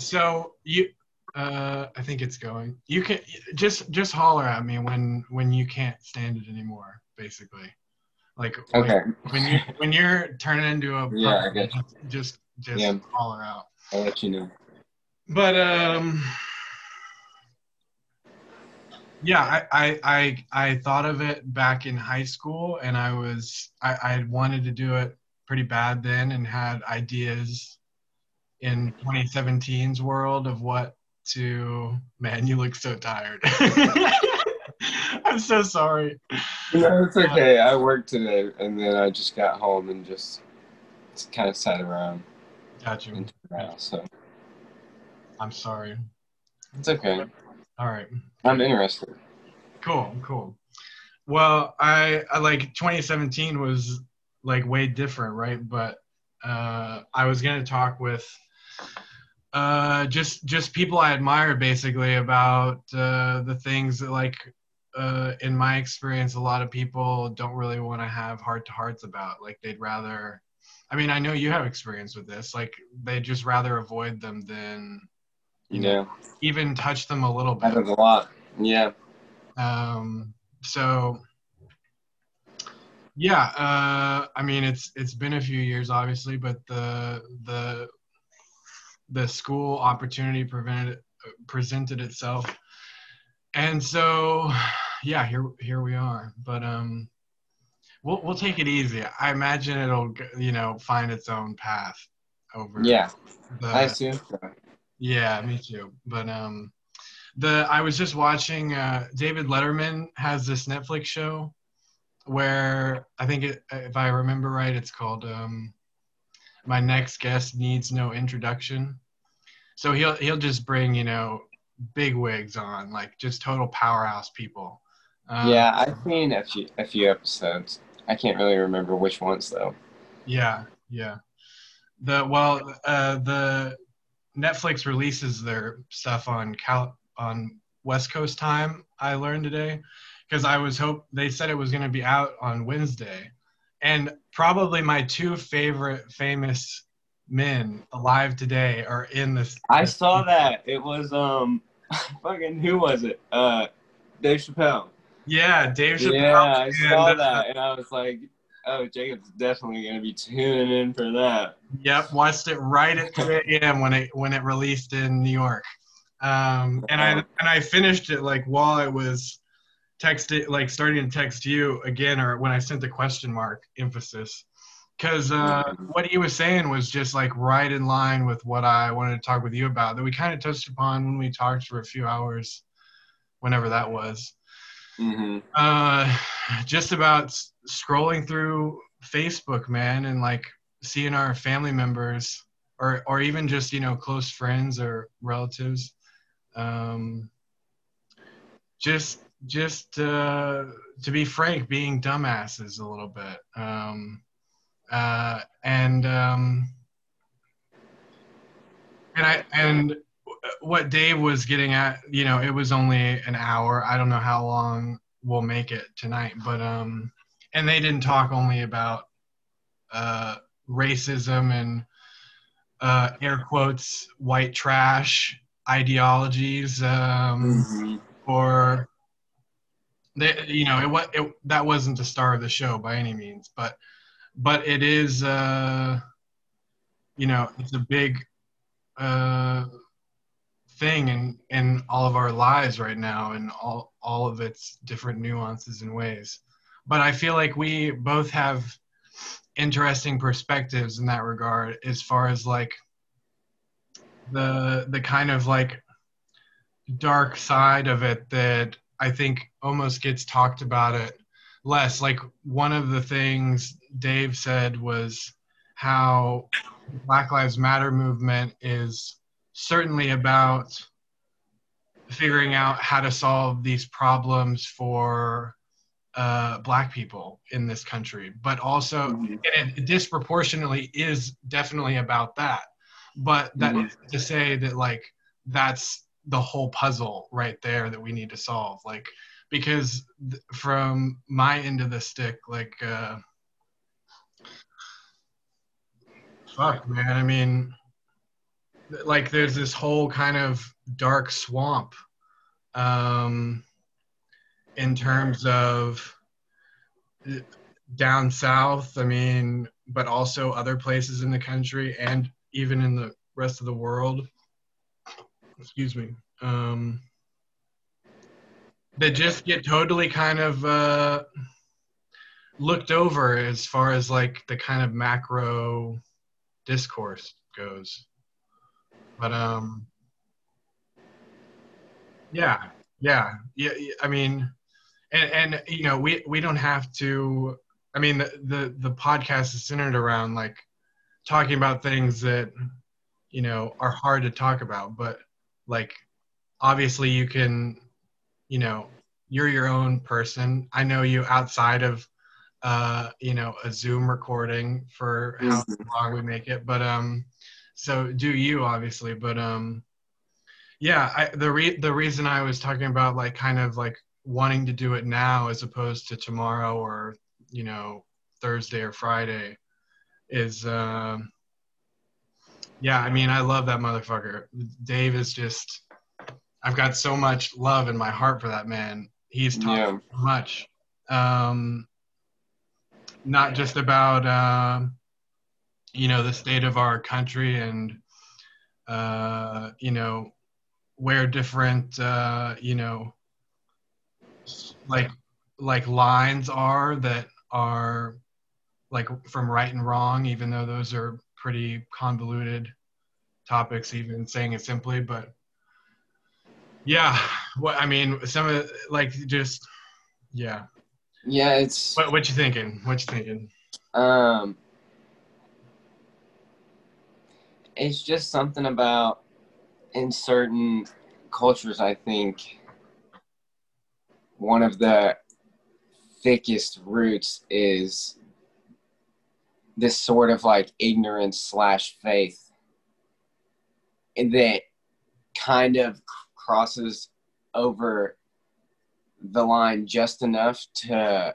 so you, uh, I think it's going. You can just just holler at me when when you can't stand it anymore. Basically, like Okay. like, when you when you're turning into a Yeah, I you. just just Yeah. holler out. I'll let you know. But um, yeah, I, I I I thought of it back in high school, and I was I I wanted to do it pretty bad then, and had ideas in 2017's world of what to. Man, you look so tired. I'm so sorry. No, it's okay. I worked today, and then I just got home and just, kind of sat around Got you. and around. So I'm sorry. it's okay. All right. I'm interested. Cool, cool. Well, I, I like 2017 was like way different, right? But uh, I was gonna talk with uh, just just people I admire, basically about uh, the things that like uh, in my experience, a lot of people don't really want to have heart to hearts about. Like they'd rather. I mean, I know you have experience with this. Like they'd just rather avoid them than you know even touch them a little bit. happens a lot. Yeah. Um, so yeah, uh, I mean it's it's been a few years obviously, but the the the school opportunity prevented presented itself, and so yeah, here here we are. But um, we'll we'll take it easy. I imagine it'll you know find its own path over. Yeah, the, I assume yeah, me too. But um, the I was just watching. Uh, David Letterman has this Netflix show where I think it, if I remember right, it's called um, "My Next Guest Needs No Introduction." So he'll he'll just bring you know big wigs on, like just total powerhouse people. Um, Yeah, I've seen a few a few episodes. I can't really remember which ones though. Yeah, yeah. The well, uh, the Netflix releases their stuff on Cal on West Coast time. I learned today because I was hope they said it was going to be out on Wednesday, and probably my two favorite famous men alive today are in this. I saw that. It was um, fucking who was it? Uh, Dave Chappelle. Yeah, Dave Chappelle. Yeah, I and, saw uh, that, and I was like, oh, Jacob's definitely gonna be tuning in for that. Yep, watched it right at 3 a.m. when it when it released in New York, um, and I and I finished it like while I was texting, like starting to text you again, or when I sent the question mark emphasis, because uh, Mhm. what he was saying was just like right in line with what I wanted to talk with you about that we kind of touched upon when we talked for a few hours, whenever that was. Hmm uh just about s- scrolling through facebook man and like seeing our family members or or even just you know close friends or relatives. Um just just uh to be frank being dumbasses a little bit. Um uh and um and i and what dave was getting at you know it was only an hour. I don't know how long we'll make it tonight but um and they didn't talk only about uh racism and uh air quotes white trash ideologies um hmm or they, you know it, it that wasn't the star of the show by any means but but it is uh you know it's a big uh thing in in all of our lives right now and all all of its different nuances and ways. But i feel like we both have interesting perspectives in that regard as far as like the the kind of like dark side of it that I think almost gets talked about it less. Like one of the things Dave said was how Black Lives Matter movement is certainly about figuring out how to solve these problems for uh, black people in this country, but also Mhm. and it disproportionately is definitely about that. But that Mhm. is to say that like that's the whole puzzle right there that we need to solve. Like because th- from my end of the stick, like uh, fuck man, I mean like there's this whole kind of dark swamp um, in terms of down south. I mean, but also other places in the country and even in the rest of the world. Excuse me. Um, that just get totally kind of uh, looked over as far as like the kind of macro discourse goes. But um, yeah, yeah, yeah. I mean, and and you know, we we don't have to. I mean, the the the podcast is centered around like talking about things that you know are hard to talk about, but like obviously you can, you know, you're your own person. I know you outside of uh, you know, a Zoom recording for how mm-hmm. long we make it. But um, so do you obviously, but um, yeah, I, the re- the reason I was talking about like kind of like wanting to do it now as opposed to tomorrow or you know Thursday or Friday is uh, yeah, I mean I love that motherfucker. Dave is just I've got so much love in my heart for that man. He's taught yeah. much. Um, not just about uh, you know the state of our country and uh, you know where different uh, you know like like lines are that are like from right and wrong even though those are pretty convoluted topics even saying it simply but yeah what i mean some of like just yeah yeah, it's. What what you thinking? What you thinking? Um, it's just something about in certain cultures. I think one of the thickest roots is this sort of like ignorance slash faith that kind of crosses over the line just enough to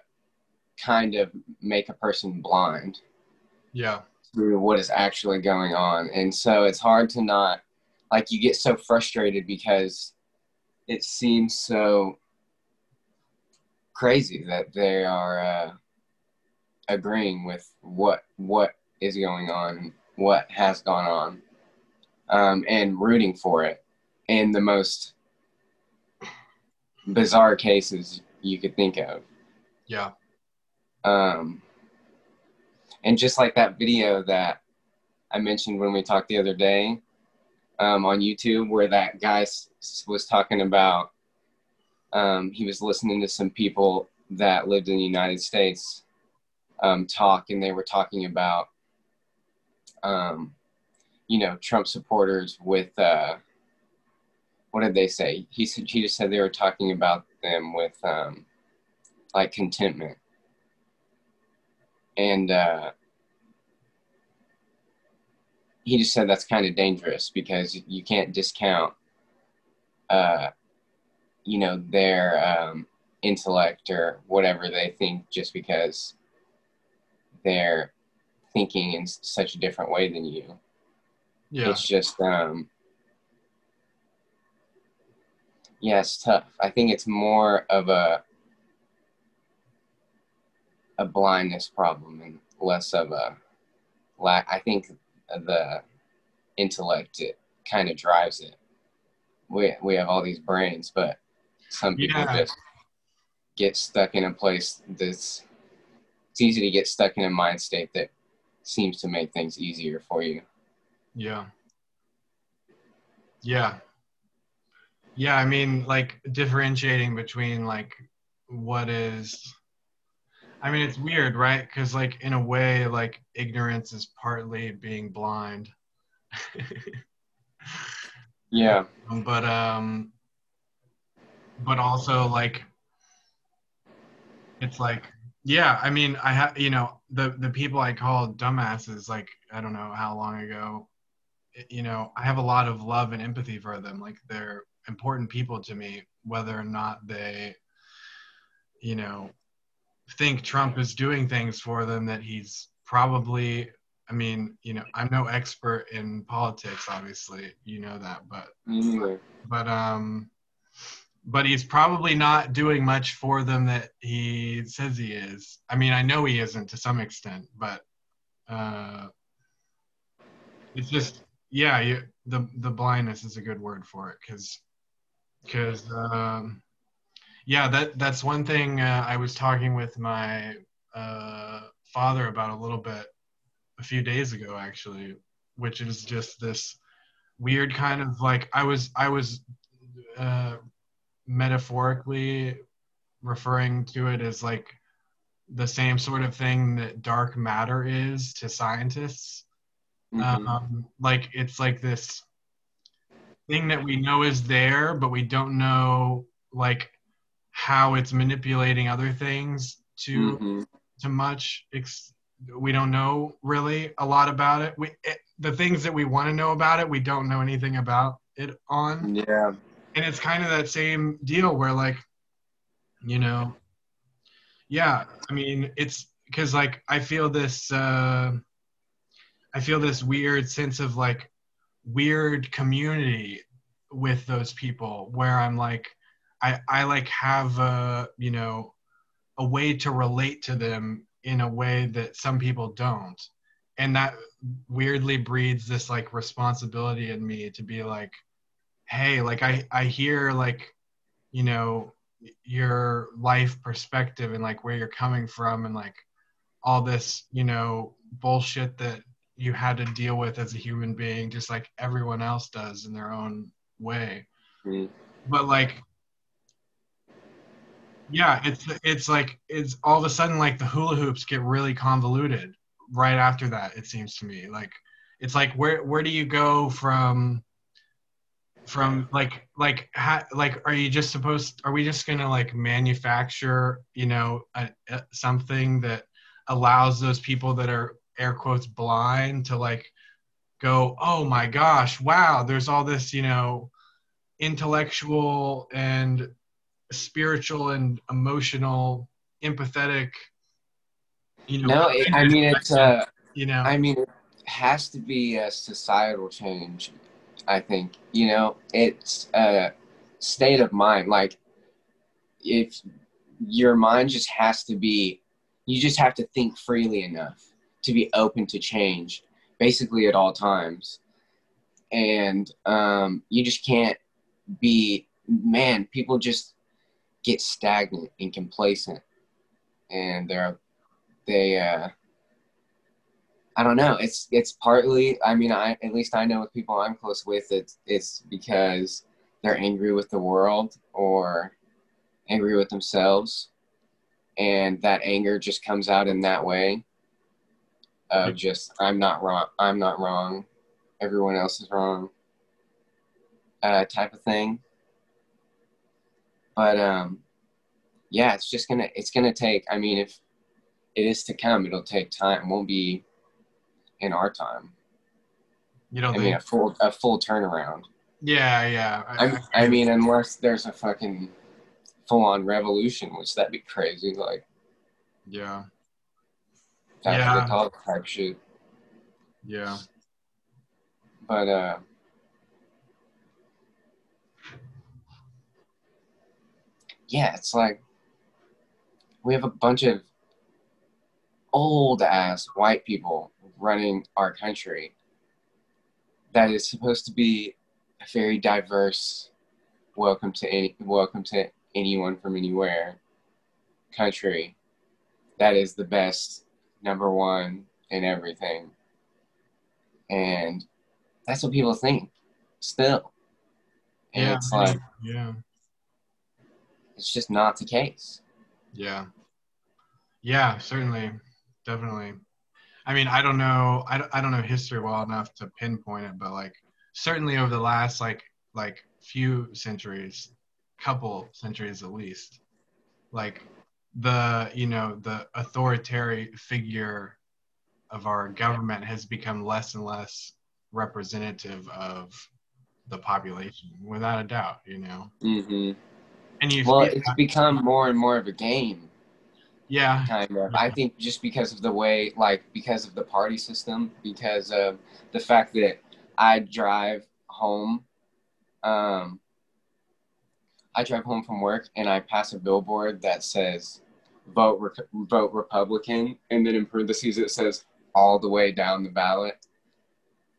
kind of make a person blind. Yeah. Through what is actually going on. And so it's hard to not, like, you get so frustrated because it seems so crazy that they are uh, agreeing with what what is going on, what has gone on, um, and rooting for it in the most bizarre cases you could think of. Yeah. Um, and just like that video that I mentioned when we talked the other day um, on YouTube, where that guy s- was talking about, um, he was listening to some people that lived in the United States um, talk, and they were talking about, um, you know, Trump supporters with. Uh, what did they say? He said he just said they were talking about them with um, like contentment, and uh, he just said that's kind of dangerous because you can't discount, uh, you know, their um, intellect or whatever they think just because they're thinking in such a different way than you. Yeah. It's just um, yeah, it's tough. I think it's more of a a blindness problem and less of a lack. I think the intellect it kind of drives it. We we have all these brains, but some people yeah. just get stuck in a place that's it's easy to get stuck in a mind state that seems to make things easier for you. Yeah. Yeah, yeah, I mean, like differentiating between like what is. I mean, it's weird, right? Because like in a way, like ignorance is partly being blind. yeah. But um. But also like. It's like yeah, I mean, I have you know the the people I call dumbasses like I don't know how long ago. You know, I have a lot of love and empathy for them. Like they're important people to me, whether or not they, you know, think Trump is doing things for them that he's probably I mean, you know, I'm no expert in politics, obviously, you know that, but but um, but he's probably not doing much for them that he says he is. I mean, I know he isn't to some extent, but uh, it's just yeah, you, the the blindness is a good word for it because because um, yeah, that that's one thing uh, I was talking with my uh, father about a little bit a few days ago actually, which is just this weird kind of like I was I was uh, metaphorically referring to it as like the same sort of thing that dark matter is to scientists. Mhm. Um, like it's like this thing that we know is there, but we don't know like how it's manipulating other things to Mhm. to much. Ex- we don't know really a lot about it. We it, the things that we want to know about it, we don't know anything about it on Yeah. And it's kind of that same deal where like you know yeah i mean it's because like i feel this uh i feel this weird sense of like weird community with those people where i'm like i i like have a you know a way to relate to them in a way that some people don't. And that weirdly breeds this like responsibility in me to be like hey like i i hear like you know your life perspective and like where you're coming from and like all this you know bullshit that you had to deal with as a human being just like everyone else does in their own way Mhm. but like yeah it's it's like it's all of a sudden like the hula hoops get really convoluted right after that it seems to me like it's like where where do you go from from like like ha, like are you just supposed are we just gonna like manufacture you know a, a, something that allows those people that are air quotes blind to like go oh my gosh wow there's all this you know intellectual and spiritual and emotional empathetic you know No, it, I mean it's uh you know I mean, it has to be a societal change. I think you know it's a state of mind. Like if your mind just has to be, you just have to think freely enough to be open to change, basically at all times. And um, you just can't be. Man, people just get stagnant and complacent, and they're they. Uh, I don't know. It's it's partly. I mean, I at least I know with people I'm close with, it's it's because they're angry with the world or angry with themselves, and that anger just comes out in that way. Of just I'm not wrong. I'm not wrong. Everyone else is wrong. Uh, type of thing. But um, yeah, it's just gonna it's gonna take. I mean, if it is to come, it'll take time. It won't be in our time. you don't I mean, a full a full turnaround. yeah yeah I, I mean, unless there's a fucking full on revolution, which that'd be crazy, like yeah after Yeah. the type shit. yeah But uh, yeah, it's like we have a bunch of old ass white people running our country that is supposed to be a very diverse welcome to any welcome to anyone from anywhere country that is the best number one in everything and that's what people think still and yeah it's like yeah it's just not the case Yeah. Yeah, certainly. Definitely. I mean, I don't know I don't, I don't know history well enough to pinpoint it, but like certainly over the last like like few centuries, couple centuries at least, like the, you know, the authoritarian figure of our government has become less and less representative of the population without a doubt, you know. hmm And you well it's become more and more of a game Yeah. kind of. I think just because of the way, like, because of the party system, because of the fact that I drive home, um, I drive home from work and I pass a billboard that says "vote Re- vote Republican," and then in parentheses it says "all the way down the ballot."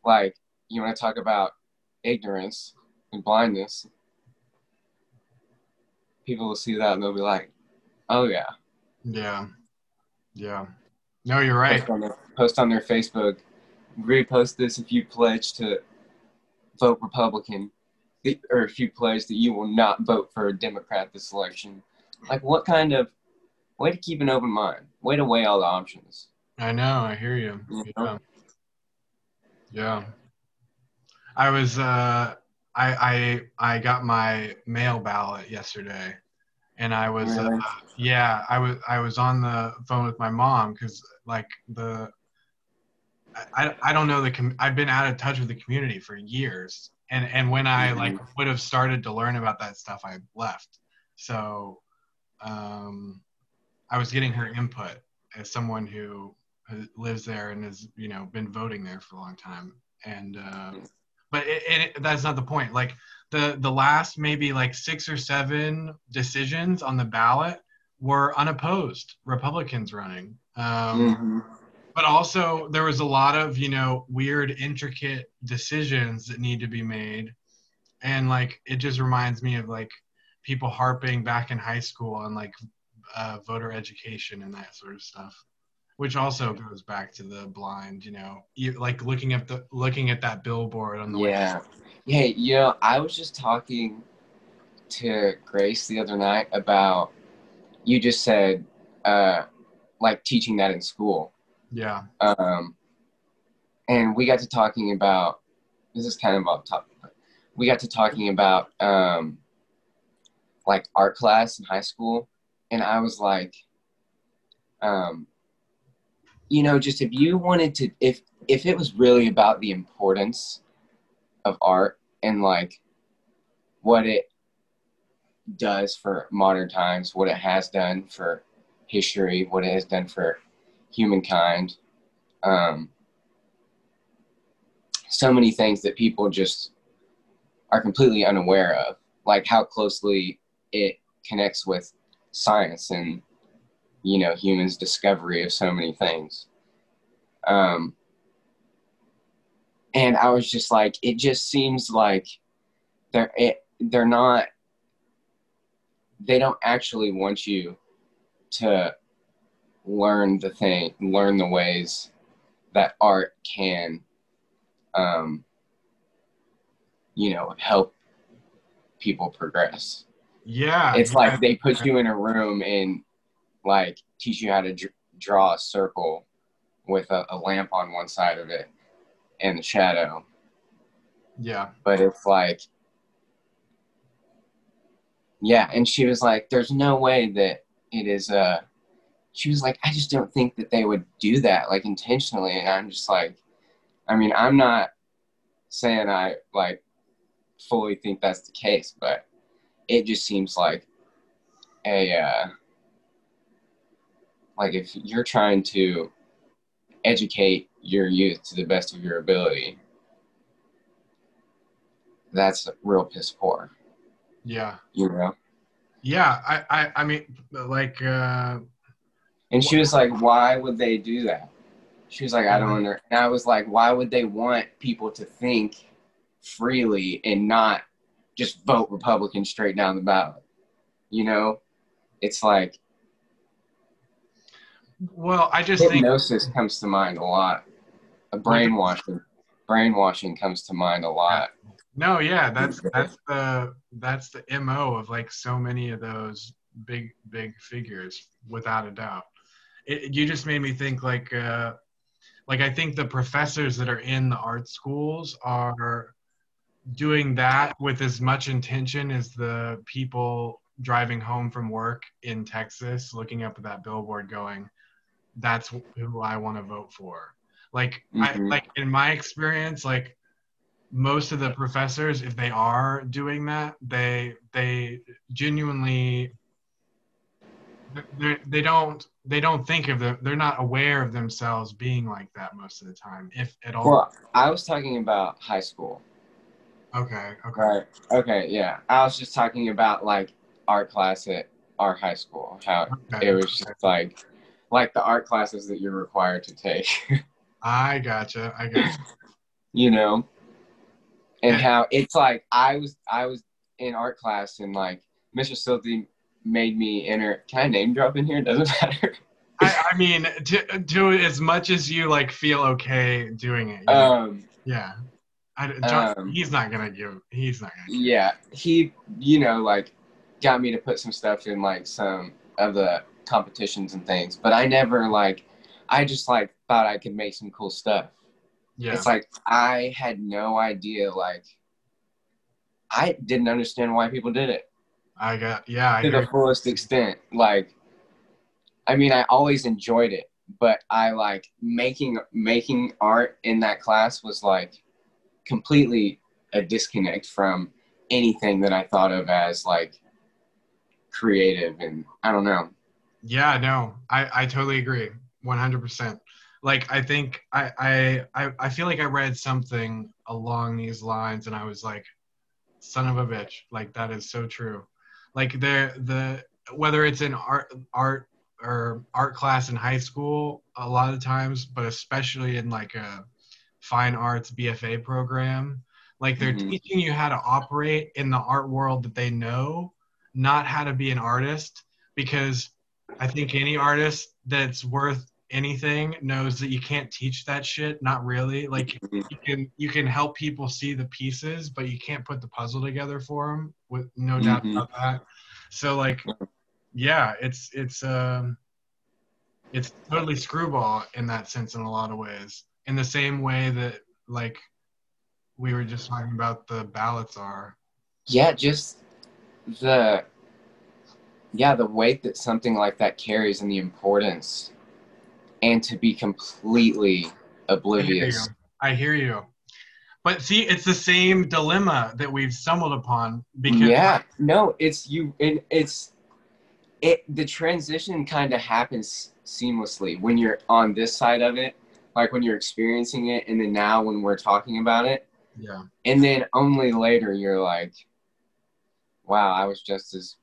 Like, you want to talk about ignorance and blindness? People will see that and they'll be like, "Oh yeah." Yeah. Yeah. No, you're right. post on their, post on their Facebook, repost this if you pledge to vote Republican, or if you pledge that you will not vote for a Democrat this election. Like, what kind of way to keep an open mind? Way to weigh all the options. I know. I hear you. You Yeah. know? Yeah. I was uh I I I got my mail ballot yesterday and I was uh, yeah, I was I was on the phone with my mom cuz like the I, I- don't know the com- I've been out of touch with the community for years and and when I Mhm. like would have started to learn about that stuff I left. So um I was getting her input as someone who who lives there and has you know been voting there for a long time and uh, but it, it, that's not the point. Like the the last maybe like six or seven decisions on the ballot were unopposed republicans running. Um, Mhm. but also there was a lot of you know weird intricate decisions that need to be made. And like it just reminds me of like people harping back in high school on like uh, voter education and that sort of stuff which also goes back to the blind you know you, like looking at the looking at that billboard on the way Yeah. Hey, you know, I was just talking to Grace the other night about you just said uh like teaching that in school. yeah Um and we got to talking about this is kind of off topic. but We got to talking about um like art class in high school and I was like um you know just if you wanted to if if it was really about the importance of art and like what it does for modern times, what it has done for history, what it has done for humankind. Um, so many things that people just are completely unaware of, like how closely it connects with science and you know humans' discovery of so many things. Um, and I was just like, it just seems like they're it, they're not they don't actually want you to learn the thing, learn the ways that art can, um, you know, help people progress. yeah It's yeah. like they put you in a room and like teach you how to dr- draw a circle with a, a lamp on one side of it and the shadow. Yeah. But it's like yeah and she was like there's no way that it is uh she was like i just don't think that they would do that like intentionally and i'm just like i mean i'm not saying i like fully think that's the case but it just seems like a uh like if you're trying to educate your youth to the best of your ability that's real piss poor. Yeah. You know? Yeah i i, I mean like uh and she was like why would they do that? She was like i don't Mhm. under and i was like why would they want people to think freely and not just vote republican straight down the ballot? You know? It's like well i just think hypnosis comes to mind a lot. A brainwashing brainwashing comes to mind a lot. No, yeah, that's that's the that's the mo of like so many of those big big figures, without a doubt. It, you just made me think like uh, like I think the professors that are in the art schools are doing that with as much intention as the people driving home from work in Texas, looking up at that billboard, going, "That's who I want to vote for." Like I Mhm. like in my experience, like most of the professors if they are doing that they they genuinely they they don't they don't think of them. They're not aware of themselves being like that most of the time, if at all. Well, I was talking about high school. okay. Okay. Right. Okay. Yeah. I was just talking about like art class at our high school. How okay. it was just like, like the art classes that you're required to take. I gotcha. I gotcha. you know, and how it's like I was I was in art class and like Mr. Silty made me enter. Can I name drop in here? It doesn't matter. I, I mean, do as much as you like feel okay doing it. Um. yeah. I, John, um, he's not gonna give. He's not gonna. Yeah. He, you know, like got me to put some stuff in like some of the competitions and things, but I never like. I just like thought I could make some cool stuff. Yeah. It's like I had no idea. Like I didn't understand why people did it. I got. Yeah. I to the fullest extent. Like, I mean, I always enjoyed it, but I like making making art in that class was like completely a disconnect from anything that I thought of as like creative and I don't know. Yeah, no, I, I totally agree, one hundred percent. Like I think I, I I feel like I read something along these lines, and I was like, "Son of a bitch!" Like that is so true. Like the the whether it's in art art or art class in high school, a lot of times, but especially in like a fine arts BFA program, like they're Mhm. teaching you how to operate in the art world that they know, not how to be an artist, because I think any artist that's worth anything knows that you can't teach that shit. Not really. Like you can you can help people see the pieces, but you can't put the puzzle together for them. With no doubt Mhm. about that. So like, yeah, it's it's um, it's totally screwball in that sense in a lot of ways. In the same way that like we were just talking about the ballots are. Yeah, just the yeah, the weight that something like that carries and the importance and to be completely I hear you. oblivious. I hear you. But see, it's the same dilemma that we've stumbled upon because yeah no it's you and it's it the transition kind of happens seamlessly when you're on this side of it like when you're experiencing it and then now when we're talking about it yeah, and then only later you're like wow i was just as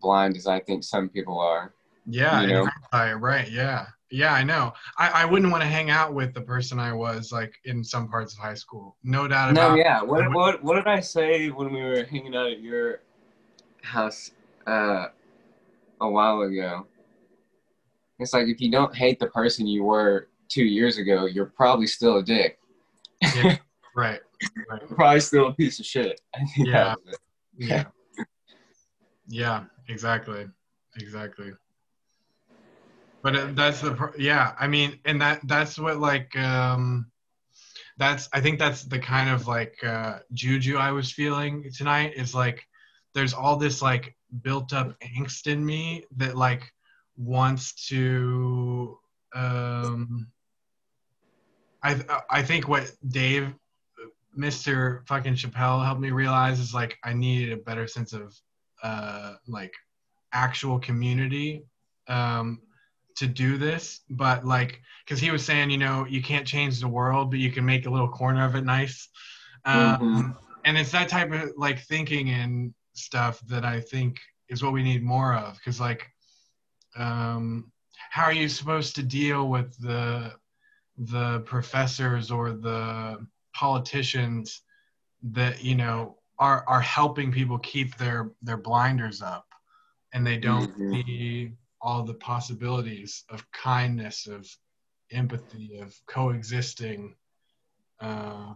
blind as i think some people are yeah, You know? exactly, right, yeah, yeah. I know. I, I wouldn't want to hang out with the person I was like in some parts of high school. No doubt about. no yeah what, what, what did i say when we were hanging out at your house uh, a while ago it's like if you don't hate the person you were two years ago you're probably still a dick Yeah, right, right. probably still a piece of shit. Yeah. that was it. Yeah. yeah, exactly. Exactly. But uh, that's the yeah, I mean and that that's what like um that's I think that's the kind of like uh juju I was feeling tonight is like there's all this like built up angst in me that like wants to um I I think what Dave Mr. fucking Chappelle helped me realize is like I needed a better sense of uh like actual community um to do this but like because he was saying you know you can't change the world but you can make a little corner of it nice um, Mhm. and it's that type of like thinking and stuff that i think is what we need more of because like um how are you supposed to deal with the the professors or the politicians that you know are are helping people keep their their blinders up and they don't Mhm. see all the possibilities of kindness of empathy of coexisting uh,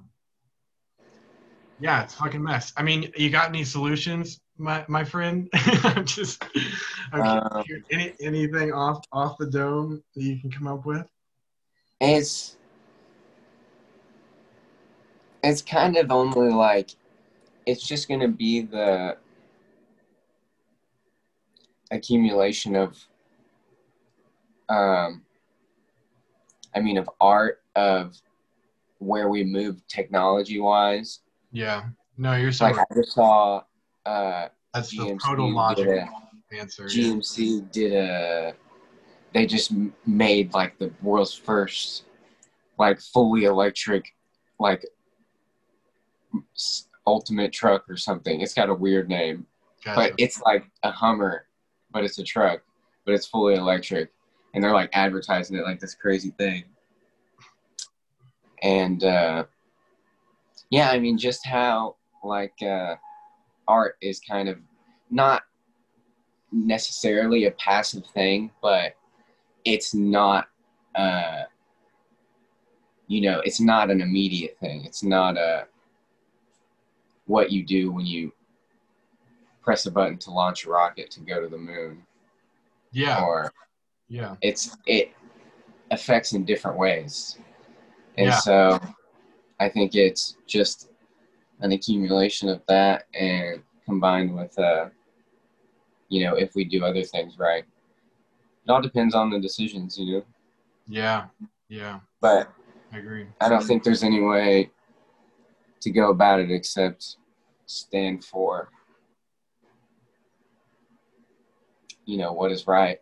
yeah it's a fucking mess i mean you got any solutions my my friend i'm just okay. Um, any anything off off the dome that you can come up with It's it's kind of only like it's just gonna be the accumulation of um I mean of art of where we move technology wise. yeah no you're so Like I just saw uh that's the GMC proto did logic a- answer. yeah. GMC did a. They just made like the world's first, like fully electric, like ultimate truck or something. It's got a weird name, Gotcha. but it's like a Hummer, but it's a truck, but it's fully electric, and they're like advertising it like this crazy thing. And uh, yeah, I mean, just how like uh, art is kind of not necessarily a passive thing, but it's not, uh, you know, it's not an immediate thing. It's not a what you do when you press a button to launch a rocket to go to the moon, yeah, or yeah, it's it affects in different ways, and Yeah. so I think it's just an accumulation of that, and combined with, uh, you know, if we do other things right, it all depends on the decisions, you know. yeah, yeah. But I agree. I don't think there's any way to go about it except stand for, you know, what is right,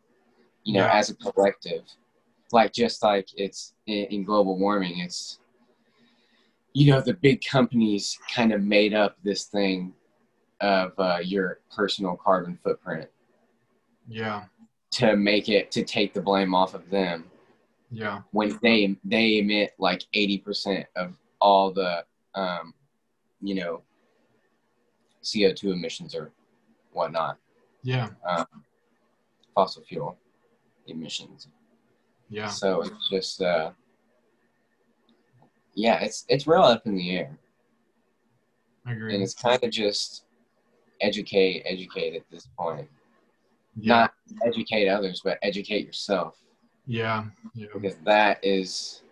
you know, Yeah. as a collective. Like just like it's in, in global warming, it's, you know, the big companies kind of made up this thing of uh, your personal carbon footprint Yeah, to make it to take the blame off of them yeah, when they they emit like 80% of all the um, you know co2 emissions or whatnot. Yeah, um, fossil fuel emissions. Yeah. so it's just uh, yeah it's it's real up in the air. I agree. and it's kind of just educate educate at this point. Yeah, not educate others but educate yourself. Yeah, yeah, because that is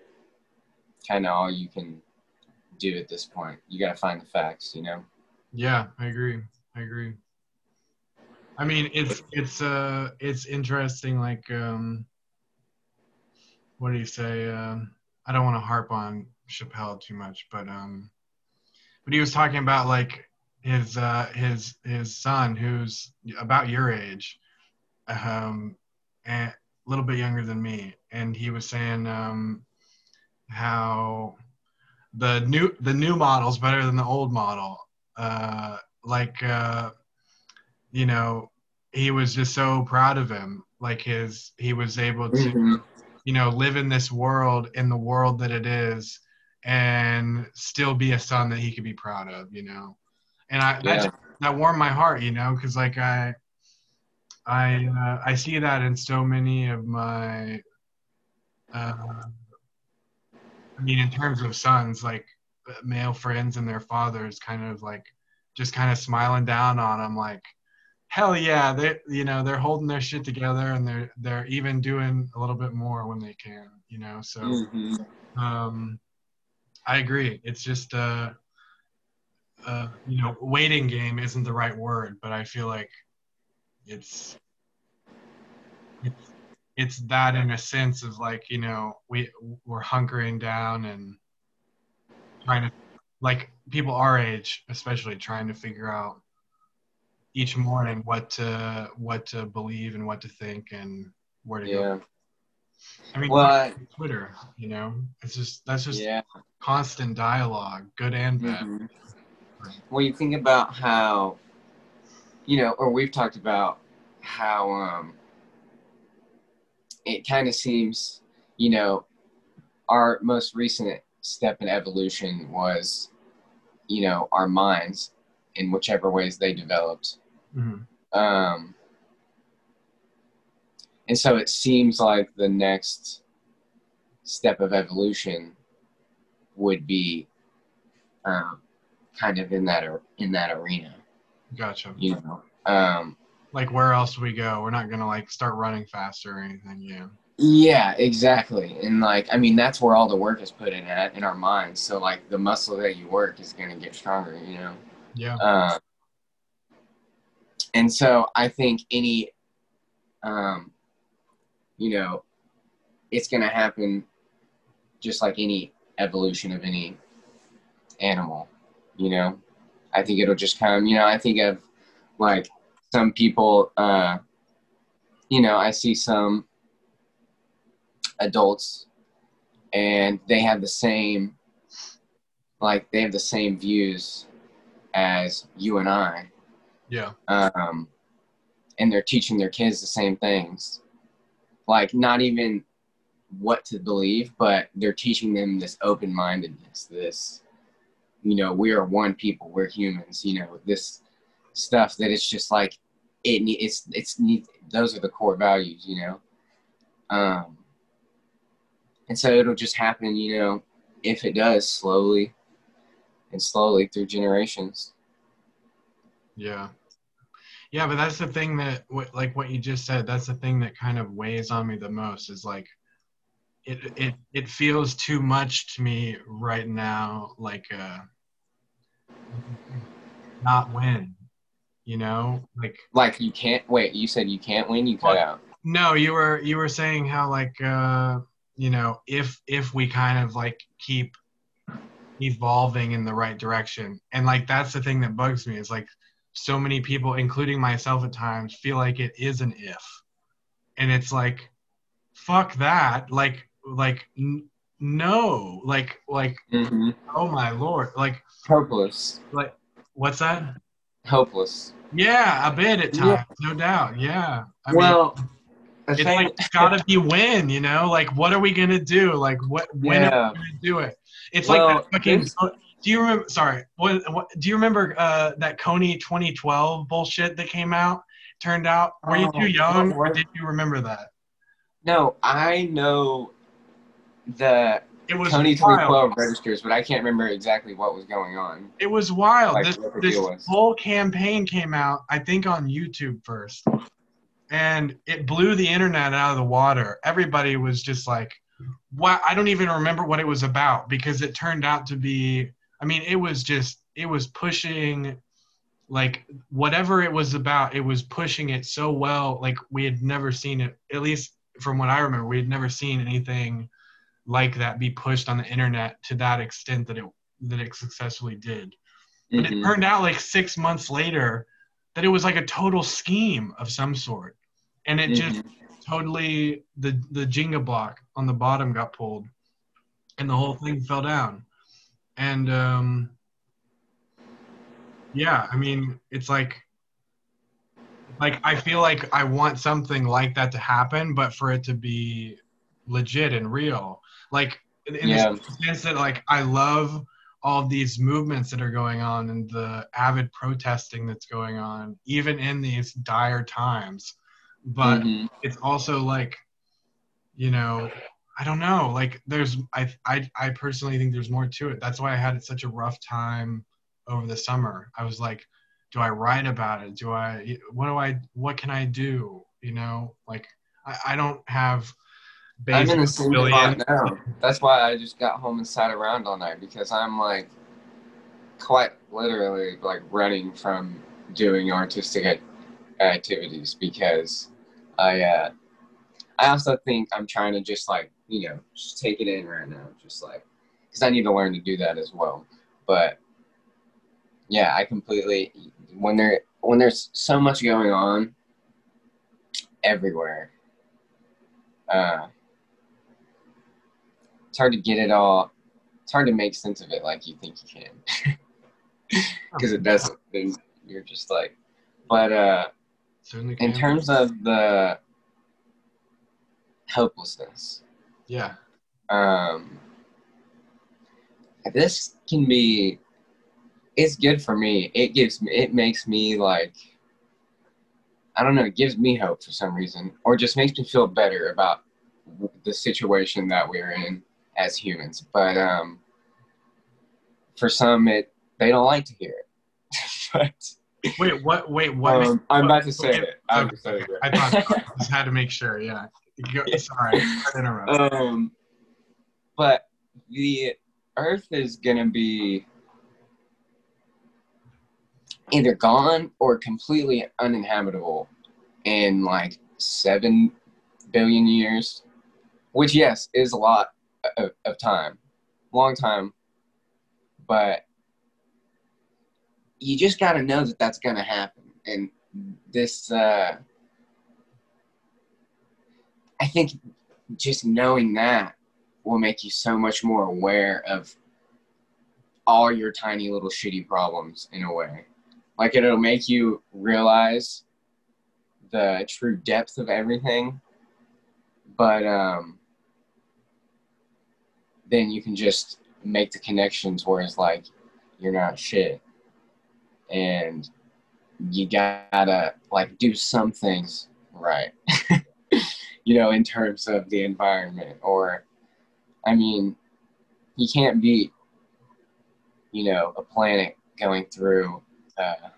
kind of all you can do at this point. You got to find the facts, you know. yeah. I agree. I agree. I mean, it's it's uh it's interesting. Like, um, what do you say? Um, I don't want to harp on Chappelle too much, but um, but he was talking about like his uh his his son who's about your age, um, and a little bit younger than me, and he was saying um how the new the new model's better than the old model. Uh, like uh, you know, he was just so proud of him. Like his he was able to Mhm. you know live in this world in the world that it is and still be a son that he could be proud of you know and i that, Yeah. just- that warmed my heart you know because like i i uh, i see that in so many of my uh, i mean in terms of sons like uh, male friends and their fathers kind of like just kind of smiling down on them like hell yeah they you know they're holding their shit together and they're they're even doing a little bit more when they can you know so Mhm. um i agree it's just uh uh you know waiting game isn't the right word but i feel like it's it's that in a sense of like you know we we're hunkering down and trying to like people our age especially trying to figure out each morning what to what to believe and what to think and where to Yeah. go i mean Well, twitter you know it's just that's just yeah. constant dialogue good and bad Mhm. Well, you think about how, you know, or we've talked about how um, it kind of seems, you know, our most recent step in evolution was, you know, our minds in whichever ways they developed. Mhm. Um, and so it seems like the next step of evolution would be um, kind of in that in that arena, gotcha you know. Um, like where else do we go we're not gonna like start running faster or anything yeah yeah, exactly. And like, I mean, that's where all the work is put in at in our minds. So like, the muscle that you work is going to get stronger, you know. yeah Um, and so I think any, um, you know, it's going to happen just like any evolution of any animal, you know. I think it'll just come, you know, I think of like some people uh, you know, I see some adults and they have the same like they have the same views as you and I. Yeah. Um and they're teaching their kids the same things. Like not even what to believe, but they're teaching them this open mindedness, this you know, we are one people, we're humans, you know, this stuff that it's just like it it's it's need those are the core values, you know. Um and so it'll just happen, you know, if it does slowly and slowly through generations. Yeah. Yeah, but that's the thing that, like what you just said, that's the thing that kind of weighs on me the most is like, it it it feels too much to me right now, like uh, not win, you know, like like you can't wait. You said you can't win. You cut out. No, you were you were saying how like uh, you know, if if we kind of like keep evolving in the right direction. And like that's the thing that bugs me is like so many people, including myself at times, feel like it is an if. And it's like, fuck that. Like like n- no. Like like mm-hmm. oh my lord. Like hopeless. Like what's that? Hopeless. Yeah, a bit at times, yeah. no doubt. Yeah. I well, mean, it's like it's gotta be win, you know. Like, what are we gonna do? Like, what when yeah. are we gonna do it? It's well, like that fucking. Do you remember? Sorry, what, what? Do you remember uh, that Kony 2012 bullshit that came out? Turned out, were you too oh, young, or did you remember that? No, I know the it was Kony 2012 registers, but I can't remember exactly what was going on. It was wild. Like, this this whole campaign came out, I think, on YouTube first and it blew the internet out of the water. Everybody was just like, "What?" I don't even remember what it was about because it turned out to be. I mean, it was just it was pushing, like whatever it was about. It was pushing it so well, like we had never seen it. At least from what I remember, we had never seen anything like that be pushed on the internet to that extent that it that it successfully did. But mm-hmm. it turned out like six months later that it was like a total scheme of some sort and it mm-hmm. just totally the the Jenga block on the bottom got pulled, and the whole thing fell down, and um, yeah, I mean it's like like I feel like I want something like that to happen, but for it to be legit and real, like in yeah. the sense that like I love all these movements that are going on and the avid protesting that's going on, even in these dire times. But mm-hmm. it's also like you know i don't know like there's I, I i personally think there's more to it. That's why i had such a rough time over the summer. I was like do i write about it? Do i what do i what can i do? You know like i, I don't have I'm in the same spot now. That's why I just got home and sat around all night because I'm like quite literally like running from doing artistic activities because I uh, I also think I'm trying to just like you know just take it in right now, just like because I need to learn to do that as well. But yeah, I completely when there when there's so much going on everywhere. Uh, it's hard to get it all. It's hard to make sense of it like you think you can, because it doesn't. Then you're just like, but uh, in terms of the helplessness Yeah. Um, this can be. It's good for me. It gives me. It makes me like. I don't know. It gives me hope for some reason, or just makes me feel better about the situation that we're in as humans. But um, for some, it they don't like to hear it. but Wait, what? Wait, what? Um, I'm about to say it. I'm okay. say it. I thought I just had to make sure. Yeah. Go, sorry, Um, but the Earth is gonna be either gone or completely uninhabitable in like seven billion years, which yes is a lot of, of time, long time, but you just got to know that that's going to happen. And this, uh, I think just knowing that will make you so much more aware of all your tiny little shitty problems in a way. Like it'll make you realize the true depth of everything. But um then you can just make the connections where it's like you're not shit. And you gotta like do some things right. you know, in terms of the environment or I mean, you can't beat, you know, a planet going through uh,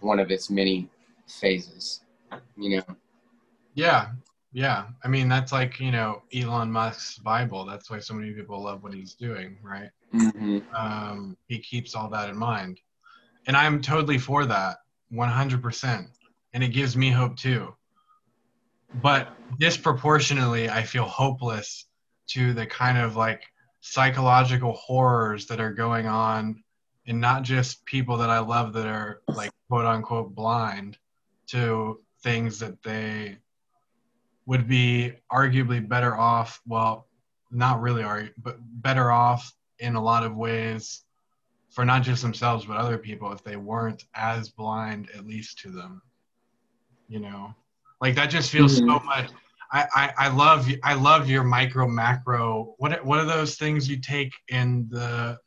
one of its many phases, you know? Yeah, yeah. I mean, that's like, you know, Elon Musk's Bible. That's why so many people love what he's doing, right? Mm-hmm. Um, he keeps all that in mind. And I'm totally for that, 100%. And it gives me hope too. But disproportionately, I feel hopeless to the kind of like psychological horrors that are going on and not just people that I love that are like quote unquote blind to things that they would be arguably better off well not really are but better off in a lot of ways for not just themselves but other people if they weren't as blind at least to them you know like that just feels mm-hmm. so much I, I, I love I love your micro macro. What what are those things you take in the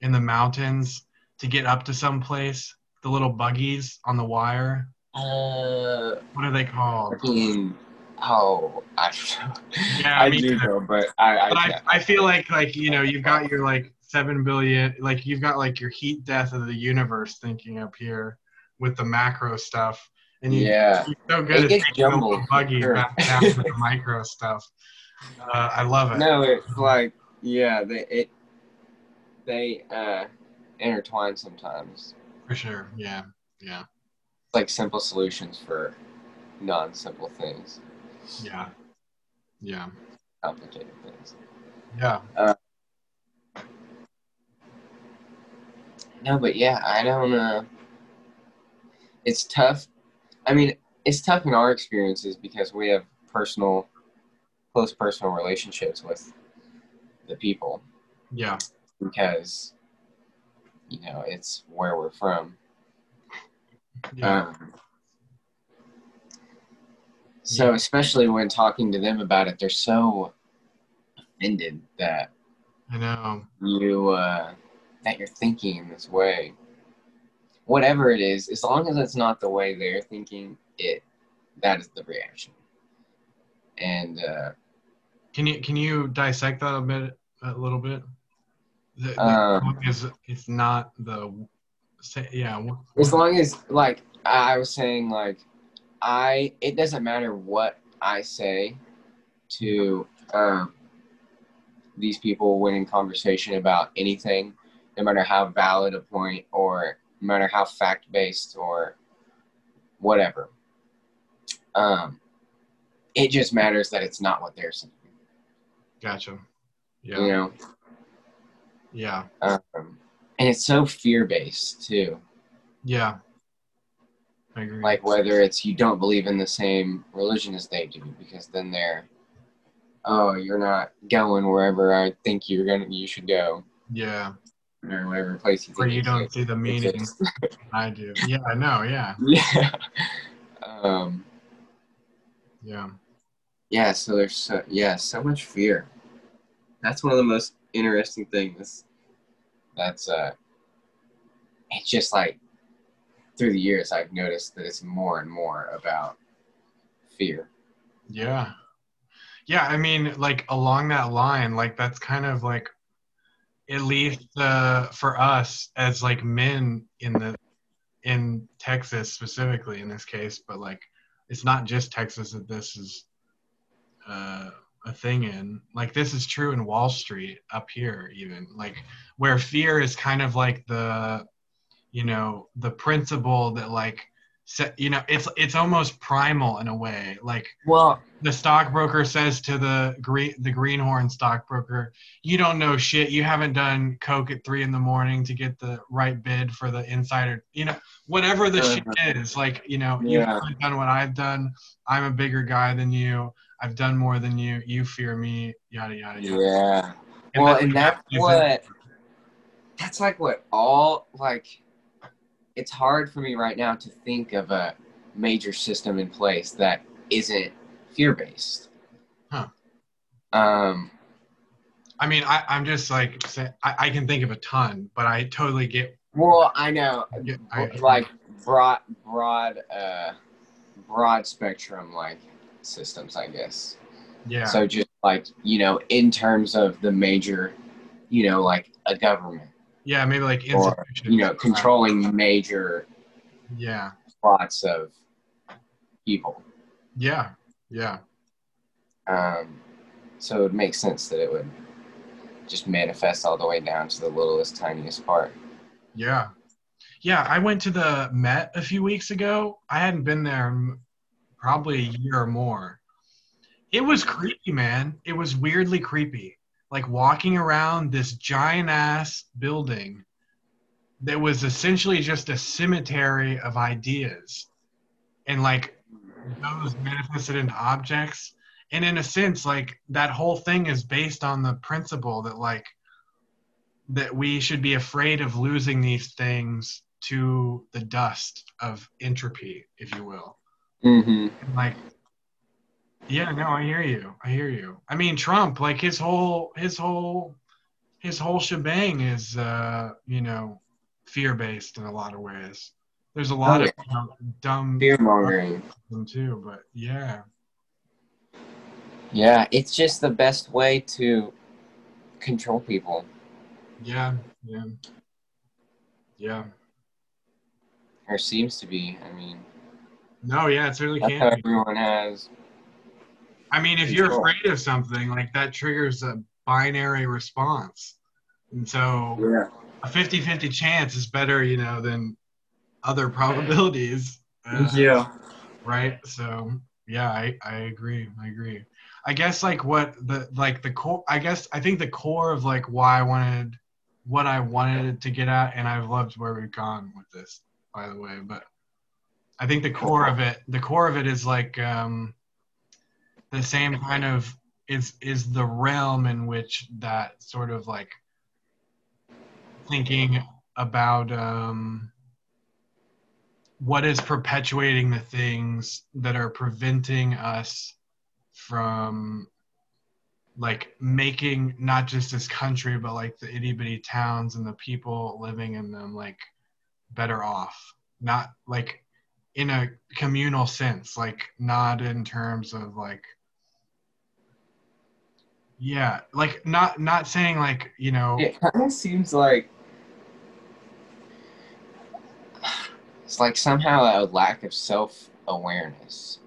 in the mountains to get up to some place? The little buggies on the wire. Uh, what are they called? Fucking, oh, I Yeah, I, do know, but I I, but I, I feel like like you know you've got your like seven billion like you've got like your heat death of the universe thinking up here with the macro stuff and you, yeah, you're so good it at taking the buggy sure. back down to the micro stuff. Uh, I love it. No, it's like yeah, they it they uh, intertwine sometimes. For sure. Yeah. Yeah. Like simple solutions for non-simple things. Yeah. Yeah. Complicated things. Yeah. Uh, no, but yeah, I don't. Uh, it's tough I mean, it's tough in our experiences because we have personal, close personal relationships with the people. Yeah. Because, you know, it's where we're from. Yeah. Um, so, especially when talking to them about it, they're so offended that I know you uh, that you're thinking in this way whatever it is, as long as it's not the way they're thinking it, that is the reaction. And uh, can you can you dissect that a bit, a little bit? The, um, is it's not the yeah. As long as like I was saying, like I, it doesn't matter what I say to um, these people when in conversation about anything, no matter how valid a point or no matter how fact based or whatever. Um, it just matters that it's not what they're saying. Gotcha. Yeah. You know. Yeah. Um, and it's so fear based too. Yeah. Like whether it's you don't believe in the same religion as they do, because then they're, oh, you're not going wherever I think you're gonna you should go. Yeah or whatever place you Where you don't see the meaning. I do. Yeah, I know. Yeah. Yeah. Um. Yeah. Yeah. So there's so, yeah so much fear. That's one of the most interesting things. That's uh. It's just like through the years I've noticed that it's more and more about fear. Yeah. Yeah, I mean, like along that line, like that's kind of like at least for us as like men in the in Texas specifically in this case, but like it's not just Texas that this is uh, a thing in. Like this is true in Wall Street up here, even like where fear is kind of like the you know the principle that like you know it's it's almost primal in a way like well the stockbroker says to the green the greenhorn stockbroker you don't know shit you haven't done coke at three in the morning to get the right bid for the insider you know whatever the uh, shit is like you know yeah. you haven't done what i've done i'm a bigger guy than you I've done more than you. You fear me. Yada yada yada. Yeah. And well, that's and that's what that's like what all like it's hard for me right now to think of a major system in place that isn't fear based. Huh. Um I mean, I, I'm just like say- I, I can think of a ton, but I totally get. well I know get I, like broad broad uh broad spectrum like systems I guess. yeah, So just like, you know, in terms of the major, you know, like a government yeah, maybe like or you know, controlling major Yeah, lots of evil. yeah, yeah, Um, so it makes sense that it would just manifest all the way down to the littlest, tiniest part. yeah, yeah. I went to the Met a few weeks ago. I hadn't been there in probably a year or more. It was creepy, man. It was weirdly creepy. Like walking around this giant ass building that was essentially just a cemetery of ideas and like those manifested into objects. And in a sense, like that whole thing is based on the principle that like that we should be afraid of losing these things to the dust of entropy, if you will. Mm-hmm. Like yeah no i hear you. I hear you. I mean trump like his whole his whole his whole shebang is uh you know fear based in a lot of ways. There's a lot Oh, of you know, dumb Fear mongering. too but yeah. Yeah, it's just the best way to control people, yeah yeah. Yeah. Or seems to be. I mean, no yeah it certainly that's can how everyone has. I mean if you're afraid of something like that triggers a binary response. And so Yeah. a 50-50 chance is better you know than other probabilities. Uh, Yeah. right? So yeah I, I agree. I agree. I guess like what the like the core i guess i think the core of like why i wanted what i wanted to get at and i've loved where we've gone with this by the way but i think the core of it the core of it is like um the same kind of is is the realm in which that sort of like thinking about um what is perpetuating the things that are preventing us from like making not just this country but like the itty bitty towns and the people living in them like better off. Not like in a communal sense like not in terms of like yeah like not not saying like you know It kind of seems like it's like somehow a lack of self awareness.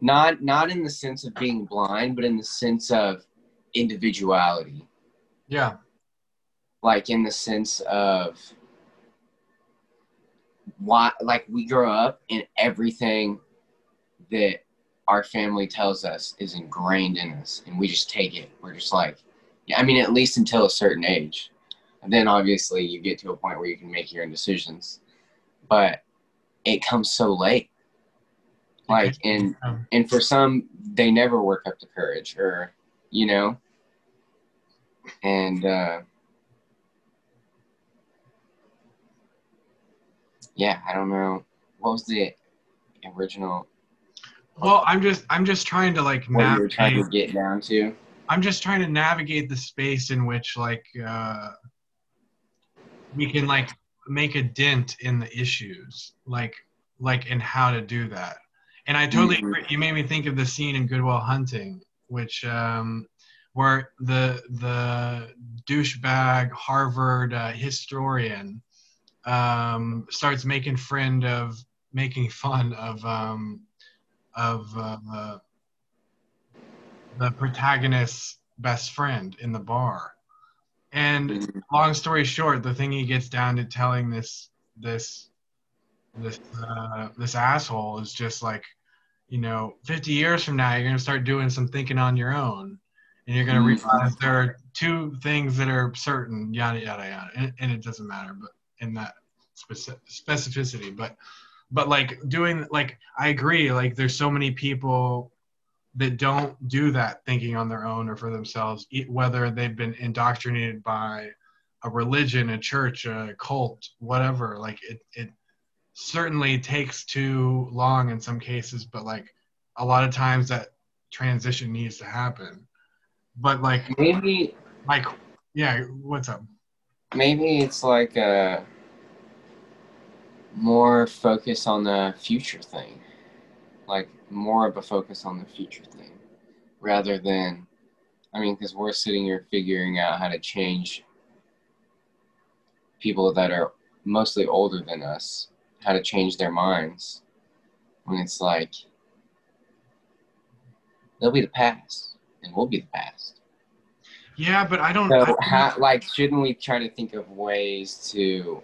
Not not in the sense of being blind, but in the sense of individuality. yeah Like in the sense of why like we grow up and everything that our family tells us is ingrained in us and we just take it. We're just like yeah, I mean at least until a certain age. And then obviously you get to a point where you can make your own decisions. But it comes so late. Like and and for some they never work up to courage or you know and uh yeah i don't know what was the original well i'm just i'm just trying to like what were trying navigate to get down to I'm just trying to navigate the space in which like uh, we can like make a dent in the issues, like like in how to do that. And I totally Mhm. agree. You made me think of the scene in Good Will Hunting, which um, where the the douchebag Harvard uh, historian um, starts making friend of making fun of um, of uh, the protagonist's best friend in the bar. And Mhm. long story short, the thing he gets down to telling this this this uh, this asshole is just like, you know, 50 years from now, you're gonna start doing some thinking on your own, and you're gonna Mhm. realize there are two things that are certain, yada yada yada, and, and it doesn't matter, but in that specific specificity, but but like doing like I agree, like there's so many people that don't do that thinking on their own or for themselves, whether they've been indoctrinated by a religion, a church, a cult, whatever. Like it, it certainly takes too long in some cases, but like a lot of times that transition needs to happen. But like, Maybe like, yeah, what's up? maybe it's like a more focus on the future thing like more of a focus on the future thing rather than i mean because we're sitting here figuring out how to change people that are mostly older than us how to change their minds when it's like they'll be the past and we'll be the past Yeah, but I don't. I don't how, like, shouldn't we try to think of ways to,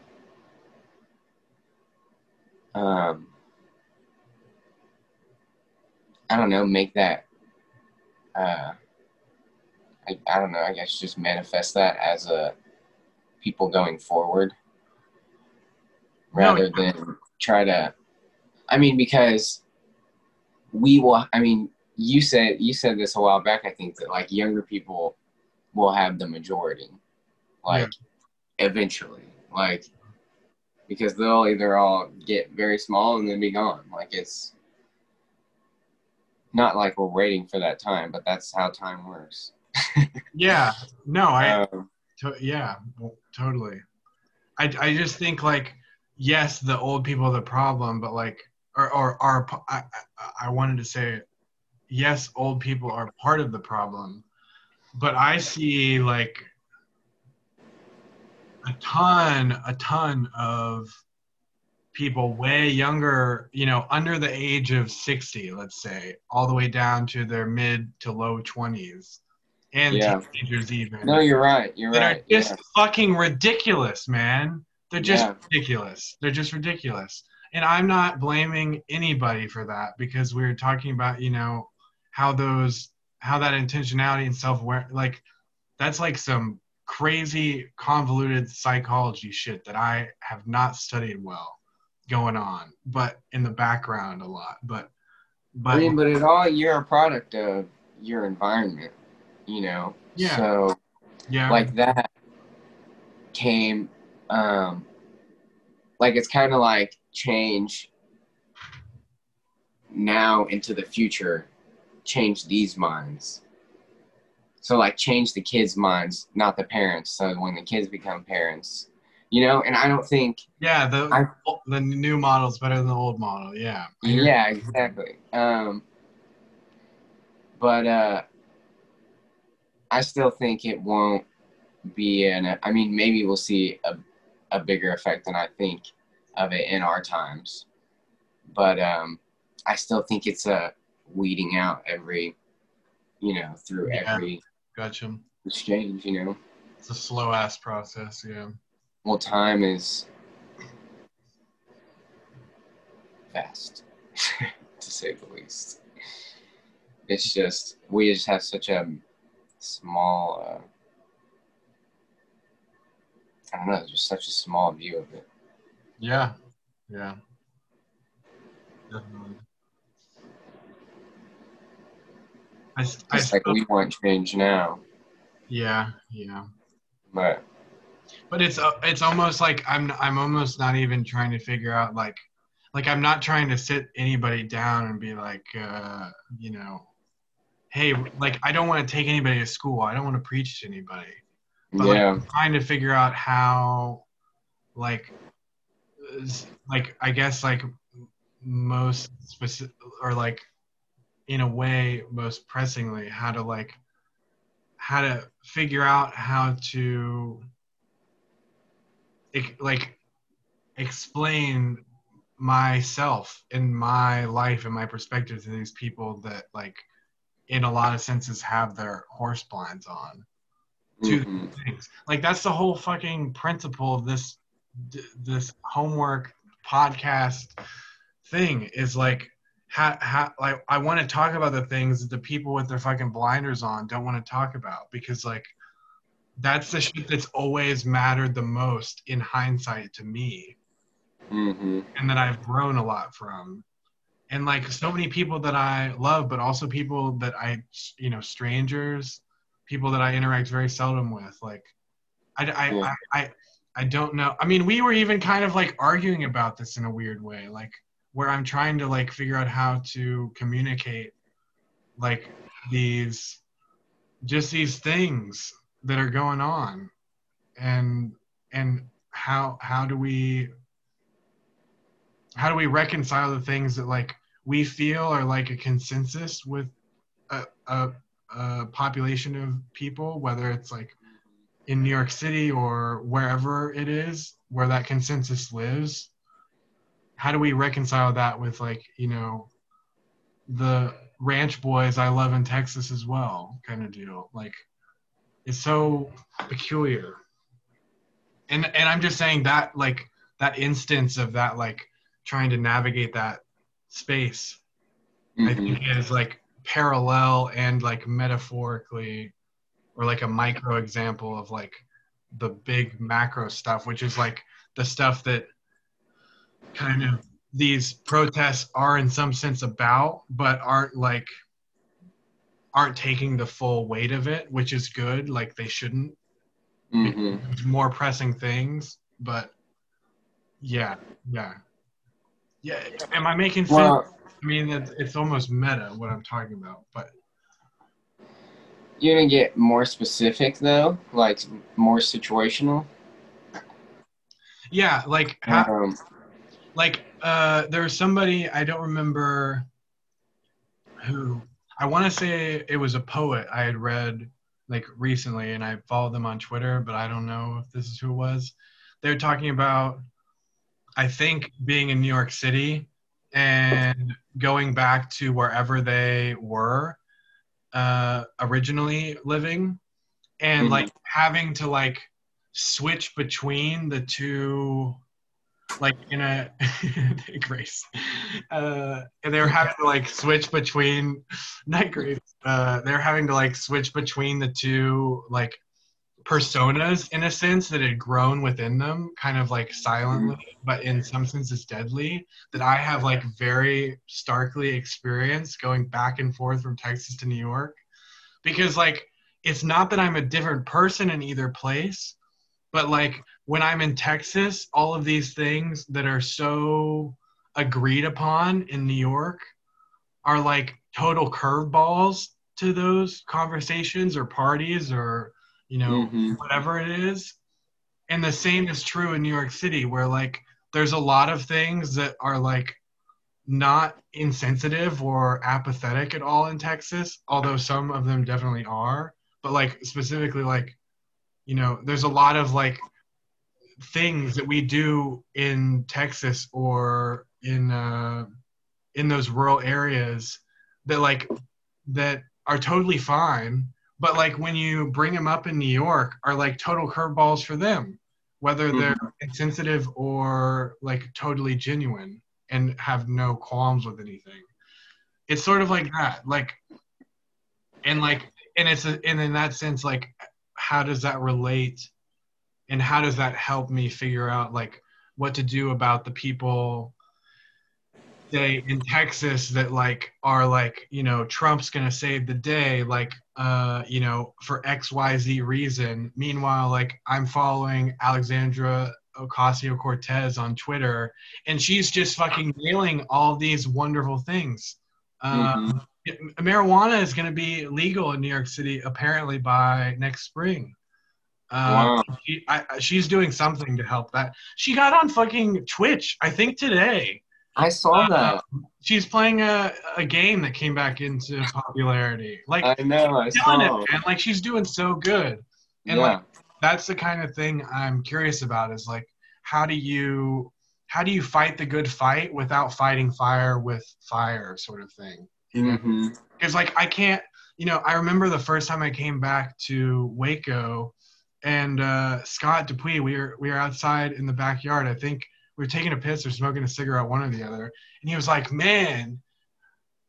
um, I don't know, make that, uh, I, I don't know, I guess just manifest that as a people going forward No, rather than try to, I mean, because we will, I mean, you said, you said this a while back, I think that like younger people will have the majority like eventually like because they'll either all get very small and then be gone like it's not like we're waiting for that time but that's how time works yeah, no, I. um, To, yeah, well, totally. I, I just think like yes, the old people are the problem, but like or or are I I wanted to say yes, old people are part of the problem, but I see like a ton a ton of people way younger, you know, under the age of 60, let's say, all the way down to their mid to low 20s and Yeah. teenagers even no you're right you're right. that right are just fucking ridiculous, man. They're just Yeah. ridiculous. They're just ridiculous. And I'm not blaming anybody for that because we are talking about, you know, how those how that intentionality and self-aware like that's like some crazy convoluted psychology shit that I have not studied well going on, but in the background a lot. But but I mean, but it all you're a product of your environment, you know. Yeah. So yeah, like that came, um, like it's kind of like change now into the future, change these minds. So like change the kids' minds, not the parents. So when the kids become parents, you know. And I don't think yeah, the I- the new model's better than the old model. Yeah. Yeah, exactly. Um, but uh, I still think it won't be an. I mean, maybe we'll see a, a bigger effect than I think of it in our times. But um, I still think it's a weeding out every, you know, through Yeah. every Gotcha. exchange. You know, It's a slow ass process. Yeah. well, time is fast, to say the least. It's just we just have such a small. Uh, I don't know, just such a small view of it. Yeah. Yeah. Definitely. I, s- I It's like still- we want change now, yeah, yeah. but But it's uh, it's almost like I'm I'm almost not even trying to figure out like like I'm not trying to sit anybody down and be like uh, you know, hey, like I don't want to take anybody to school. I don't want to preach to anybody. But like, yeah, I'm trying to figure out how like like i guess like most specific or like in a way most pressingly how to like how to figure out how to like explain myself and my life and my perspective to these people that like in a lot of senses have their horse blinds on to mhm, things. Like that's the whole fucking principle of this this homework podcast thing is like how, how like I want to talk about the things that the people with their fucking blinders on don't want to talk about because like that's the shit that's always mattered the most in hindsight to me mhm, and that I've grown a lot from. and like so many people that I love, but also people that I, you know, strangers, people that I interact very seldom with. Like, I, I, Yeah. I, I, I don't know. I mean, we were even kind of like arguing about this in a weird way, like where I'm trying to like figure out how to communicate, like these, just these things that are going on, and and how how do we how do we reconcile the things that like we feel are like a consensus with a, a, a population of people whether it's like in new york city or wherever it is where that consensus lives how do we reconcile that with like you know the ranch boys i love in texas as well kind of deal like it's so peculiar and and i'm just saying that like that instance of that like trying to navigate that space i Mhm. think is like parallel and like metaphorically or like a micro example of like the big macro stuff which is like the stuff that kind of these protests are in some sense about but aren't like aren't taking the full weight of it which is good like they shouldn't Mhm. More pressing things but yeah yeah yeah am i making sense Well, i mean it's, it's almost meta what i'm talking about but you gonna get more specific though, like more situational. yeah like how, Um, like uh there was somebody i don't remember who i want to say it was a poet i had read like recently and i followed them on twitter but i don't know if this is who it was they were talking about i think being in new york city and going back to wherever they were uh originally living and Mhm. like having to like switch between the two like in a grace. Uh and they were having to like switch between night grace uh they're having to like switch between the two like personas in a sense that had grown within them kind of like silently but in some senses deadly that i have like very starkly experienced going back and forth from texas to new york. Because like it's not that i'm a different person in either place but like when I'm in Texas, all of these things that are so agreed upon in New York are like total curveballs to those conversations or parties or you know Mhm. whatever it is. And the same is true in New York City where like there's a lot of things that are like not insensitive or apathetic at all in Texas, although some of them definitely are. But like specifically like you know, there's a lot of like things that we do in Texas or in uh, in those rural areas that like that are totally fine, but like when you bring them up in New York, are like total curveballs for them, whether they're insensitive or like totally genuine and have no qualms with anything. It's sort of like that, like, and like, and it's a, and in that sense, like, how does that relate? And how does that help me figure out like what to do about the people say in Texas that like are like you know Trump's gonna save the day like uh you know for XYZ reason. Meanwhile like I'm following Alexandra Ocasio Cortez on Twitter and she's just fucking nailing all these wonderful things. Uh, Mhm. Marijuana is going to be legal in New York City apparently by next spring. Uh, Wow. she, I, she's doing something to help that. She got on fucking Twitch, I think today. I saw Uh, that. She's playing a, a game that came back into popularity. Like, I know. I saw. it, man. Like, she's doing so good. And yeah. like, that's the kind of thing I'm curious about. Is like, how do you how do you fight the good fight without fighting fire with fire, sort of thing. Because like I can't, you know, I remember the first time I came back to Waco, and uh, Scott Dupuy, we were we were outside in the backyard. I think we were taking a piss or smoking a cigarette, one or the other, and he was like, "Man,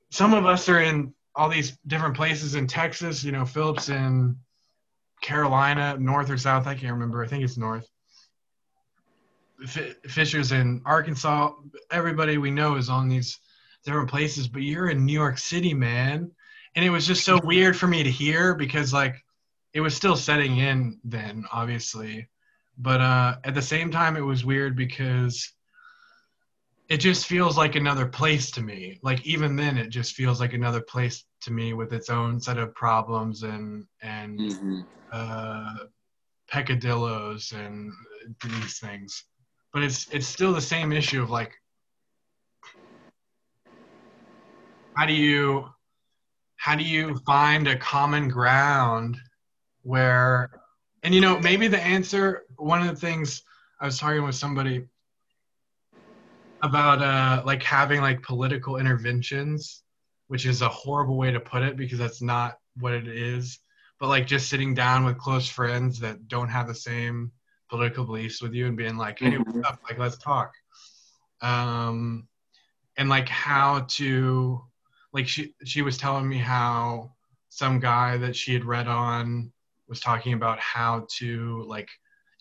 some of us are in all these different places in Texas. You know, Phillips in Carolina, north or south. I can't remember. I think it's north. F- Fisher's in Arkansas. Everybody we know is on these different places, but you're in New York City, man. And it was just so weird for me to hear because like it was still setting in then, obviously. But uh, at the same time, it was weird because it just feels like another place to me. Like even then, it just feels like another place to me with its own set of problems and and Mm-hmm. uh, peccadillos and these things. But it's it's still the same issue of like, how do you how do you find a common ground where and you know maybe the answer one of the things I was talking with somebody about uh like having like political interventions which is a horrible way to put it because that's not what it is but like just sitting down with close friends that don't have the same political beliefs with you and being like hey what's Mhm. up like let's talk um and like how to like she she was telling me how some guy that she had read on was talking about how to like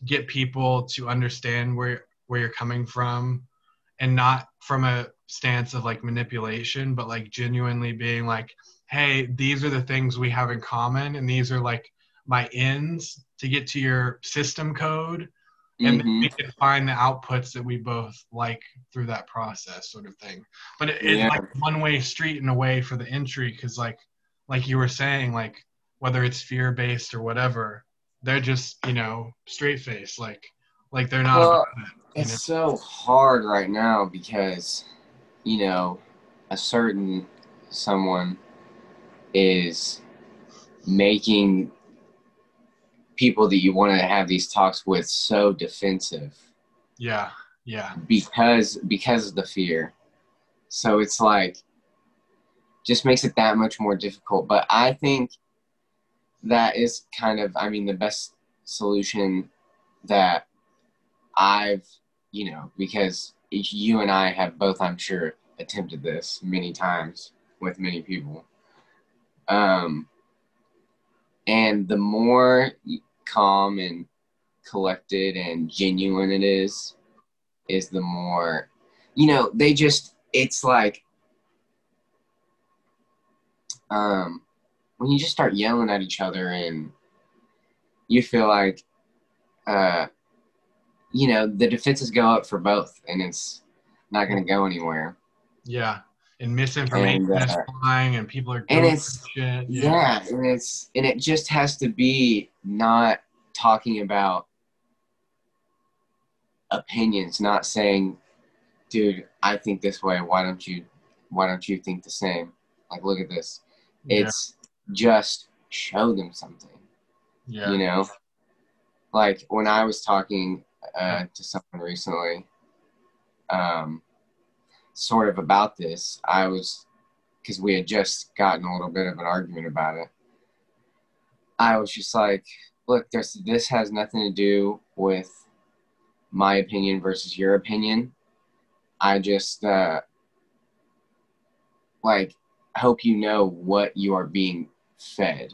get people to understand where where you're coming from and not from a stance of like manipulation but like genuinely being like hey these are the things we have in common and these are like my ends to get to your system code and then Mhm. we can find the outputs that we both like through that process sort of thing but it, it's Yeah. like one way street in a way for the entry because like like you were saying like whether it's fear based or whatever they're just you know straight face like like they're not Well, about it, you It's so hard right now because, you know, a certain someone is making people that you want to have these talks with so defensive yeah yeah because because of the fear. So it's like just makes it that much more difficult. But I think that is kind of I mean the best solution that I've you know because you and I have both I'm sure attempted this many times with many people. Um and the more calm and collected and genuine it is is the more you know they just it's like um when you just start yelling at each other and you feel like uh you know the defenses go up for both and it's not going to go anywhere. Yeah and misinformation And, is uh, flying and people are and it's- shit yeah and it's and it just has to be not talking about opinions not saying dude i think this way. Why don't you why don't you think the same? Like look at this. Yeah, it's just show them something yeah. you know? Like when i was talking uh, to someone recently um, sort of about this i was because we had just gotten a little bit of an argument about it. I was just like look there's this has nothing to do with my opinion versus your opinion. I just uh, like hope you know what you are being fed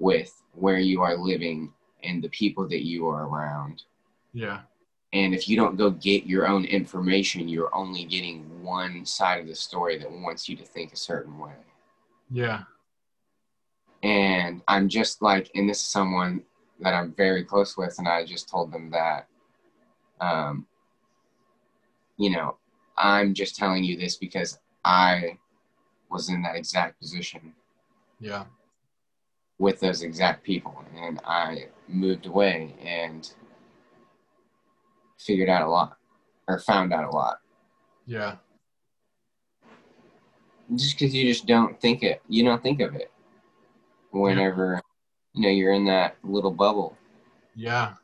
with where you are living and the people that you are around. yeah And if you don't go get your own information, you're only getting one side of the story that wants you to think a certain way. yeah And I'm just like, and this is someone that I'm very close with, and I just told them that, um, you know, I'm just telling you this because I was in that exact position yeah with those exact people and i moved away and figured out a lot or found out a lot. Yeah. Just because you just don't think it you don't think of it whenever you know you're in that little bubble. Yeah.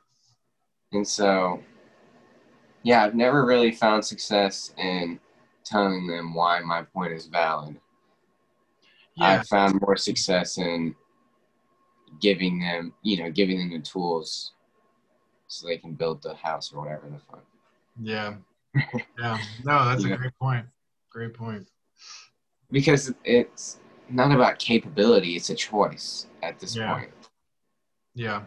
And so yeah i've never really found success in telling them why my point is valid. Yeah. i've found more success in giving them you know giving them the tools so they can build the house or whatever the fuck. Yeah. Yeah. No that's Yeah. a great point. Great point. Because it's not about capability it's a choice at this Yeah. point. Yeah.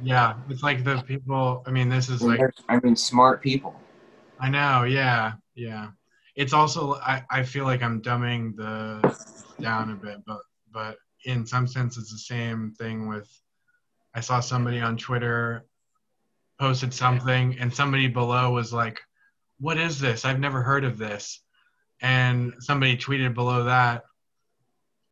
Yeah it's like the people i mean this is And like I mean smart people. I know, yeah, yeah. it's also I, I feel like I'm dumbing the down a bit, but but in some sense it's the same thing with I saw somebody on Twitter posted something and somebody below was like, What is this? I've never heard of this. And somebody tweeted below that,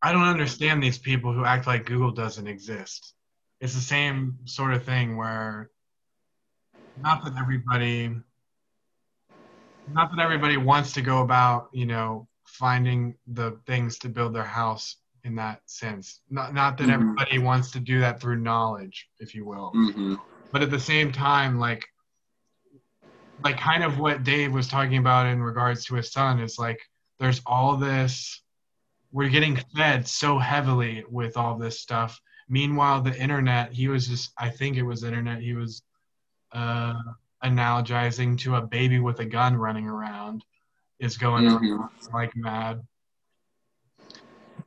I don't understand these people who act like Google doesn't exist. It's the same sort of thing where not that everybody not that everybody wants to go about, you know, finding the things to build their house in that sense. Not not that Mhm. everybody wants to do that through knowledge, if you will. hmm But at the same time, like like kind of what Dave was talking about in regards to his son is like there's all this we're getting fed so heavily with all this stuff. Meanwhile, the internet, he was just I think it was internet, he was uh analogizing to a baby with a gun running around is going Mhm. around like mad.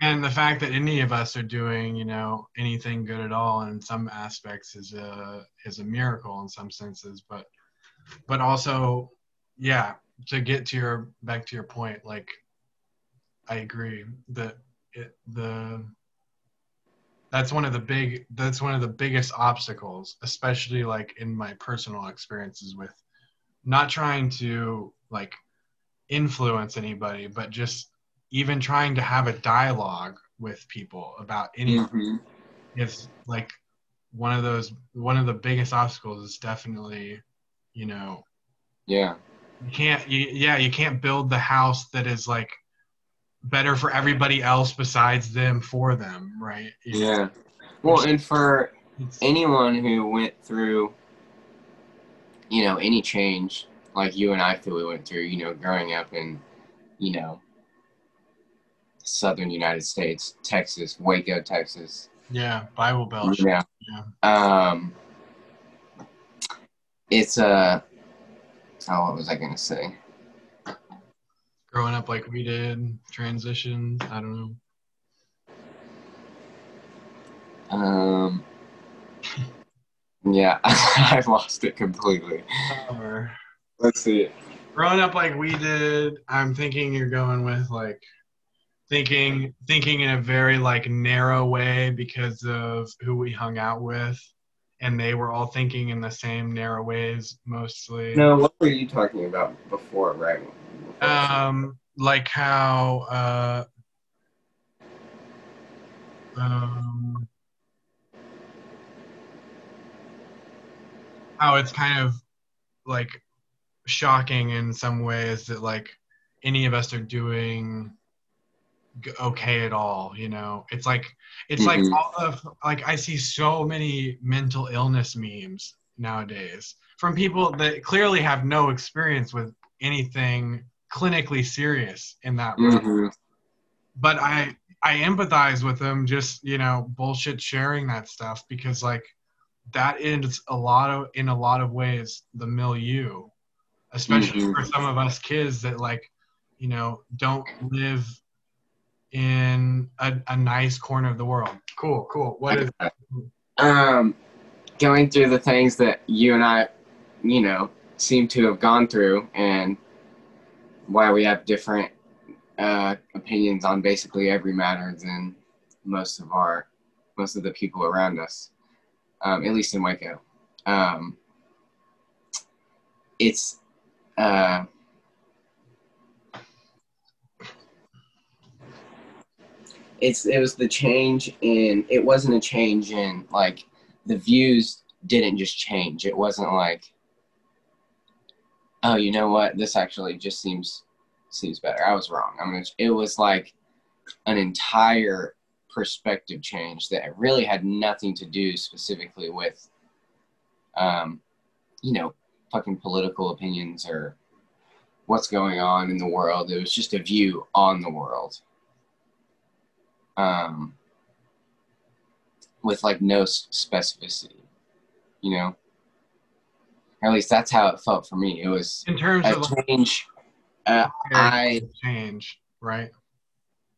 And the fact that any of us are doing, you know, anything good at all in some aspects is a is a miracle in some senses, but but also, yeah, to get to your back to your point, like I agree that it the that's one of the big that's one of the biggest obstacles, especially like in my personal experiences with not trying to like influence anybody, but just even trying to have a dialogue with people about anything hmm is like one of those one of the biggest obstacles is definitely you know Yeah. you can't you, yeah you can't build the house that is like better for everybody else besides them for them right It's- Yeah. Well, and for anyone who went through, you know, any change like you and I feel we went through, you know, growing up and you know, southern United States, Texas, Waco, Texas. yeah bible belt Yeah. yeah Um, it's a. Oh, what was I gonna say? growing up like we did transitions i don't know Um. Yeah, I've lost it completely. or Let's see. growing up like we did i'm thinking you're going with like thinking thinking in a very like narrow way because of who we hung out with and they were all thinking in the same narrow ways mostly No, what were you talking about before, right? um like how uh um how it's kind of like shocking in some ways that like any of us are doing okay at all you know it's like it's like Mhm. all of like i see so many mental illness memes nowadays from people that clearly have no experience with anything clinically serious in that realm hmm but I I empathize with them just you know bullshit sharing that stuff because like that is a lot of in a lot of ways the milieu, especially Mhm. for some of us kids that like you know don't live in a, a nice corner of the world. Cool, cool. What is Um, going through the things that you and I, you know, seem to have gone through, and why we have different uh, opinions on basically every matter than most of our, most of the people around us, um, at least in Waco. Um, it's uh, it's it was the change in it wasn't a change in like the views didn't just change. It wasn't like oh you know what? This actually just seems seems better. I was wrong. I mean, it was like an entire perspective change that really had nothing to do specifically with um you know fucking political opinions or what's going on in the world. It was just a view on the world um, with like no specificity, you know. Or at least that's how it felt for me. It was in terms of change. Uh, I change, right?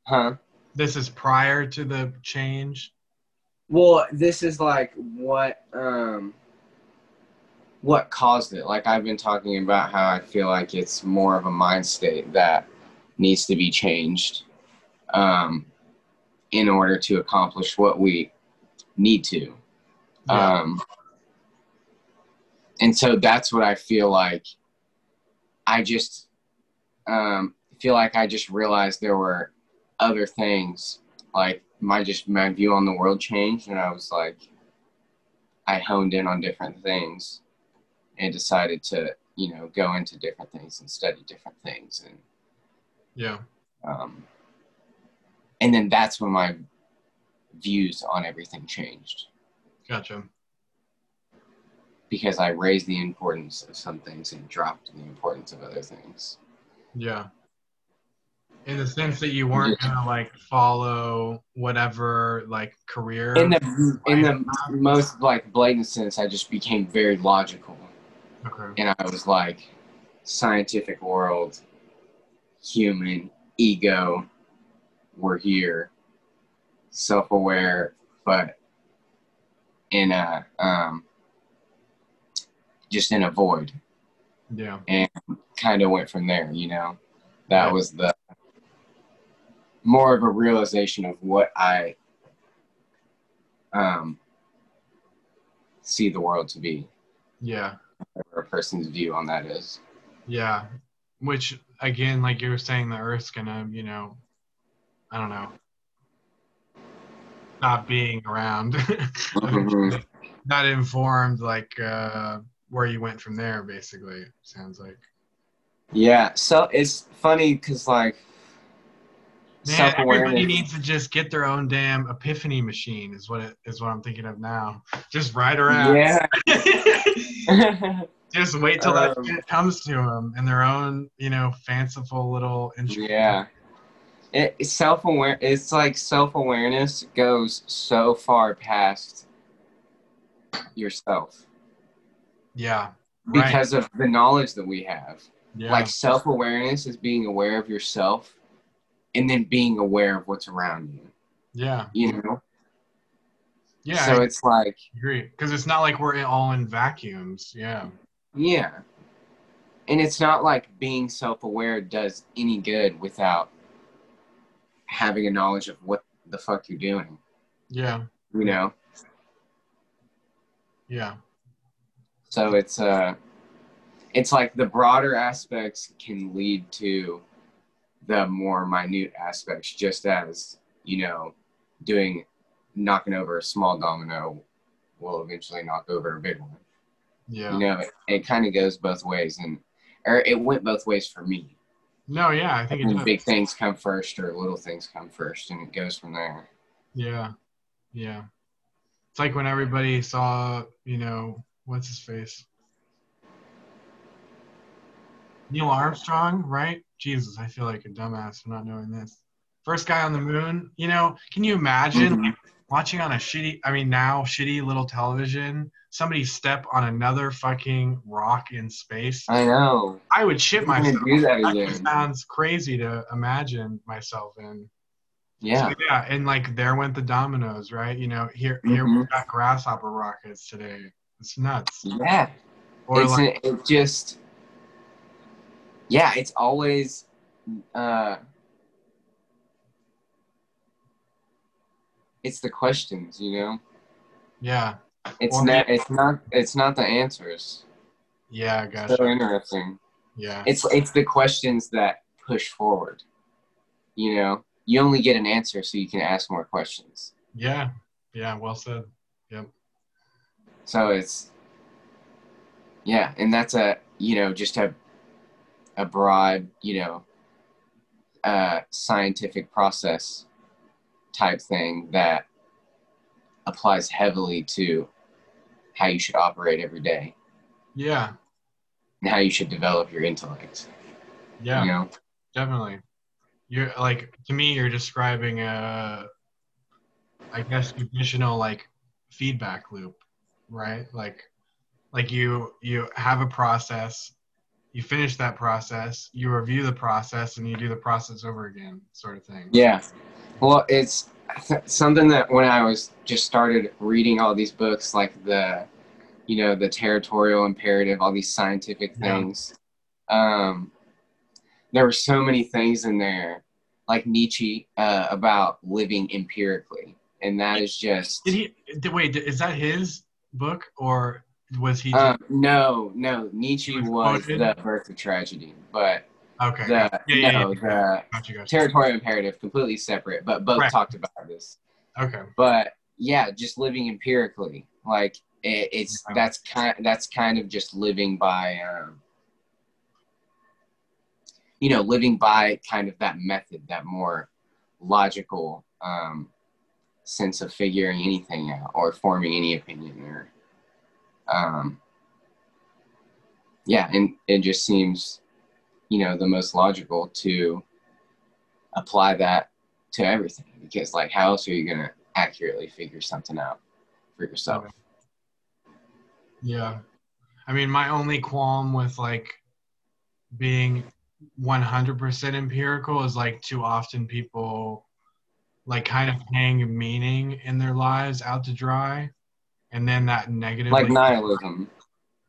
huh? This is prior to the change. Well, this is like what um, what caused it. Like I've been talking about how I feel like it's more of a mind state that needs to be changed um, in order to accomplish what we need to. Yeah. Um, and so that's what I feel like. I just um, feel like I just realized there were other things like my just my view on the world changed, and I was like, I honed in on different things and decided to you know go into different things and study different things and Yeah. um, and then that's when my views on everything changed Gotcha. because I raised the importance of some things and dropped the importance of other things. Yeah. In the sense that you weren't Yeah. gonna like follow whatever like career. In the in the most like blatant sense, I just became very logical, okay. and I was like, scientific world, human ego, we're here, self-aware, but in a um, just in a void. Yeah. And kind of went from there, you know. That Yeah. was the more of a realization of what I um see the world to be, Yeah. or a person's view on that is. Yeah. Which again, like you were saying, the Earth's gonna, you know, I don't know, not being around, Mhm. not informed, like uh, where you went from there. Basically, sounds like. Yeah, so it's funny because like Man, everybody needs to just get their own damn epiphany machine. Is what it is. What I'm thinking of now. Just ride around. Yeah. just wait till that Um, shit comes to them in their own, you know, fanciful little. yeah. It, it's self aware. It's like self awareness goes so far past yourself Yeah. Right. because of the knowledge that we have. yeah. Like self awareness is being aware of yourself and then being aware of what's around you. yeah. You know? Yeah. So I it's like, agree. Because it's not like we're all in vacuums. Yeah. yeah. And it's not like being self aware does any good without having a knowledge of what the fuck you're doing. Yeah. You know? Yeah. So it's uh it's like the broader aspects can lead to the more minute aspects just as, you know, doing knocking over a small domino will eventually knock over a big one. Yeah. You know, it, it kind of goes both ways and or it went both ways for me. No, yeah, I think does. big things come first or little things come first and it goes from there. Yeah. Yeah. It's like when everybody saw, you know, what's his face? Neil Armstrong, right? Jesus, I feel like a dumbass for not knowing this. First guy on the moon, you know, can you imagine Mhm. Watching on a shitty, I mean, now shitty little television, somebody step on another fucking rock in space? I know. I would shit myself. do that That sounds crazy to imagine myself in. Yeah. So, yeah, and like there went the dominoes, right? You know, here here Mhm. we've got grasshopper rockets today. It's nuts. Yeah. Or it's like, it just yeah it's always uh it's the questions you know yeah, it's Or not it's not it's not the answers yeah, gotcha. so interesting Yeah, it's it's the questions that push forward you know you only get an answer so you can ask more questions yeah, yeah. Well said. Yep. So it's yeah and that's a you know just a a broad you know uh scientific process type thing that applies heavily to how you should operate every day Yeah, and how you should develop your intellect yeah, you know definitely. You're like to me, you're describing a, I guess, traditional like feedback loop, right? Like, like you you have a process, you finish that process, you review the process, and you do the process over again, sort of thing. Yeah. Well, it's something that when I was just started reading all these books, like the you know, the territorial imperative, all these scientific Yeah. things. Um, there were so many things in there, like Nietzsche, uh, about living empirically. And that is just. Did he? Did, wait, is that his book or was he? Uh, no, no. Nietzsche Was was the birth of tragedy, but okay. the yeah, yeah, no, yeah. the Gotcha, gotcha. territorial imperative completely separate, but both Right. talked about this. Okay. But yeah, just living empirically, like it, it's Okay. that's kind that's kind of just living by, um, you know, living by kind of that method, that more logical um, sense of figuring anything out or forming any opinion or um, yeah and it just seems you know the most logical to apply that to everything because like how else are you going to accurately figure something out for yourself Yeah. I mean, my only qualm with like being 100% empirical is like too often people like kind of hang meaning in their lives out to dry. And then that negative. like nihilism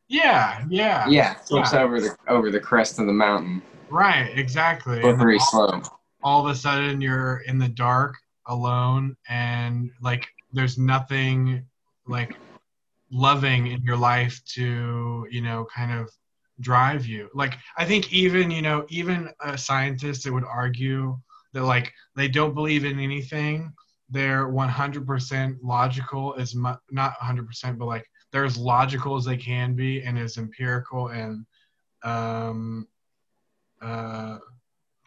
Yeah, yeah. yeah flips Yeah. over the over the crest of the mountain Right, exactly. Slippery slope all of a sudden you're in the dark alone and like there's nothing like loving in your life to you know kind of drive you like i think even you know even a scientist that would argue that like they don't believe in anything they're 100% logical is mu- not 100% but like they're as logical as they can be and as empirical and um uh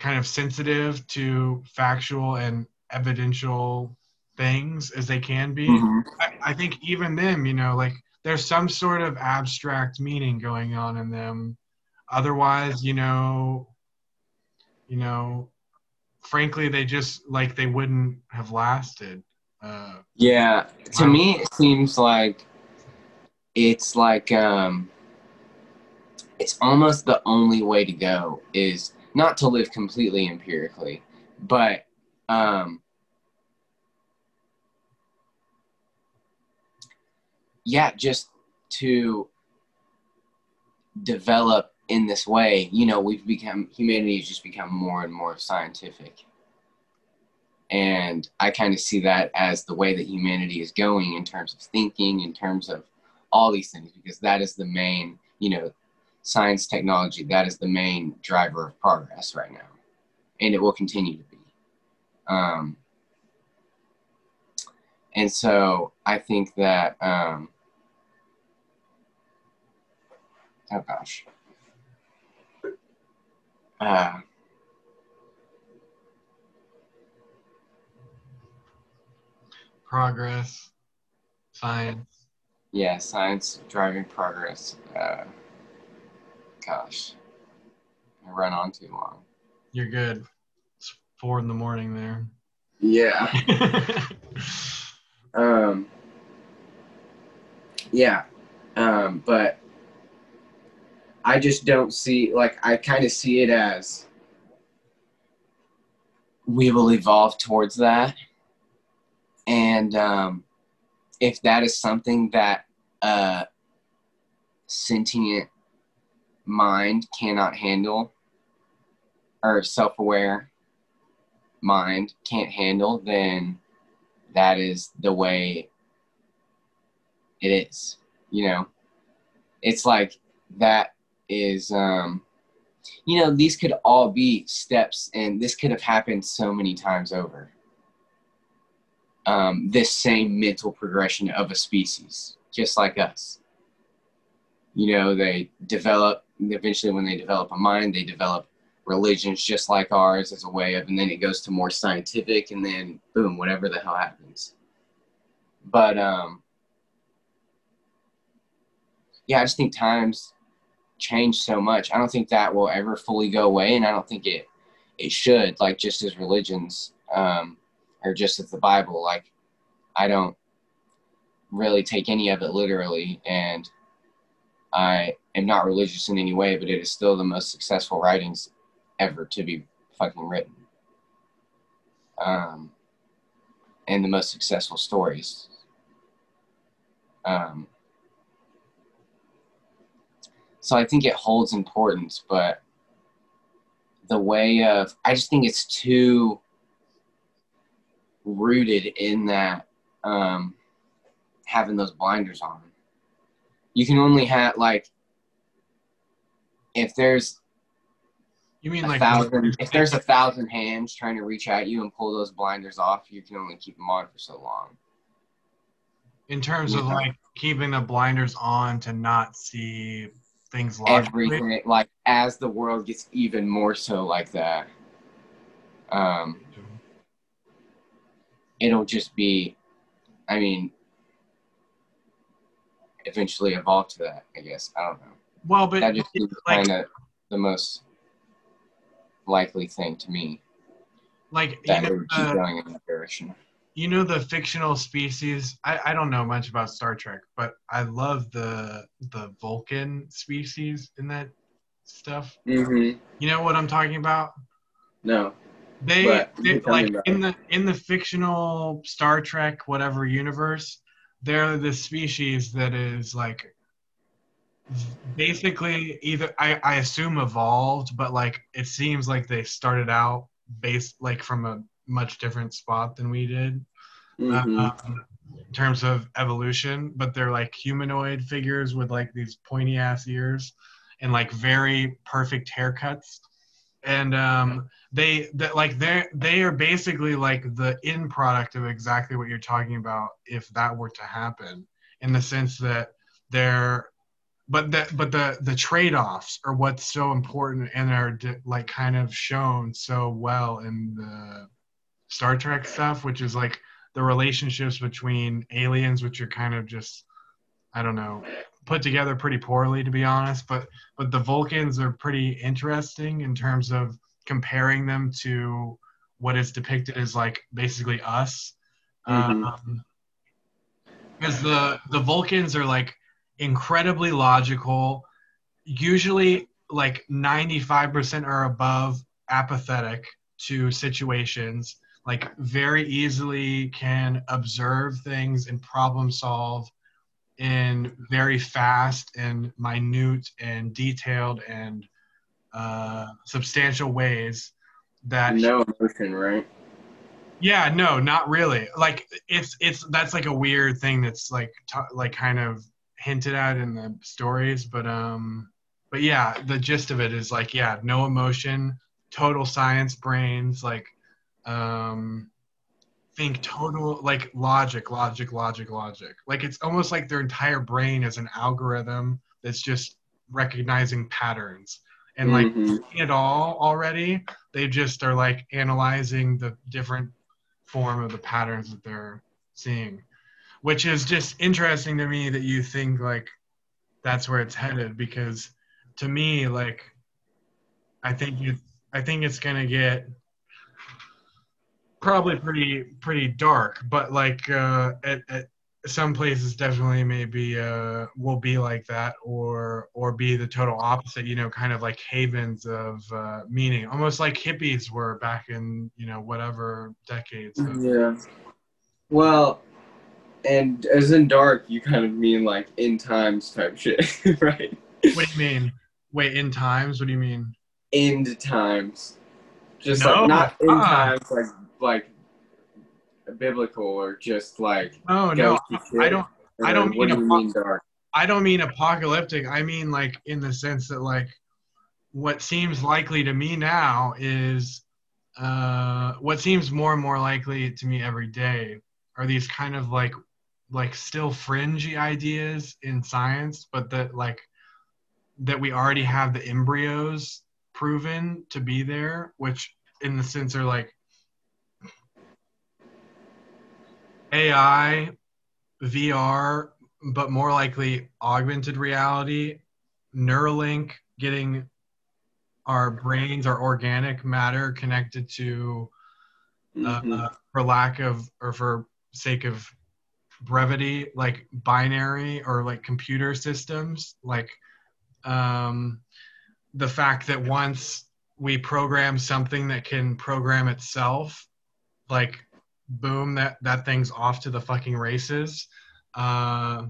kind of sensitive to factual and evidential things as they can be. Mhm. I, I think even them, you know, like there's some sort of abstract meaning going on in them. Otherwise, you know, you know, frankly, they just like they wouldn't have lasted. Uh, Yeah, to me it seems like it's like um it's almost the only way to go is not to live completely empirically, but um yeah, just to develop in this way, you know, we've become humanity has just become more and more scientific. And i kind of see that as the way that humanity is going in terms of thinking in terms of all these things because that is the main you know science technology that is the main driver of progress right now and it will continue to be um, and so i think that um, oh gosh uh, progress, science. Yeah, science driving progress. Uh, gosh, I run on too long. You're good. It's four in the morning there. Yeah. Um. Yeah. Um. But I just don't see like I kind of see it as we will evolve towards that, and um, if that is something that a sentient mind cannot handle or self-aware mind can't handle then that is the way it is you know? It's like that is um you know these could all be steps and this could have happened so many times over um, this same mental progression of a species just like us. You know they develop eventually when they develop a mind they develop religions just like ours as a way of and then it goes to more scientific and then boom whatever the hell happens. But um yeah i just think times change so much. I don't think that will ever fully go away and i don't think it it should like just as religions um or just as the bible like i don't really take any of it literally and i am not religious in any way but it is still the most successful writings ever to be fucking written. Um, and the most successful stories. Um, so I think it holds importance, but the way of I just think it's too rooted in that um, having those blinders on. You can only have like if there's You mean a like thousand if there's a thousand hands trying to reach at you and pull those blinders off, you can only keep them on for so long. in terms of like keeping the blinders on to not see things logically? Everything like as the world gets even more so like that. Um, it'll just be I mean eventually evolve to that, I guess. I don't know. Well, but That just seems like- kind of the most likely thing to me. like you That know, would keep the, going in that direction. you know the fictional species. I, I don't know much about Star Trek, but I love the the Vulcan species in that stuff. Mm-hmm. You know what I'm talking about? No. They, they you tell me like in the in the fictional Star Trek whatever universe, they're the species that is like basically either I, I assume evolved, but like it seems like they started out based like from a much different spot than we did Mhm. um, in terms of evolution, but they're like humanoid figures with like these pointy ass ears and like very perfect haircuts. And um, they that like they they are basically like the end product of exactly what you're talking about if that were to happen in the sense that they're but that but the the trade-offs are what's so important and are like kind of shown so well in the Star Trek stuff which is like the relationships between aliens which are kind of just i don't know put together pretty poorly to be honest but but the vulcans are pretty interesting in terms of comparing them to what is depicted as like basically us Mhm. um, because the the vulcans are like incredibly logical usually like 95% are above apathetic to situations like very easily can observe things and problem solve in very fast and minute and detailed and uh, substantial ways that No emotion, right? yeah no not really like it's it's that's like a weird thing that's like t- like kind of hinted at in the stories but um but yeah the gist of it is like yeah no emotion total science brains like um think total like logic logic logic logic like it's almost like their entire brain is an algorithm that's just recognizing patterns and like Mhm. seeing it all already they just are like analyzing the different form of the patterns that they're seeing which is just interesting to me that you think like that's where it's headed because to me like i think you i think it's to get probably pretty pretty dark but like uh at, at some places definitely maybe uh will be like that or or be the total opposite you know kind of like havens of uh meaning almost like hippies were back in you know whatever decades of, Yeah. Well, and as in dark, you kind of mean like in times type shit, right? what do you mean wait in times what do you mean End times. Just No, like not in uh-uh. times like like biblical or just like oh no i don't I don't mean do mean dark? I don't mean apocalyptic. I mean like in the sense that like what seems likely to me now is uh, what seems more and more likely to me every day are these kind of like like still fringy ideas in science, but that like that we already have the embryos proven to be there, which in the sense are like AI, VR, but more likely augmented reality, Neuralink, getting our brains, our organic matter connected to, uh, Mhm. for lack of, or for sake of brevity, like binary or like computer systems, like um, the fact that once we program something that can program itself, like boom, that that thing's off to the fucking races. Uh,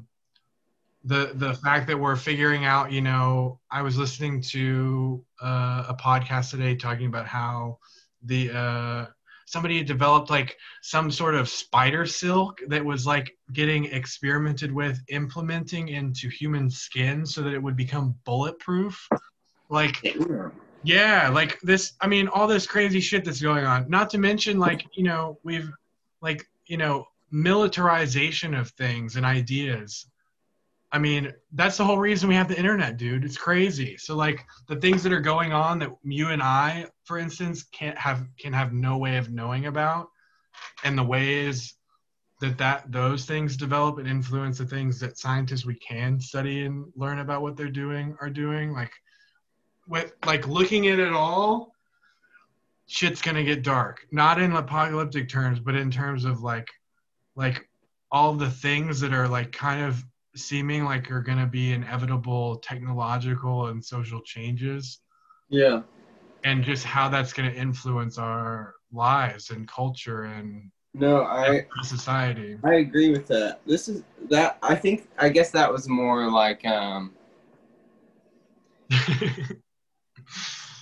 the the fact that we're figuring out you know i was listening to uh, a podcast today talking about how the uh, somebody had developed like some sort of spider silk that was like getting experimented with implementing into human skin so that it would become bulletproof. Like yeah like this i mean all this crazy shit that's going on. Not to mention like you know we've like you know militarization of things and ideas I mean, that's the whole reason we have the internet, dude. It's crazy. So like the things that are going on that you and I, for instance, can't have can have no way of knowing about, and the ways that that those things develop and influence the things that scientists we can study and learn about what they're doing are doing. Like with like looking at it all, shit's gonna get dark. Not in apocalyptic terms, but in terms of like like all the things that are like kind of seeming like are going to be inevitable technological and social changes. Yeah. And just how that's going to influence our lives and culture and no, I society. I agree with that. This is that I think I guess that was more like um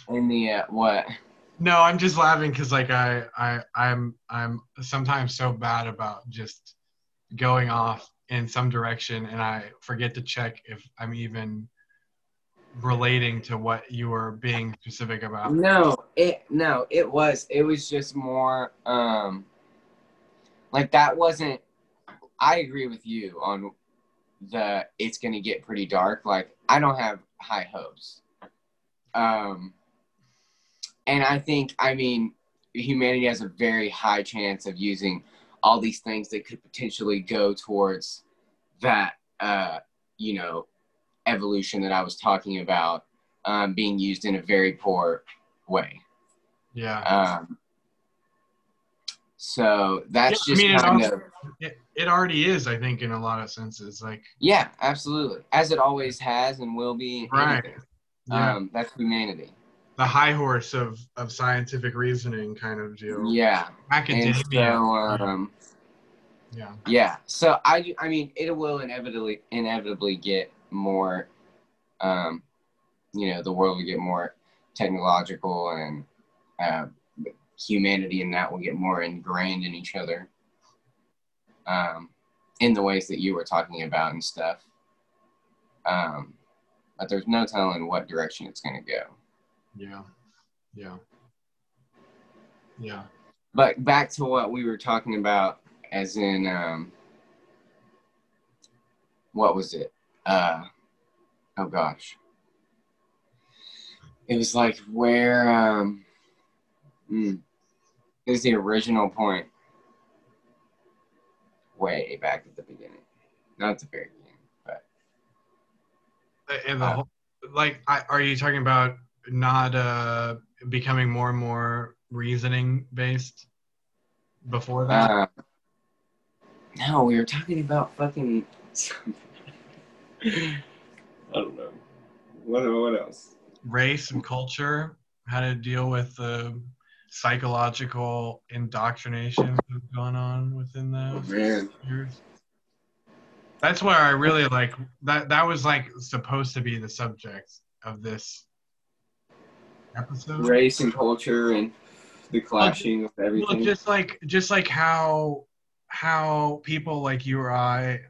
in the uh, what? No, I'm just laughing because like I I I'm I'm sometimes so bad about just going off in some direction and I forget to check if I'm even relating to what you were being specific about. No, it no, it was it was just more um like that wasn't I agree with you on the it's going to get pretty dark. Like I don't have high hopes. Um and I think I mean humanity has a very high chance of using all these things that could potentially go towards that uh, you know evolution that I was talking about um, being used in a very poor way. Yeah. Um, so that's yeah, just I mean, kind it, of it, it already is, I think, in a lot of senses. Like yeah, absolutely, as it always has and will be. Right. Yeah. Um, that's humanity. The high horse of of scientific reasoning, kind of deal. Yeah. Academia. And so, um, yeah. Yeah. So I, I mean, it will inevitably, inevitably get more, um, you know, the world will get more technological and uh, humanity and that will get more ingrained in each other, um, in the ways that you were talking about and stuff. Um, but there's no telling what direction it's going to go. Yeah. Yeah. Yeah. But back to what we were talking about as in um, what was it? Uh, oh gosh, it was like where um, mm, is the original point? Way back at the beginning, not at the very beginning, but and the uh, whole, like, I, are you talking about not uh, becoming more and more reasoning based before that? uh, no, we were talking about fucking. I don't know. What what else? Race and culture, how to deal with the psychological indoctrination that's gone on within Oh those man. years. That's where I really like that. That was like supposed to be the subject of this episode. race and culture and the clashing of everything. Well, just like just like how how people like you or I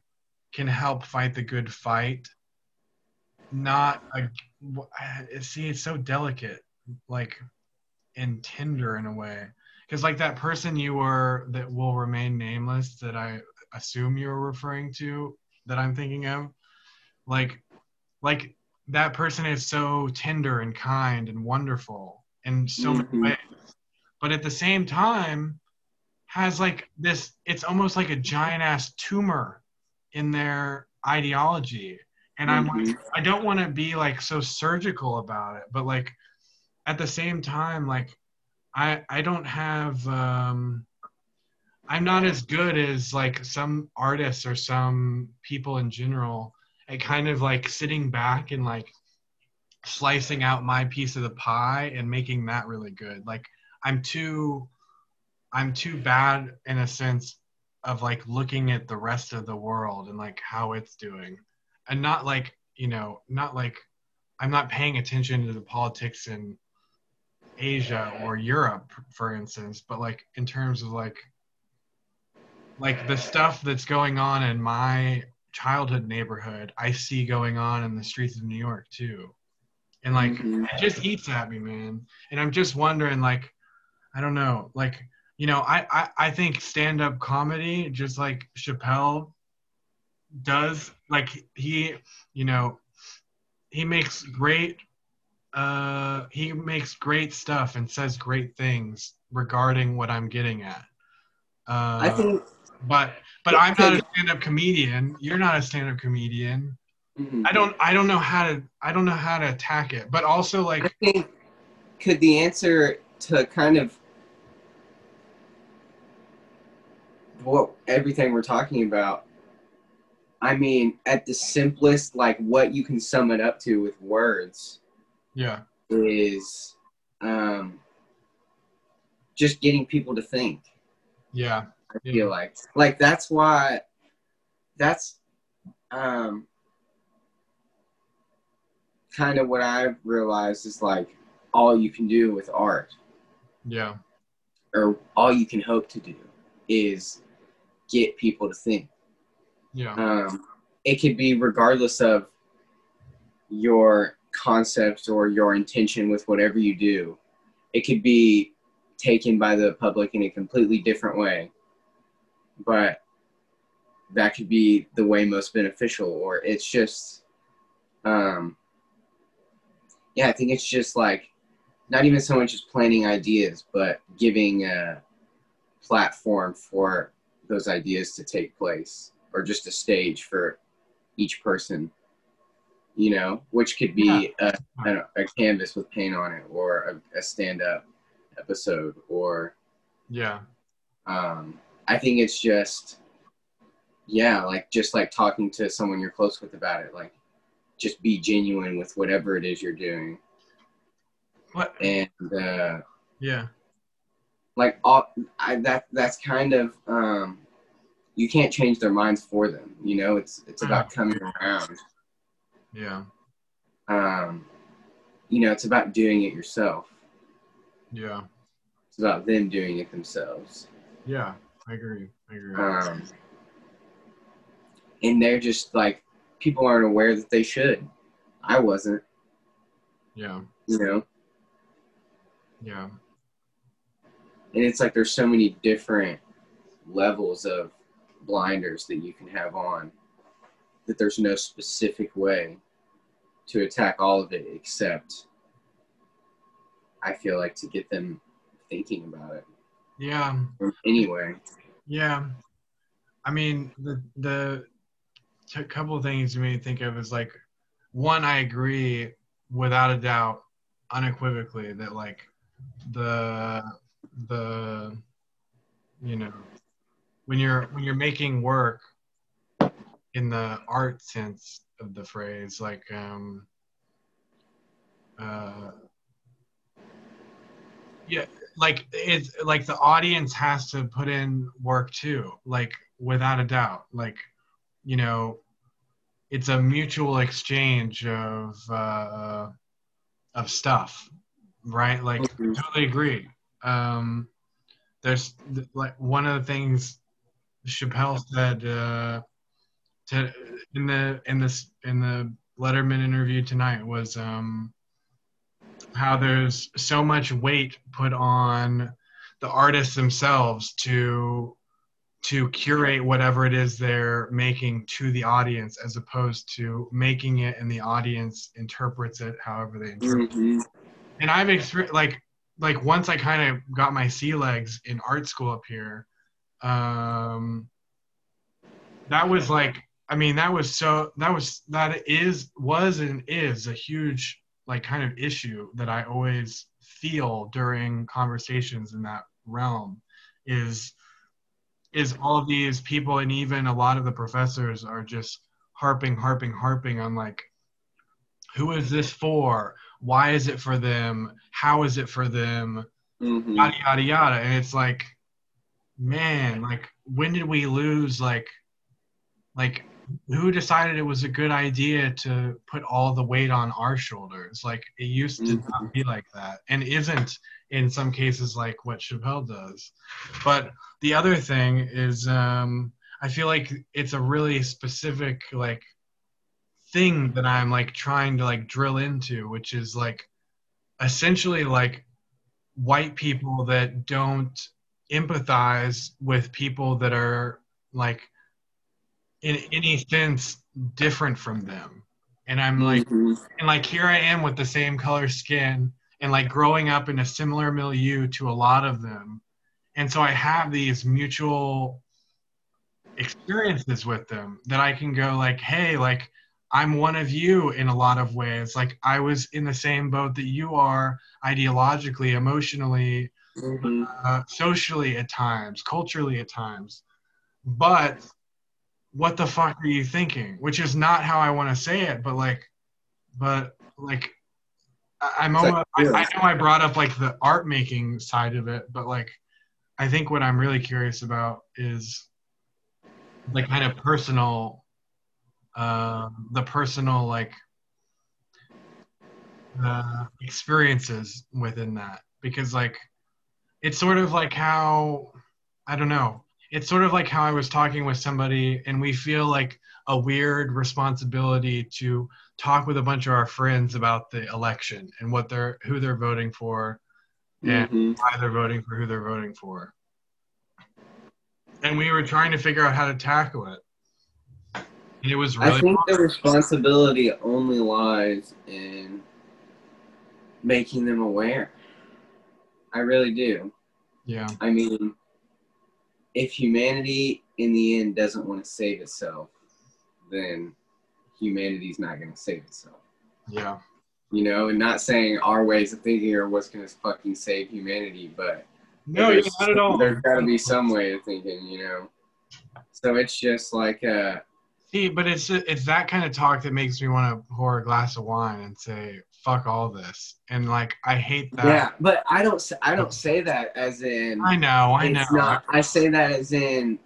can help fight the good fight. Not a see, it's so delicate, like and tender in a way. Because like that person you were that will remain nameless that I assume you're referring to that I'm thinking of, like like that person is so tender and kind and wonderful in so Mhm. many ways. But at the same time, has like this it's almost like a giant ass tumor in their ideology and i'm like i don't want to be like so surgical about it but like at the same time like i i don't have um i'm not as good as like some artists or some people in general at kind of like sitting back and like slicing out my piece of the pie and making that really good. Like i'm too I'm too bad in a sense of like looking at the rest of the world and like how it's doing. And not like you know not like i'm not paying attention to the politics in asia or europe for instance but like in terms of like like the stuff that's going on in my childhood neighborhood i see going on in the streets of new york too. And like Mhm. it just eats at me man. And i'm just wondering like i don't know like you know i i, I think stand-up comedy just like chappelle does like he you know he makes great uh he makes great stuff and says great things regarding what i'm getting at. Uh I think but but i'm not a stand-up comedian. You're not a stand-up comedian. Mhm. i don't i don't know how to i don't know how to attack it. But also like I think could the answer to kind of what everything we're talking about I mean at the simplest like what you can sum it up to with words yeah. is um just getting people to think. Yeah I Yeah. feel like like that's why that's um kind of what I've realized is like all you can do with art yeah or all you can hope to do is get people to think. yeah Um, it could be regardless of your concept or your intention with whatever you do. It could be taken by the public in a completely different way, but that could be the way most beneficial. Or it's just, um, yeah, I think it's just like not even so much as planning ideas, but giving a platform for those ideas to take place or just a stage for each person you know which could be a, I don't know, a canvas with paint on it or a, a stand-up episode or yeah um, i think it's just yeah like just like talking to someone you're close with about it like just be genuine with whatever it is you're doing. What? And uh, yeah. like all I, that that's kind of um you can't change their minds for them you know? It's it's about coming around. Yeah. Um you know it's about doing it yourself. Yeah. It's about them doing it themselves. Yeah i agree. I agree. Um and they're just like people aren't aware that they should. I wasn't. Yeah. You know? Yeah. And it's like there's so many different levels of blinders that you can have on that there's no specific way to attack all of it except i feel like to get them thinking about it yeah. Anyway. Yeah, I mean the the a couple of things you made me think of is like one, I agree without a doubt, unequivocally that like the the you know when you're when you're making work in the art sense of the phrase like um uh yeah like it's like the audience has to put in work too like without a doubt. Like you know it's a mutual exchange of uh of stuff right? Like Mhm. totally agree. Um there's like one of the things chappelle said uh to in the in this in the letterman interview tonight was um how there's so much weight put on the artists themselves to to curate whatever it is they're making to the audience as opposed to making it and the audience interprets it however they interpret Mhm. and I've experienced like like once I kind of got my sea legs in art school up here, um, that was like I mean that was so that was that is was and is a huge like kind of issue that I always feel during conversations in that realm is is all these people and even a lot of the professors are just harping harping harping on like who is this for? Why is it for them? How is it for them? Mhm. yada yada yada. And it's like man like when did we lose like like who decided it was a good idea to put all the weight on our shoulders? Like it used to Mhm. not be like that, and isn't in some cases like what Chappelle does. But the other thing is, um, I feel like it's a really specific like thing that I'm like trying to like drill into, which is like essentially like white people that don't empathize with people that are like in any sense different from them and i'm like Mhm. and like here i am with the same color skin and like growing up in a similar milieu to a lot of them and so i have these mutual experiences with them that i can go like hey like i'm one of you in a lot of ways like i was in the same boat that you are ideologically emotionally Mhm. uh, socially at times, culturally at times. But what the fuck are you thinking? Which is not how I want to say it, but like, but like, I- I'm It's like, I. I know I brought up like the art making side of it, but like, I think what I'm really curious about is the kind of personal, uh, the personal like uh, experiences within that because like it's sort of like how I don't know. It's sort of like how I was talking with somebody and we feel like a weird responsibility to talk with a bunch of our friends about the election and what they're who they're voting for and Mhm. why they're voting for who they're voting for. And we were trying to figure out how to tackle it. And it was really I think the responsibility only lies in making them aware. I really do. yeah. I mean, if humanity in the end doesn't want to save itself, then humanity's not going to save itself. Yeah. You know, and not saying our ways of thinking are what's going to fucking save humanity, but No, yeah, not at all. There's got to be some way of thinking, you know. So it's just like, uh, See, but it's it's that kind of talk that makes me want to pour a glass of wine and say fuck all this. And like I hate that. yeah. But I don't, I don't say that as in. I know, I know. not. I say that as in,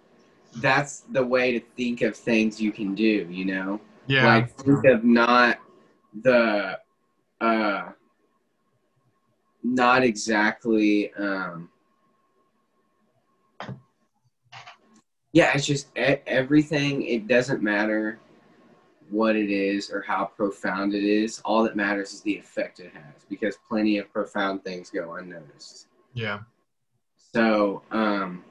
that's the way to think of things you can do. You know. yeah. like think of not the uh not exactly um yeah it's just everything it doesn't matter what it is or how profound it is all that matters is the effect it has because plenty of profound things go unnoticed yeah. so um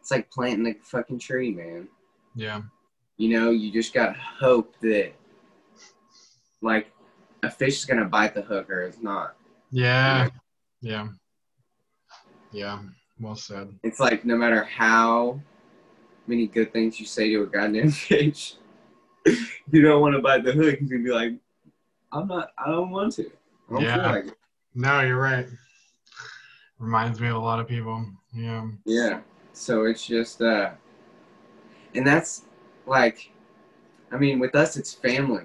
it's like planting a fucking tree man Yeah. you know, you just got to hope that like a fish is gonna bite the hook or it's not. Yeah. Yeah. Yeah. Well said. It's like no matter how many good things you say to a goddamn fish, you don't want to bite the hook. He's gonna be like, "I'm not. I don't want to. I don't Yeah. feel like it." No, you're right. Reminds me of a lot of people. Yeah. Yeah. So it's just, uh, and that's like, I mean, with us it's family,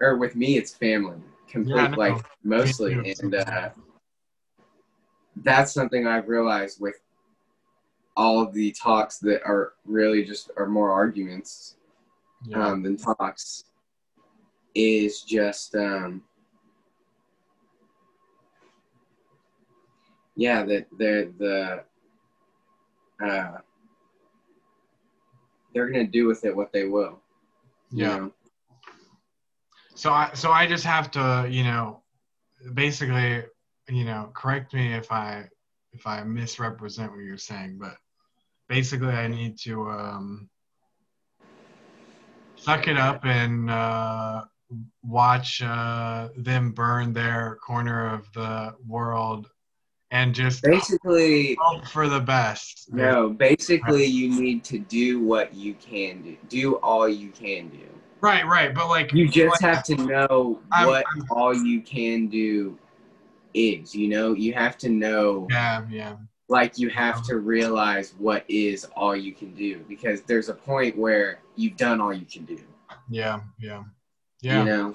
or with me it's family, complete Yeah, like mostly, and uh, that's something I've realized with all of the talks that are really just are more arguments Yeah. um, than talks is just um, yeah that they're the uh, they're gonna do with it what they will you yeah. know? So I so I just have to, you know, basically, you know, correct me if I if I misrepresent what you're saying, but basically I need to um suck it up and uh watch uh them burn their corner of the world and just basically hope for the best. no basically you need to do what you can do do all you can do Right, right, but like you just like, have to know I'm- what I'm- all you can do is you know you have to know Yeah, yeah. like you have to realize what is all you can do because there's a point where you've done all you can do Yeah, yeah. Yeah. you know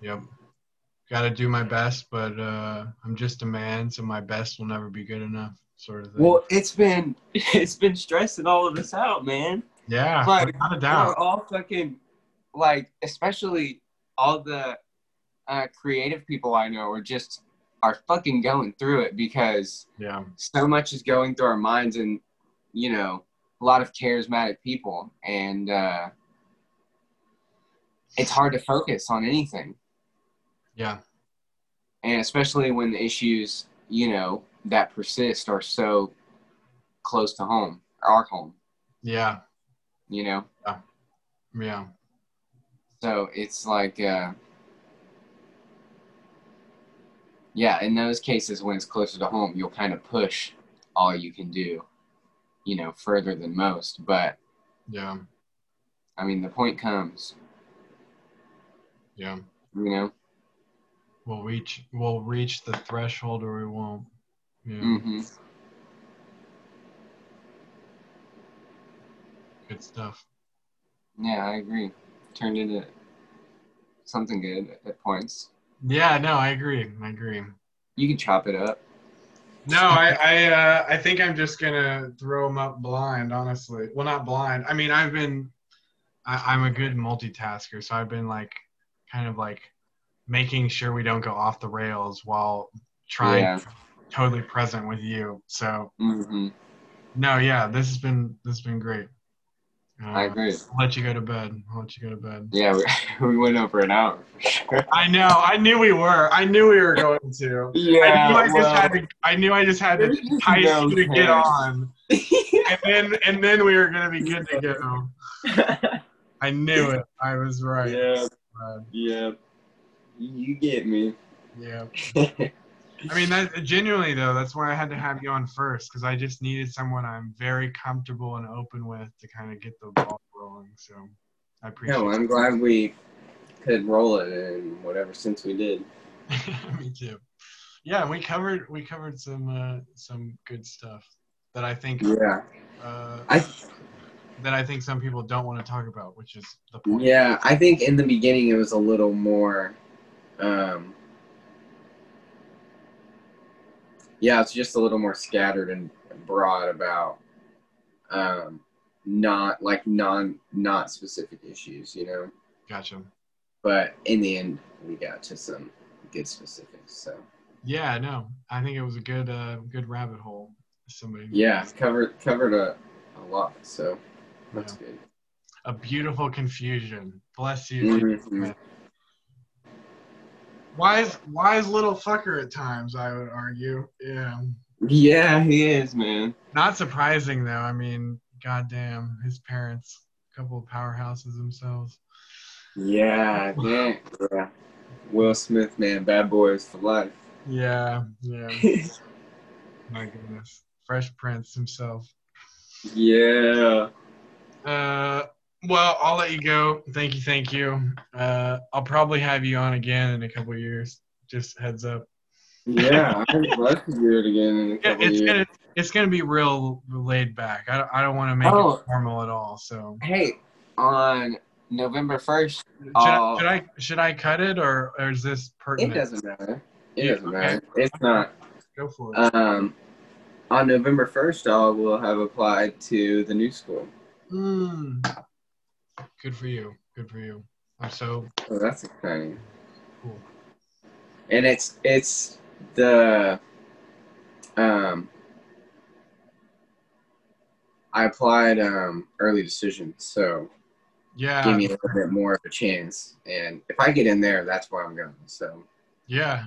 Yep. Got to do my best, but uh, I'm just a man, so my best will never be good enough, sort of thing. well it's been it's been stressing all of us out man Yeah, But without a we're all fucking like, especially all the uh, creative people I know are just are fucking going through it because Yeah, so much is going through our minds and you know a lot of charismatic people and uh, it's hard to focus on anything. Yeah, and especially when the issues you know that persist are so close to home our home. Yeah, you know? Yeah. yeah. so it's like uh, yeah in those cases when it's closer to home you'll kind of push all you can do you know further than most but Yeah, i mean the point comes yeah. you know We'll reach. We'll reach the threshold, or we won't. Yeah, hmm good stuff. Yeah, I agree. Turned into something good at points. Yeah, no, I agree. I agree. You can chop it up. No, I I uh, I think I'm just gonna throw them up blind. Honestly, well, not blind. I mean, I've been. I, I'm a good multitasker, so I've been like, kind of like, making sure we don't go off the rails while trying Yeah. to be totally present with you. So hmm no, yeah, this has been this has been great. Uh, I agree. I'll let you go to bed. I'll let you go to bed. Yeah, we, we went over an hour sure. I know. I knew we were. I knew we were going to. Yeah, I knew I just had to. I knew I just had to there's just no you to get on, and then and then we were gonna be good to go. I knew it. I was right. yeah, Uh, yeah. You get me. yeah. I mean, that genuinely though, that's why I had to have you on first because I just needed someone I'm very comfortable and open with to kind of get the ball rolling. So I appreciate. Yeah, well, I'm glad we could roll it in whatever since we did. Me too. Yeah, we covered we covered some uh, some good stuff that I think Yeah, uh, I that I think some people don't want to talk about, which is the point. yeah I think in the beginning it was a little more. Um, yeah, it's just a little more scattered and broad about um, not like non not specific issues, you know. Gotcha. But in the end, we got to some good specifics. So Yeah, no, I think it was a good uh, good rabbit hole. Somebody. yeah, covered covered a, a lot. So that's good. A beautiful confusion. Bless you. Mhm. Wise, wise little fucker at times. I would argue. Yeah. Yeah, he is, man. Not surprising though. I mean, goddamn, his parents, a couple of powerhouses themselves. Yeah, yeah, yeah. Will Smith, man, bad boys for life. Yeah, yeah. My goodness, Fresh Prince himself. yeah. Uh, well, I'll let you go. Thank you, thank you. Uh, I'll probably have you on again in a couple of years. Just heads up. Yeah, I'd love to do it again in a couple it's years. gonna it's gonna be real laid back. I don't, I don't want to make Oh. it formal at all. So Hey, on November 1st, should. I, should I should I cut it or, or is this pertinent? It doesn't matter. It Yeah, doesn't okay. matter. It's not. Go for it. Um, on November first, I will have applied to the new school. Mm. Good for you. Good for you. I'm so So that's exciting. cool. And it's it's the um. I applied um, early decision, so Yeah. give me a little bit more of a chance. And if I get in there, that's where I'm going. So Yeah.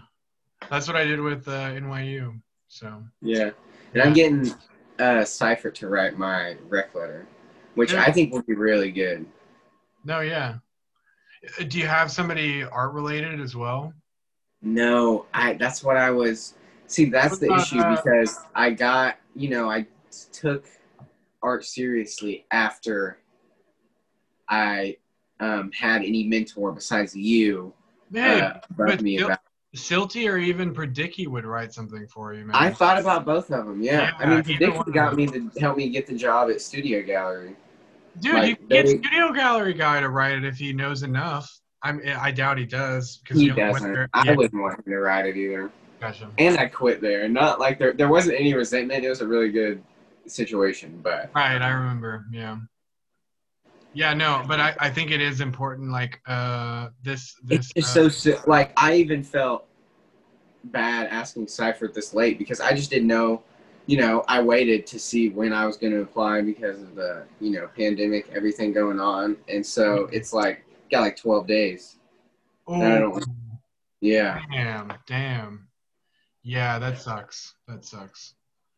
That's what I did with uh, NYU. So yeah, and I'm getting uh, Cypher to write my rec letter, which Yeah. I think will be really good. No, yeah. Uh, Do you have somebody art related as well? No, I. That's what I was. See, that's the issue because I got you know I took art seriously after I um, had any mentor besides you Man, uh, but me Sil- about. Silty or even Predicky would write something for you, man. I thought about both of them. Yeah, I mean, either one Predicky of got me to help me get the job at Studio Gallery. Dude, like, you can get they- Studio Gallery guy to write it if he knows enough. I'm, I doubt he does because He you only went doesn't. there- I yeah, wouldn't want him to write it either. gotcha. And I quit there. Not like there there wasn't any resentment. It was a really good situation, but Right, I remember. Yeah, Yeah, no, but I, I think it is important. Like uh, this this. It's uh, so like I even felt bad asking Cypher this late because I just didn't know. You know, I waited to see when I was going to apply because of the you know pandemic, everything going on, and so it's like got like twelve days. I Yeah, Damn, damn. Yeah, that sucks. That sucks.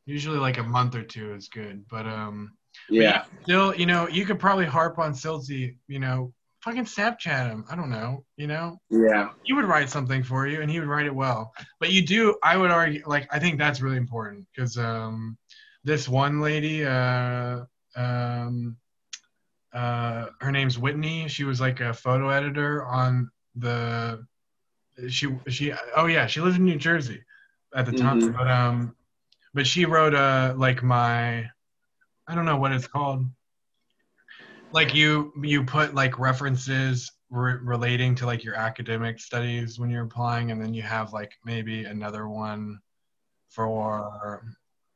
Usually like a month or two is good, but um yeah, still, you know, you could probably harp on Silty, you know, fucking Snapchat him. I don't know, you know? yeah, He would write something for you and he would write it well. But you do I would argue like I think that's really important because um this one lady uh um uh her name's Whitney. She was like a photo editor on the she she oh yeah, she lived in New Jersey at the time. Mhm. But um but she wrote uh like my I don't know what it's called. Like you you put like references re- relating to like your academic studies when you're applying and then you have like maybe another one for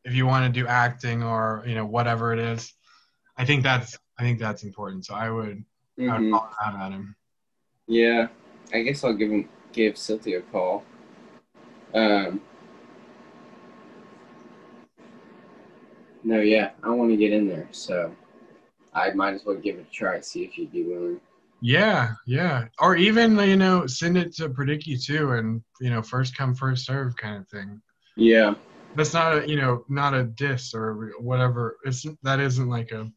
if you want to do acting or you know whatever it is. I think that's I think that's important. So I would I would call out at him. yeah. I guess I'll give him give Cynthia a call. Um. No, yeah, I want to get in there, so I might as well give it a try. See if you'd be willing. Yeah, yeah. Or even you know send it to Predicky too, and you know first come first serve kind of thing. Yeah, That's not a you know not a diss or whatever. It's that isn't like a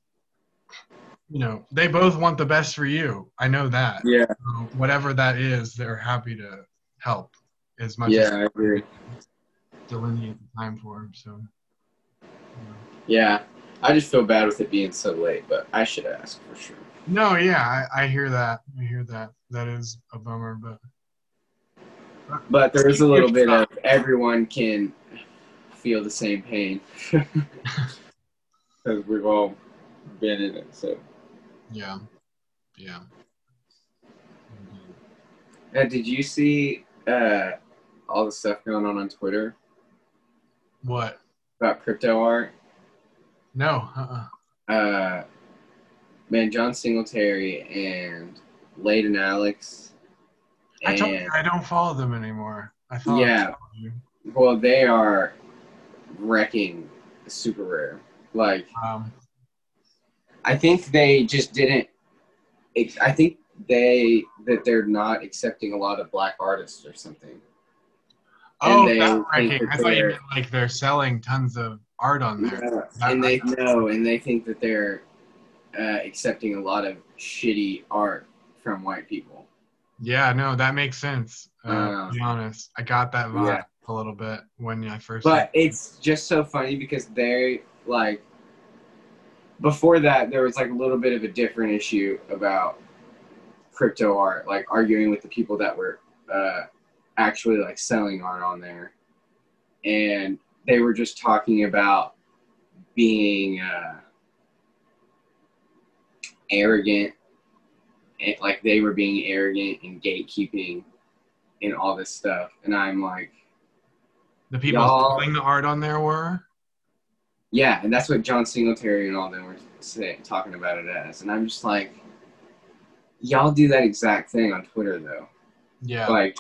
you know they both want the best for you. I know that. yeah, So whatever that is, they're happy to help as much yeah. as I agree. delineate the time for them. So. know. Yeah, I just feel bad with it being so late, but I should ask for sure. No, yeah, I, I hear that. I hear that. That is a bummer, but But there is a little bit of everyone can feel the same pain because we've all been in it. So, yeah, yeah. uh, did you see uh, all the stuff going on on Twitter What? about crypto art? No. Uh-uh. Uh, man, John Singletary and Layden Alex. I told you And I don't follow them anymore. I thought. I Yeah. you. well, they are wrecking SuperRare. Like, Um, I think they just didn't. I think they that they're not accepting a lot of black artists or something. oh, they that think ranking. that I thought you meant like they're selling tons of art on there. That- and they know, and they think that they're uh, accepting a lot of shitty art from white people. Yeah, no, that makes sense. Uh, Uh, be honest, I got that vibe yeah. a little bit when I first. But it's just so funny because they like before that there was like a little bit of a different issue about crypto art, like arguing with the people that were uh, actually like selling art on there, and they were just talking about being uh, arrogant, and like they were being arrogant and gatekeeping and all this stuff, and I'm like. the people selling the art on there were. Yeah, and that's what John Singletary and all them were saying, talking about it as. And I'm just like, y'all do that exact thing on Twitter, though. Yeah. Like,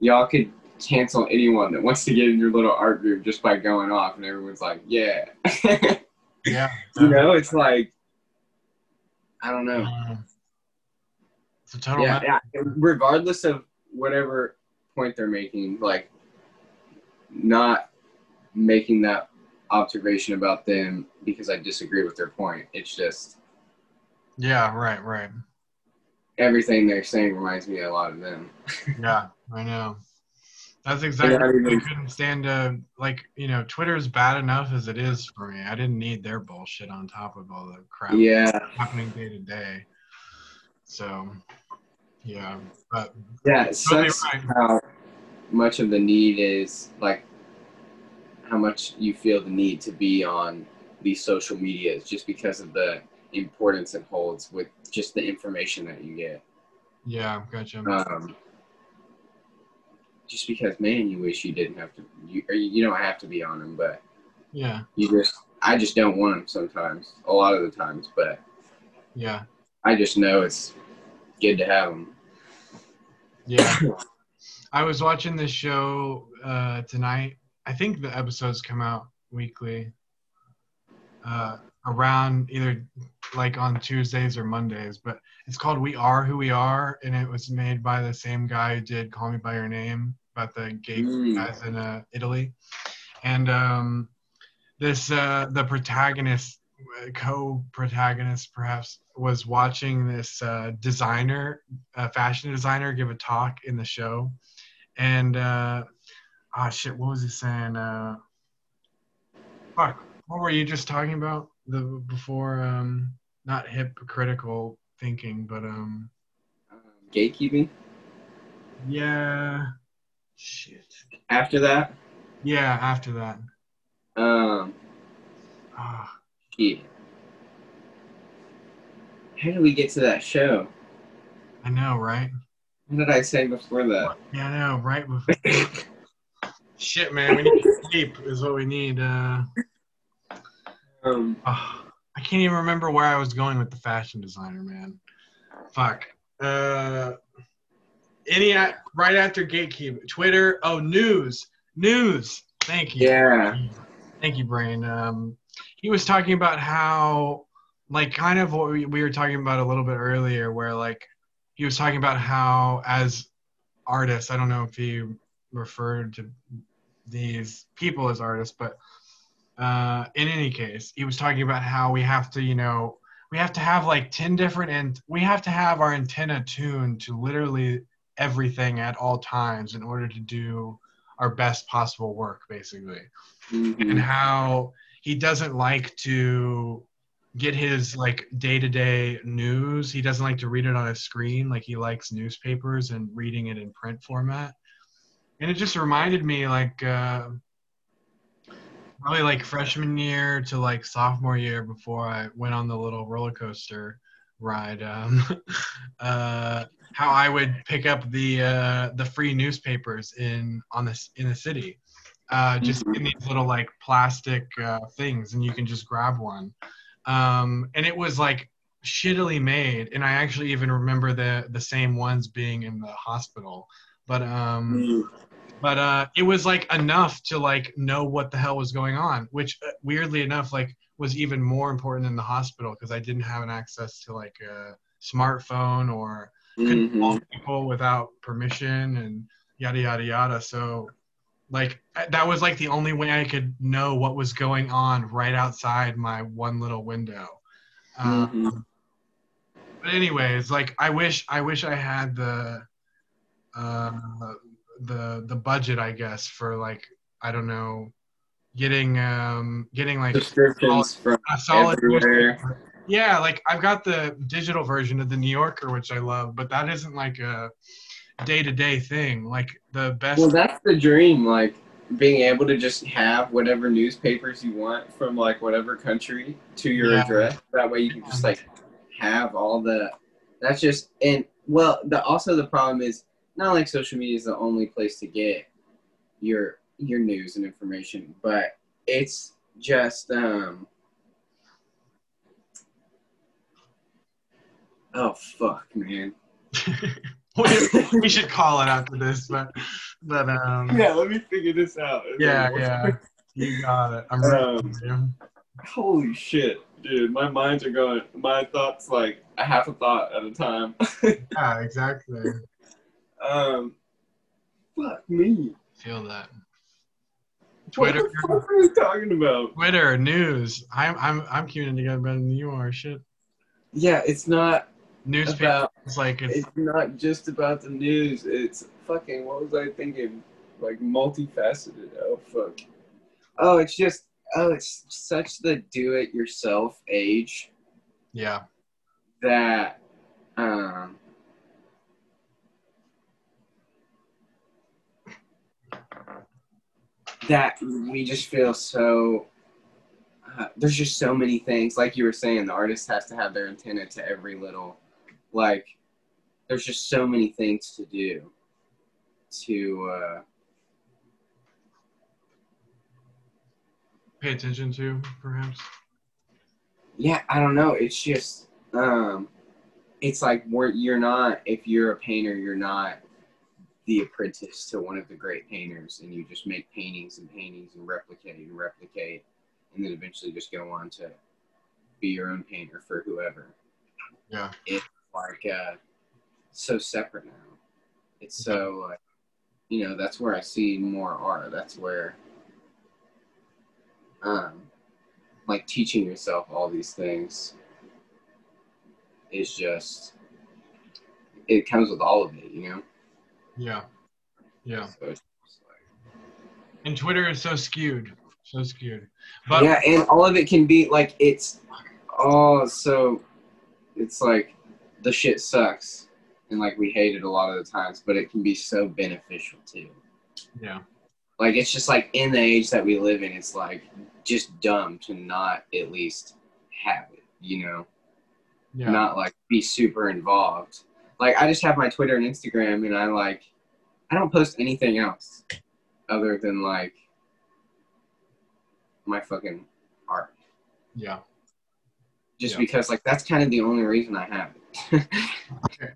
y'all could cancel anyone that wants to get in your little art group just by going off, and everyone's like, yeah. yeah. you know, it's like, I don't know. Um, It's a total. Yeah, yeah, regardless of whatever point they're making, like, not making that observation about them because I disagree with their point. It's just yeah. Right. Right. everything they're saying reminds me a lot of them. Yeah. I know. That's exactly. I couldn't stand to like you know Twitter's bad enough as it is for me. I didn't need their bullshit on top of all the crap Yeah, happening day to day. So, yeah, but yeah. It sucks right. how much of the need is like how much you feel the need to be on these social medias just because of the importance it holds with just the information that you get. yeah, gotcha. Um, just because, man, you wish you didn't have to. You or you don't have to be on them, but yeah, you just. I just don't want them sometimes. A lot of the times, but yeah, I just know it's good to have them. Yeah. I was watching this show uh, tonight. I think the episodes come out weekly. Uh, around either like on Tuesdays or Mondays, but it's called We Are Who We Are, and it was made by the same guy who did Call Me by Your Name about the gay Mm. guys in uh, Italy, and um, this uh, the protagonist, co-protagonist perhaps, was watching this uh, designer, uh, fashion designer, give a talk in the show, and uh, ah shit, what was he saying? Uh, fuck, what were you just talking about? The before um not hypocritical thinking, but Um, gatekeeping. yeah shit. After that, Yeah, after that. um, Ah, shit. How did we get to that show? I know, right? What did I say before that? Yeah, I know, right before Shit man, we need sleep is what we need. Uh Um, ah, I can't even remember where I was going with the fashion designer, man. Fuck. Uh any right after gatekeep Twitter. Oh, news, news. Thank you. yeah. Thank you, Brain. Um, he was talking about how, like, kind of what we, we were talking about a little bit earlier, where, like, he was talking about how, as artists, I don't know if he referred to these people as artists, but uh, in any case, he was talking about how we have to, you know, we have to have like 10 different, and we have to have our antenna tuned to literally everything at all times in order to do our best possible work, basically. And Mhm. how he doesn't like to get his like day-to-day news. He doesn't like to read it on a screen like he likes newspapers and reading it in print format. And it just reminded me like uh, probably like freshman year to like sophomore year before i went on the little roller coaster ride um, uh, how i would pick up the uh, the free newspapers in on this in the city uh, just in these little like plastic uh, things, and you can just grab one. Um, and it was like shittily made, and I actually even remember the the same ones being in the hospital. But um, Mhm. But uh, it was like enough to like know what the hell was going on, which uh, weirdly enough like was even more important in the hospital because I didn't have an access to like a smartphone or couldn't Mhm. call people without permission and yada yada yada. So, like that was like the only way I could know what was going on right outside my one little window. Um, Mhm. But anyways, like I wish I wish I had the uh, the the budget, I guess, for like I don't know, getting um getting like Subscriptions from a solid everywhere. newspaper. Yeah, like I've got the digital version of the New Yorker, which I love, but that isn't like a day to day thing. Like the best. Well, that's the dream. Like being able to just have whatever newspapers you want from like whatever country to your Yeah. address. That way you can just like have all the. That's just and well, the also the problem is not like social media is the only place to get your your news and information, but it's just um. Oh fuck, man. we, we should call it after this, but but um Yeah, let me figure this out. yeah yeah you got it. I'm ready. Um, for. Holy shit, dude! My minds are going. My thoughts like a half a thought at a time. Yeah, exactly. Um, fuck me. Feel that. What Twitter, the fuck are we talking about? Twitter news. I'm I'm I'm keeping it together better than you are. Shit. Yeah, it's not Newspaper. about. It's like it's It's not just about the news. It's fucking. What was I thinking? Like multifaceted. Oh fuck. Oh, it's just. Oh, it's such the do-it-yourself age. yeah. that um that we just feel so uh, there's just so many things like you were saying the artist has to have their antenna to every little like there's just so many things to do to uh Pay attention to perhaps. yeah i don't know it's just um it's like we're, you're not if you're a painter you're not the apprentice to one of the great painters and you just make paintings and paintings and replicate and replicate and then eventually just go on to be your own painter for whoever. Yeah. it's like uh so separate now. It's so like you know that's where i see more art. That's where um like teaching yourself all these things is just it comes with all of it you know Yeah. Yeah. so like, And Twitter is so skewed. So skewed. But yeah and all of it can be like it's oh so it's like the shit sucks and like we hate it a lot of the times but it can be so beneficial too yeah. like it's just like in the age that we live in it's like just dumb to not at least have it you know Yeah. not like be super involved like i just have my twitter and instagram and i like i don't post anything else other than like my fucking art Yeah. just Yeah. because like that's kind of the only reason i have it Okay.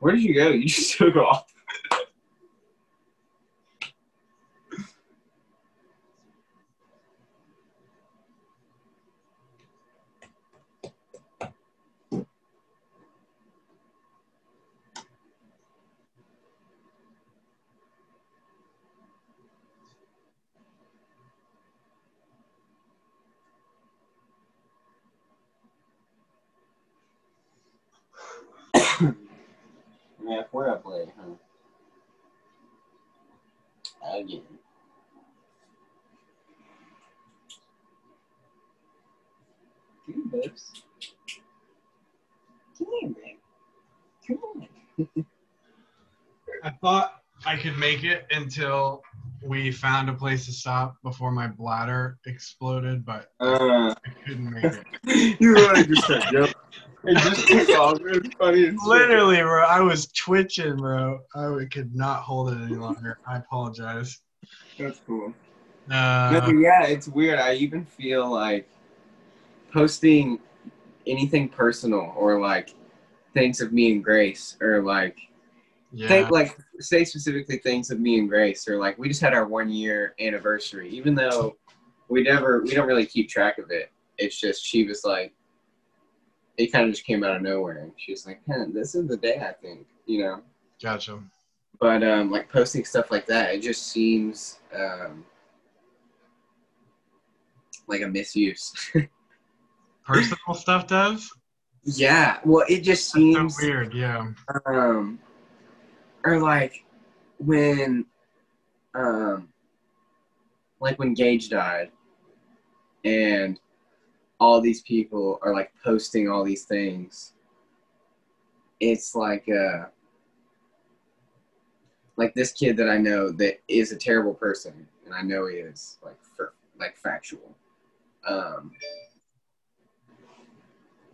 where did you go you just took off Yeah, we're up late, huh? Again. Come on, babes. Come on, babe. Come on. I thought I could make it until we found a place to stop before my bladder exploded, but Uh, I couldn't make it. you like just said, yep. It just took off. It was funny. Literally, bro, I was twitching, bro. I could not hold it any longer. I apologize. That's cool. Uh, no, yeah, it's weird. I even feel like posting anything personal or like things of me and Grace or like yeah, think like say specifically things of me and Grace or like we just had our one year anniversary. Even though we never we don't really keep track of it. It's just she was like it kind of just came out of nowhere and she was like, huh, this is the day I think, you know. gotcha. But um like posting stuff like that, it just seems um like a misuse. Personal stuff does. Yeah, well, it just seems so weird. Yeah. um, or like when, um, like when Gage died, and all these people are like posting all these things. It's like uh, like this kid that I know that is a terrible person, and I know he is like for like factual. Um,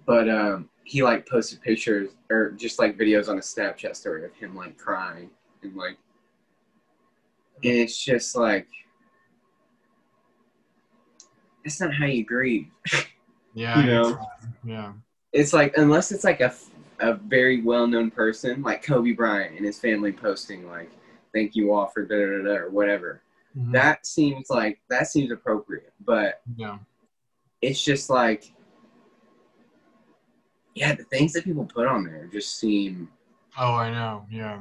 but um, he like posted pictures or just like videos on a Snapchat story of him like crying and like, and it's just like, that's not how you grieve. Yeah. You know? Yeah. It's like unless it's like a a very well known person like Kobe Bryant and his family posting like, thank you all for da da da or whatever. Mhm. That seems like that seems appropriate, but yeah. it's just like yeah the things that people put on there just seem Oh, I know. Yeah.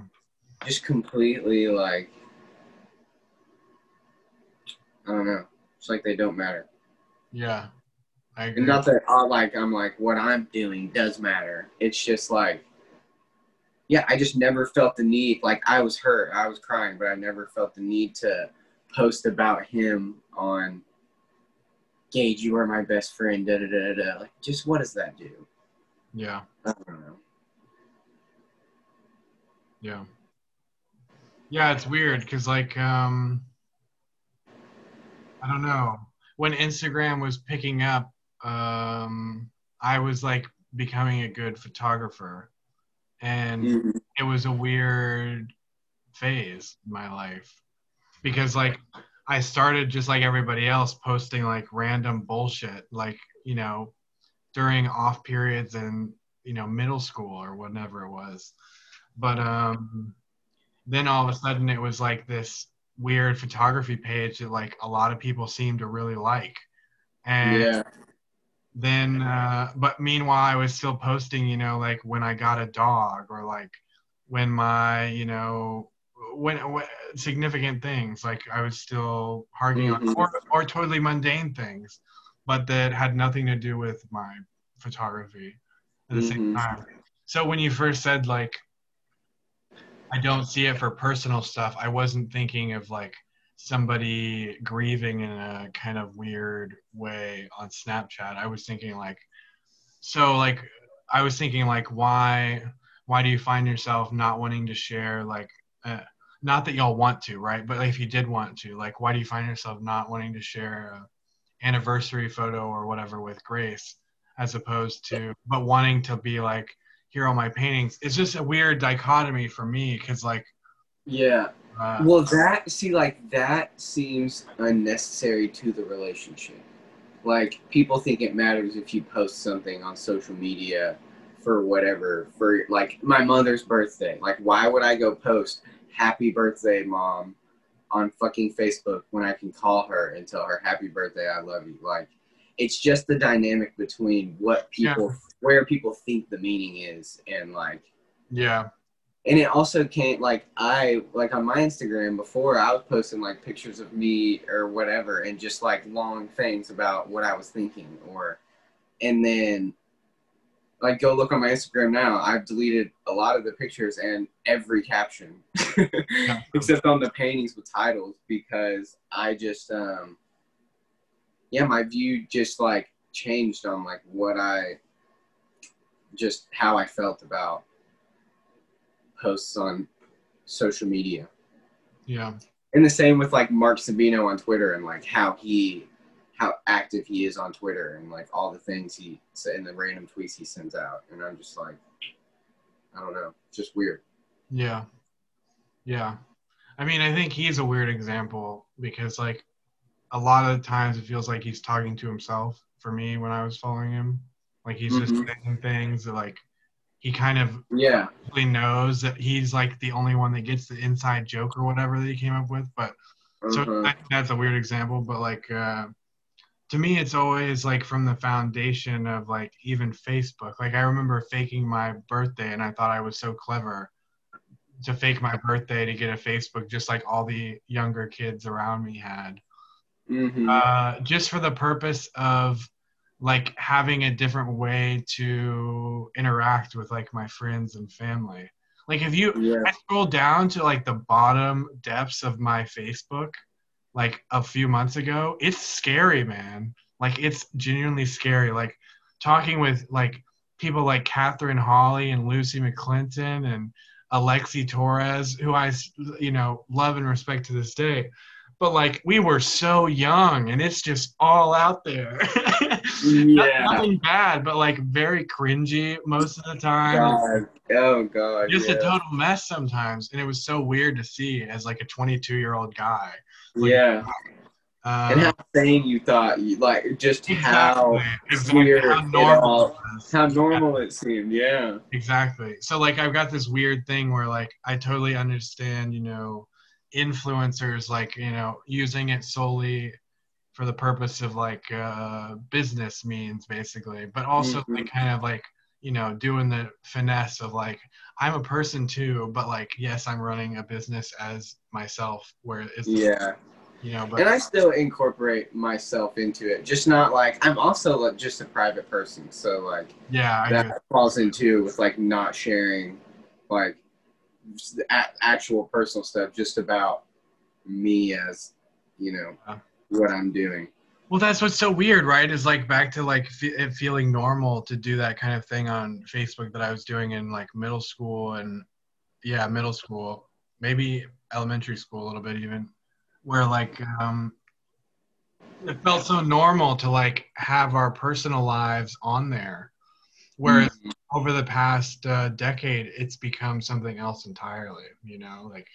just completely like i don't know it's like they don't matter Yeah. I agree. and not that i like i'm like what i'm doing does matter it's just like yeah i just never felt the need like i was hurt i was crying but i never felt the need to post about him on gage you are my best friend da da da da da like just what does that do yeah. i don't know Yeah. Yeah, it's weird because like um I don't know. When Instagram was picking up, um I was like becoming a good photographer. And Mhm. it was a weird phase in my life because like I started just like everybody else posting like random bullshit like you know during off periods in you know middle school or whatever it was but um then all of a sudden it was like this weird photography page that like a lot of people seem to really like and yeah. then uh but meanwhile i was still posting you know like when i got a dog or like when my you know when, when significant things like i was still harking Mhm. on or, or totally mundane things but that had nothing to do with my photography at the same Mhm. time. So when you first said like i don't see it for personal stuff i wasn't thinking of like somebody grieving in a kind of weird way on snapchat. I was thinking like so like i was thinking like why why do you find yourself not wanting to share like uh, not that y'all want to right? But like, if you did want to like why do you find yourself not wanting to share a anniversary photo or whatever with grace as opposed to but wanting to be like here are my paintings it's just a weird dichotomy for me because like Yeah. uh, Well, that see, like that seems unnecessary to the relationship. Like people think it matters if you post something on social media for whatever, for like my mother's birthday. Like, why would I go post "Happy Birthday, Mom" on fucking Facebook when I can call her and tell her "Happy Birthday, I love you"? Like, it's just the dynamic between what people, where people think the meaning is, and like yeah and it also can't like I like on my Instagram before I was posting like pictures of me or whatever and just like long things about what I was thinking or and then like go look on my Instagram now. I've deleted a lot of the pictures and every caption. Except on the paintings with titles because I just um yeah my view just like changed on like what I just how I felt about posts on social media. yeah. And the same with like Mark Sabino on Twitter and like how he how active he is on Twitter and like all the things he said and the random tweets he sends out. And I'm just like I don't know, it's just weird. Yeah. Yeah. I mean, I think he's a weird example because, like, a lot of the times it feels like he's talking to himself for me when I was following him. Like, he's just Mhm. saying things that, like, he kind of Yeah. really knows that he's, like, the only one that gets the inside joke or whatever that he came up with. But so Uh-huh. That's a weird example. But, like, uh, to me, it's always, like, from the foundation of, like, even Facebook. Like, I remember faking my birthday and I thought I was so clever to fake my birthday to get a Facebook, just like all the younger kids around me had, Mhm. uh, just for the purpose of like having a different way to interact with like my friends and family. Like if you yeah. I scroll down to like the bottom depths of my Facebook, like a few months ago, it's scary, man. Like it's genuinely scary. Like talking with like people like Catherine Hawley and Lucy McClinton and Alexi Torres, who I, you know, love and respect to this day. But like we were so young, and it's just all out there. Yeah. Nothing bad, but like very cringy most of the time God. Oh god. just yeah. a total mess sometimes and it was so weird to see as like a 22 year old guy like, yeah. uh, and how sane you thought you like just how exactly, exactly weird how normal all- how normal it seemed. Yeah. exactly so like i've got this weird thing where like i totally understand you know influencers like you know using it solely for the purpose of like uh business means basically but also Mhm. like kind of like you know doing the finesse of like i'm a person too but like yes i'm running a business as myself where it's Yeah. you know but And I still incorporate myself into it. Just not like I'm also like just a private person. So like yeah I that agree. falls into with like not sharing like the a- actual personal stuff just about me as you know Yeah. what I'm doing. Well, that's what's so weird, right? Is like back to like fe- it feeling normal to do that kind of thing on Facebook that I was doing in like middle school and yeah, middle school, maybe elementary school a little bit even, where like um, it felt so normal to like have our personal lives on there, Whereas Mhm. over the past uh, decade, it's become something else entirely. You know, like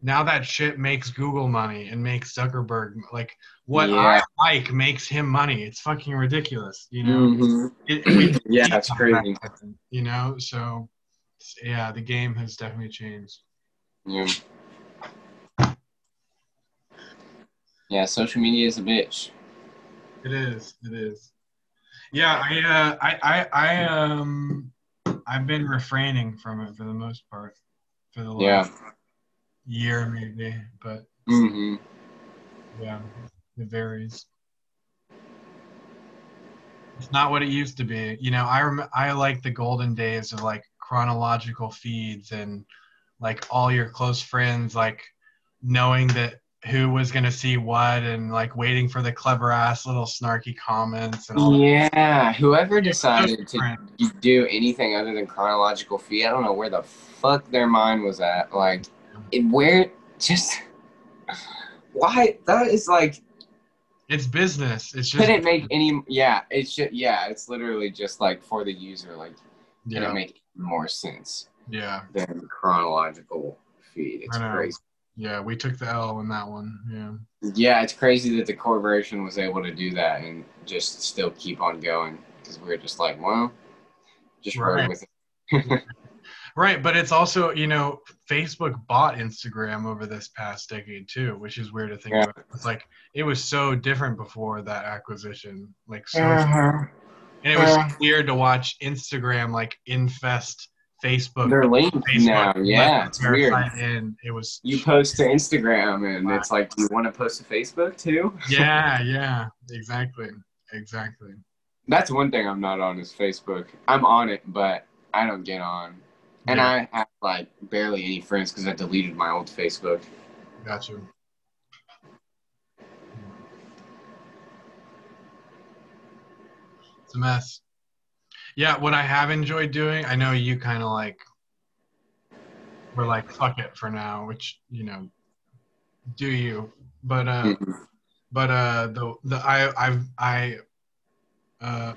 now that shit makes Google money and makes Zuckerberg like what I like makes him money. It's fucking ridiculous. You know, Mhm. It- we- Yeah, it's crazy. You know, so yeah, the game has definitely changed. Yeah. Yeah, social media is a bitch. It is. It is. Yeah, I, uh, I, I, I, um, I've been refraining from it for the most part for the last Yeah. Year, maybe. But hmm yeah, it varies. It's not what it used to be. You know, I rem- I like the golden days of like chronological feeds and like all your close friends, like knowing that who was gonna see what and like waiting for the clever ass little snarky comments and all that. Yeah, whoever decided to do anything other than chronological feed, I don't know where the fuck their mind was at. Like, where just why that is like It's business. It's just couldn't make any. Yeah, it's just yeah, it's literally just like for the user. Like, yeah, couldn't make more sense yeah, than chronological feed. It's crazy. yeah. We took the L in that one. Yeah, Yeah, it's crazy that the corporation was able to do that and just still keep on going because we were just like, well, just Right. rode with it. right. But it's also you know Facebook bought Instagram over this past decade too, which is weird to think Yeah. about. It's like it was so different before that acquisition. Like so, Uh-huh. and it was Uh. weird to watch Instagram like infest Facebook. They're linked Facebook now. Yeah, it's weird. In. It was You post to Instagram and it's like, do you want to post to Facebook too? yeah, yeah, exactly, exactly. That's one thing I'm not on is Facebook. I'm on it, but I don't get on. And Yeah. I have like barely any friends because I deleted my old Facebook. Got you. It's a mess. Yeah, what I have enjoyed doing, I know you kind of like, we're like, fuck it for now, which, you know, do you. But, uh, Mhm. but, uh, the, the, I, I've, I, uh,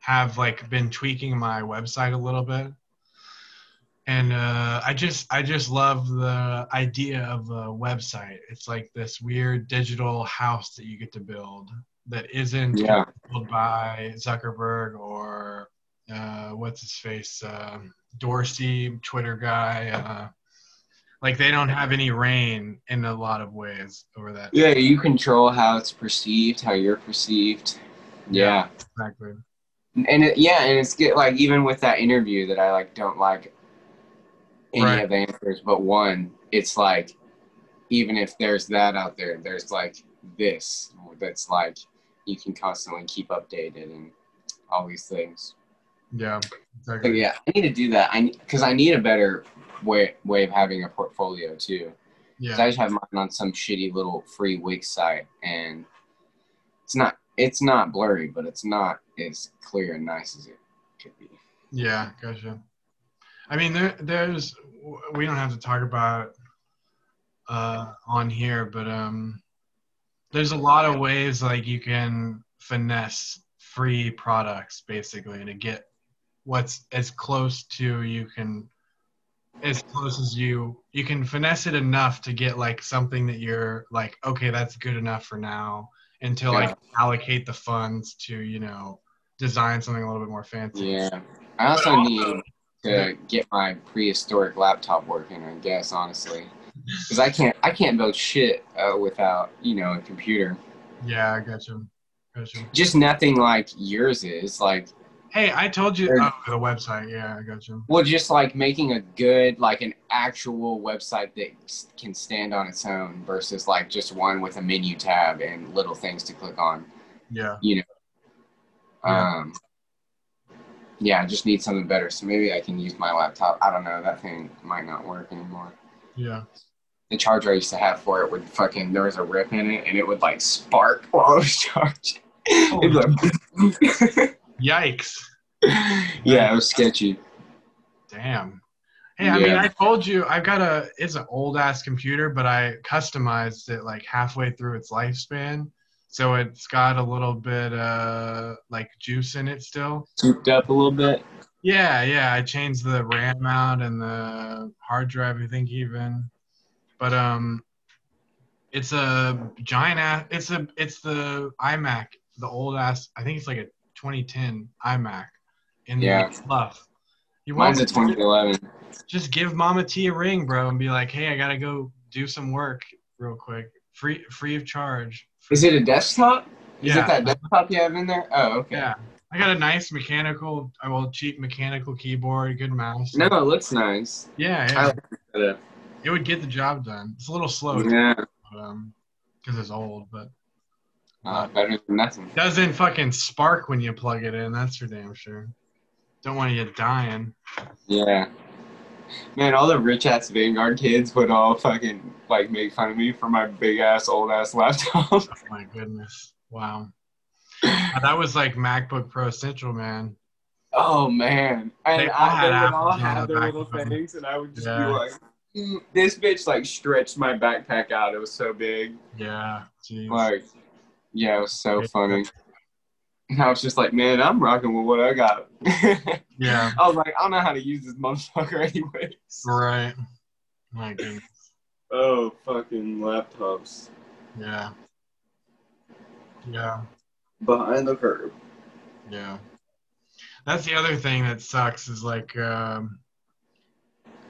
have like been tweaking my website a little bit and uh, I just I just love the idea of a website. It's like this weird digital house that you get to build that isn't Yeah. built by Zuckerberg or uh, what's his face uh, Dorsey, Twitter guy. Uh, like they don't have any reign in a lot of ways over that. Yeah, you control how it's perceived, how you're perceived. Yeah. Exactly. and it, yeah, and it's good. Like even with that interview that I like don't like any Right. of the answers, but one, it's like even if there's that out there, there's like this that's like you can constantly keep updated and all these things. Yeah. So Exactly. yeah, I need to do that. I because I need a better way way of having a portfolio too. 'Cause I just have mine on some shitty little free Wix site, and it's not it's not blurry, but it's not as clear and nice as it could be. Yeah. Gotcha. I mean, there, there's we don't have to talk about uh, on here, but um, there's a lot of ways like you can finesse free products basically to get what's as close to you can as close as you you can finesse it enough to get like something that you're like okay that's good enough for now until Yeah. like allocate the funds to you know design something a little bit more fancy. Yeah, I also also- need to get my prehistoric laptop working. I guess honestly, because I can't I can't build shit uh, without you know a computer. yeah i got you got you Just nothing like yours is like Hey, I told you oh, the website. Yeah, I got you. well, just like making a good like an actual website that can stand on its own versus like just one with a menu tab and little things to click on. Yeah, you know. Yeah. Um, yeah, I just need something better. So maybe I can use my laptop. I don't know. That thing might not work anymore. yeah. The charger I used to have for it would fucking there was a rip in it and it would like spark while I was charging. It'd like- Yikes! yeah, it was sketchy. Damn. Hey, I mean, I told you I've got a. It's an old ass computer, but I customized it like halfway through its lifespan, so it's got a little bit uh like juice in it still. Souped up a little bit. Yeah, yeah. I changed the RAM out and the hard drive, I think even. But um it's a giant ass it's a it's the iMac, the old ass I think it's like a 2010 iMac in Yeah. the fluff. You Mine's a 2011. just give Mama T a ring, bro, and be like, "Hey, I gotta go do some work real quick, free free of charge." Is it a desktop? Is Yeah. it that desktop you have in there? Oh, okay. Yeah, I got a nice mechanical, well, cheap mechanical keyboard, good mouse. No, it looks nice. Yeah, yeah, like it. it would get the job done. It's a little slow, Yeah. um, because it's old, but Uh, better than nothing. doesn't fucking spark when you plug it in. That's for damn sure. Don't want to get dying. Yeah. Man, all the rich ass Vanguard kids would all fucking like make fun of me for my big ass old ass laptop. Oh my goodness, wow. That was like MacBook Pro Central, man. oh man. And They all I, had they would all have their little things, and I would just Yeah. be like, "Mm, this bitch like stretched my backpack out. It was so big. Yeah, jeez. Like, yeah, it was so funny. And I was just like, man, I'm rocking with what I got. Yeah. I was like, I don't know how to use this motherfucker anyways. Right. My goodness. Oh, fucking laptops. Yeah. Yeah. Behind the curve. Yeah. That's the other thing that sucks is like um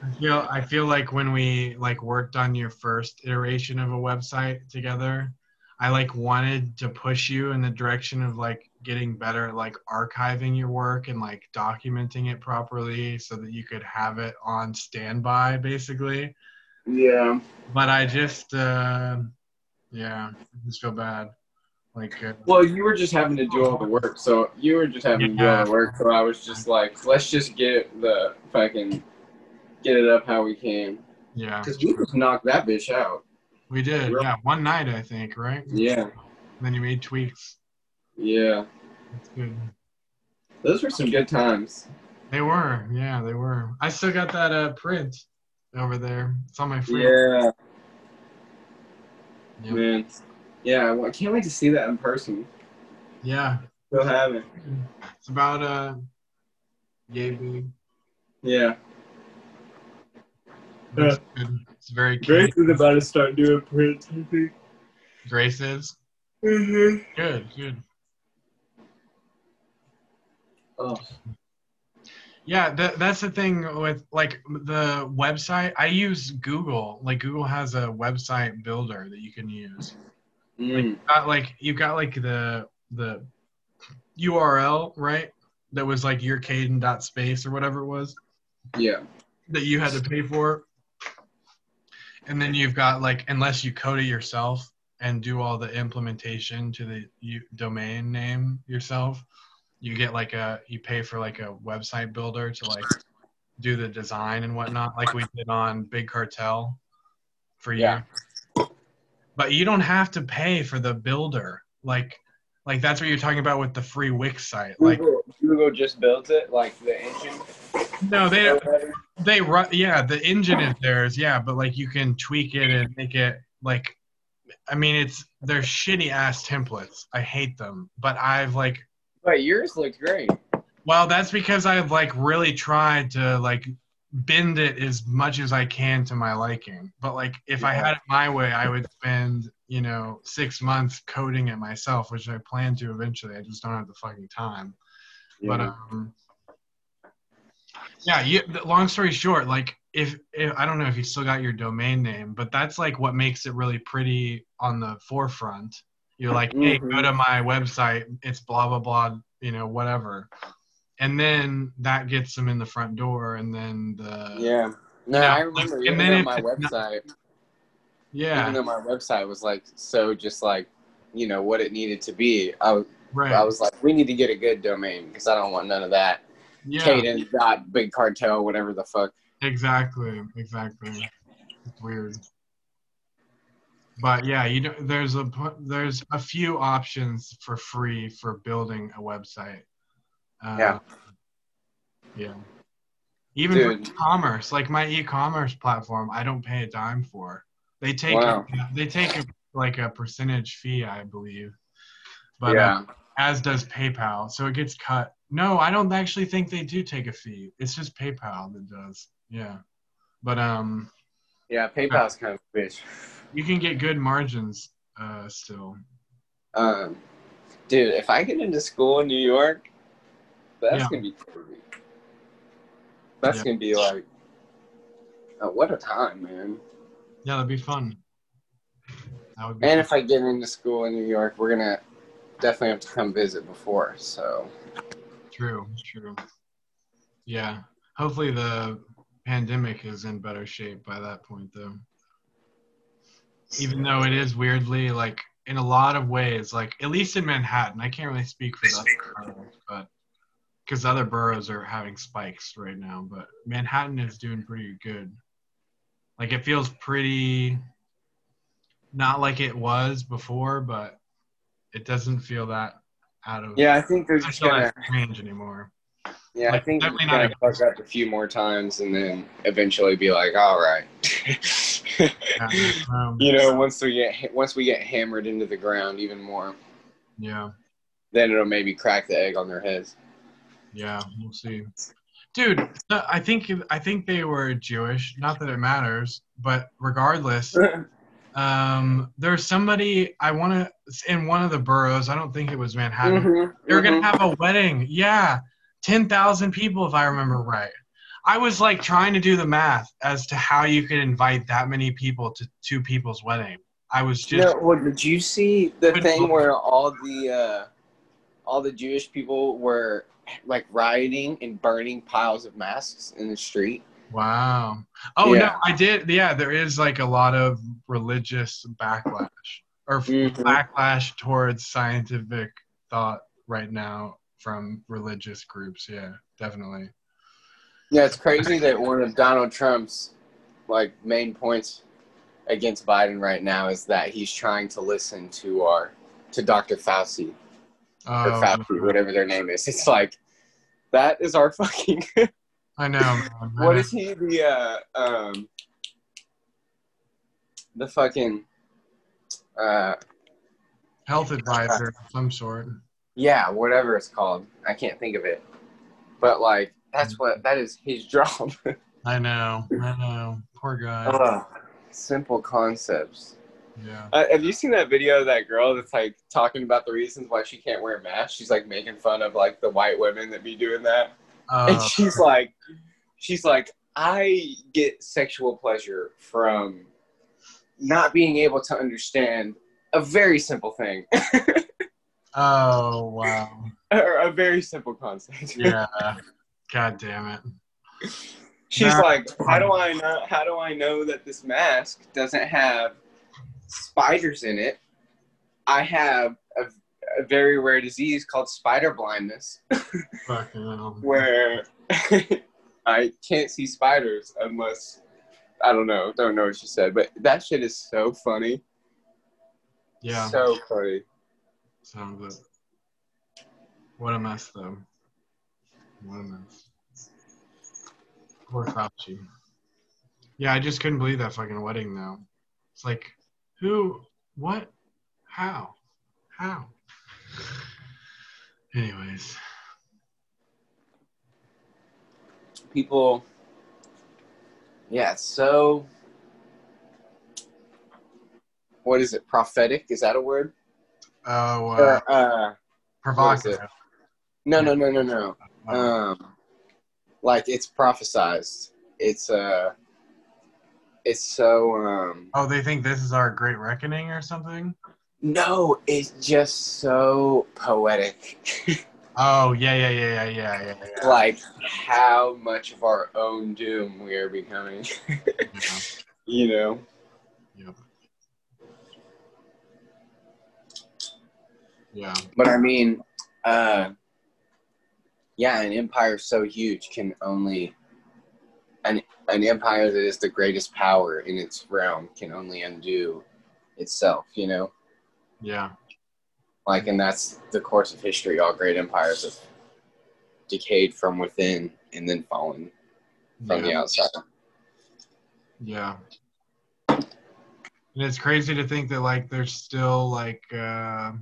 I feel I feel like when we like worked on your first iteration of a website together, I like wanted to push you in the direction of like getting better at like archiving your work and like documenting it properly so that you could have it on standby basically. Yeah. But I just uh yeah, I just feel bad. Like uh, Well, you were just having to do all the work, so you were just having to do all the work. So I was just like, let's just get the fucking get it up how we can, yeah. because we just knocked that bitch out. We did, yeah. One night, I think, right? Yeah. And then you made tweaks. Yeah, That's good. those were some good times. They were, yeah, they were. I still got that uh, print over there. It's on my fridge. Yeah, Yeah. man. Yeah, well, I can't wait to see that in person. Yeah. Still haven't. It's about uh, yay big. Yeah. It's good. It's very Grace cute. is about to start doing prints. I think. Grace is Mm-hmm. good, good. Oh. Yeah, that, that's the thing with like the website. I use Google. Like Google has a website builder that you can use. Like, Mm. you've got like you got like the the URL right that was like your Caden dot space or whatever it was Yeah. that you had to pay for, and then you've got like unless you code it yourself and do all the implementation to the u- domain name yourself, you get like a you pay for like a website builder to like do the design and whatnot, like we did on Big Cartel for you. Yeah. But you don't have to pay for the builder. Like like that's what you're talking about with the free Wix site. Like Google, Google just built it, like the engine. no, they they run yeah, the engine is theirs, yeah, but like you can tweak it and make it like I mean it's they're shitty ass templates. I hate them. But I've like But yours looks great. Well, that's because I've like really tried to like bend it as much as I can to my liking. But like if I had it my way, I would spend, you know, six months coding it myself, which I plan to eventually. I just don't have the fucking time. But um yeah, you, long story short, like if, if I don't know if you still got your domain name, but that's like what makes it really pretty on the forefront. You're like, hey, go Mhm. to my website. It's blah blah blah. You know, whatever. And then that gets them in the front door, and then the yeah. No, Yeah, I remember and even then though my it's not- website, yeah, even though my website was like so just like you know what it needed to be, I was right, I was like, we need to get a good domain because I don't want none of that. yeah, Caden dot big cartel, whatever the fuck. exactly, exactly. It's weird. But yeah, you know, there's a there's a few options for free for building a website. Uh, Yeah. Yeah. Even Dude. for e-commerce, like my e-commerce platform, I don't pay a dime for. They take Wow. they take a, like a percentage fee, I believe. but uh, yeah. as does PayPal. So it gets cut. No, I don't actually think they do take a fee. It's just PayPal that does. Yeah. But um Yeah, PayPal's kind of a bitch. You can get good margins uh still. Um, dude, if I get into school in New York, that's Yeah. gonna be crazy. That's Yeah. gonna be like, oh, what a time, man. Yeah, that'd be fun. That would be And fun. if I get into school in New York, we're gonna definitely have to come visit before. So true, true. Yeah. Hopefully the pandemic is in better shape by that point though. Even though it is weirdly like in a lot of ways, like at least in Manhattan, I can't really speak for boroughs, but because other boroughs are having spikes right now, but Manhattan is doing pretty good. Like it feels pretty not like it was before, but it doesn't feel that out of yeah, I think they're I just gonna. that strange anymore. Yeah, I think definitely gonna not fuck up a few more times and then eventually be like, all right. Um, you know, once we get once we get hammered into the ground even more, yeah. then it'll maybe crack the egg on their heads. Yeah, we'll see. Dude, I think I think they were Jewish. Not that it matters, but regardless, um, there's somebody I want to in one of the boroughs. I don't think it was Manhattan. Mhm, They were mhm. gonna have a wedding. Yeah, ten thousand people, if I remember right. I was like trying to do the math as to how you could invite that many people to two people's wedding. I was just No, well, did you see the thing where all the uh, all the Jewish people were like rioting and burning piles of masks in the street? Wow. Oh Yeah. no, I did. Yeah, there is like a lot of religious backlash or Mhm. backlash towards scientific thought right now from religious groups. Yeah, definitely. Yeah, it's crazy that one of Donald Trump's like main points against Biden right now is that he's trying to listen to our to Dr. Fauci or Oh, Fauci, whatever their name is. It's like that is our fucking. I know. Man. I what know. is he? The uh, um, the fucking uh, Health advisor of some sort. yeah, whatever it's called. I can't think of it, but like that's what that is his job. I know. I know. Poor guy. Ugh, simple concepts. Yeah. Uh, have you seen that video of that girl that's like talking about the reasons why she can't wear a mask? She's like making fun of like the white women that be doing that, and Uh, she's like, she's like, I get sexual pleasure from not being able to understand a very simple thing oh wow. or a very simple concept. Yeah. God damn it. She's like, how do I know? How do I know that this mask doesn't have spiders in it? I have a, a very rare disease called spider blindness, where I can't see spiders unless I don't know. Don't know what she said, but that shit is so funny. Yeah. so funny. Sounds it. What a mess, though. Mess. Poor Fauci. Yeah, I just couldn't believe that fucking wedding, though. It's like, who? What? How? How? Anyways, People, yeah, so. What is it? Prophetic? Is that a word? oh, uh, Or, uh, provocative. no, no, no, no, no. Um like it's prophesized it's uh it's so um oh, they think this is our great reckoning or something? no it's just so poetic Oh, yeah, yeah, yeah, yeah, yeah, yeah. yeah. like how much of our own doom we are becoming yeah. you know Yep. Yeah. but i mean uh yeah an empire so huge can only an an empire that is the greatest power in its realm can only undo itself you know Yeah. Like, and that's the course of history. All great empires have decayed from within and then fallen from the outside. Yeah. And it's crazy to think that like there's still like uh,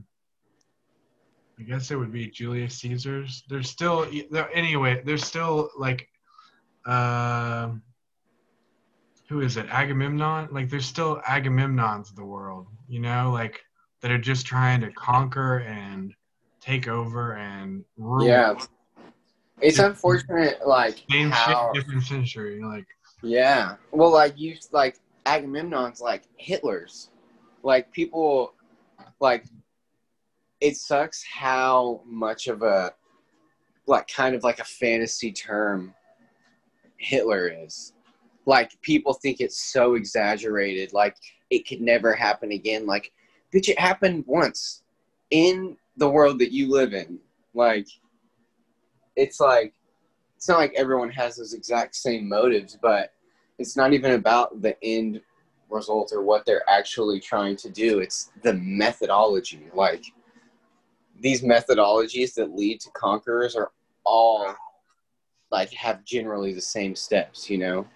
I guess it would be Julius Caesar's. There's still there- anyway. There's still like, um, who is it? Agamemnon. Like there's still Agamemnons of the world. You know, like that are just trying to conquer and take over and rule. Yeah. It's unfortunate, like Same how. shit, different century. Like Yeah. Well, like you, like Agamemnon's like Hitler's. Like people, like it sucks how much of a, like kind of like a fantasy term Hitler is. Like people think it's so exaggerated. Like it could never happen again. Like, bitch, it happened once in the world that you live in. Like, it's like it's not like everyone has those exact same motives, but it's not even about the end result or what they're actually trying to do. It's the methodology. Like these methodologies that lead to conquerors are all like have generally the same steps, you know?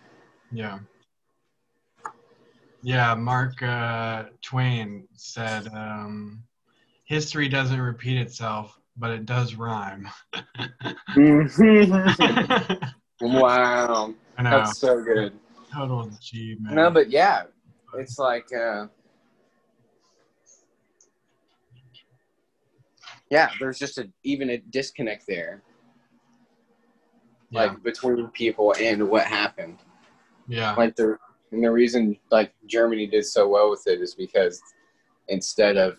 Yeah. Yeah, Mark uh, Twain said, um, "History doesn't repeat itself, but it does rhyme." wow. I know, That's so good. total. No, but yeah, it's like, uh, yeah, there's just a even a disconnect there, yeah, like between people and what happened. yeah, Like the and the reason like Germany did so well with it is because instead of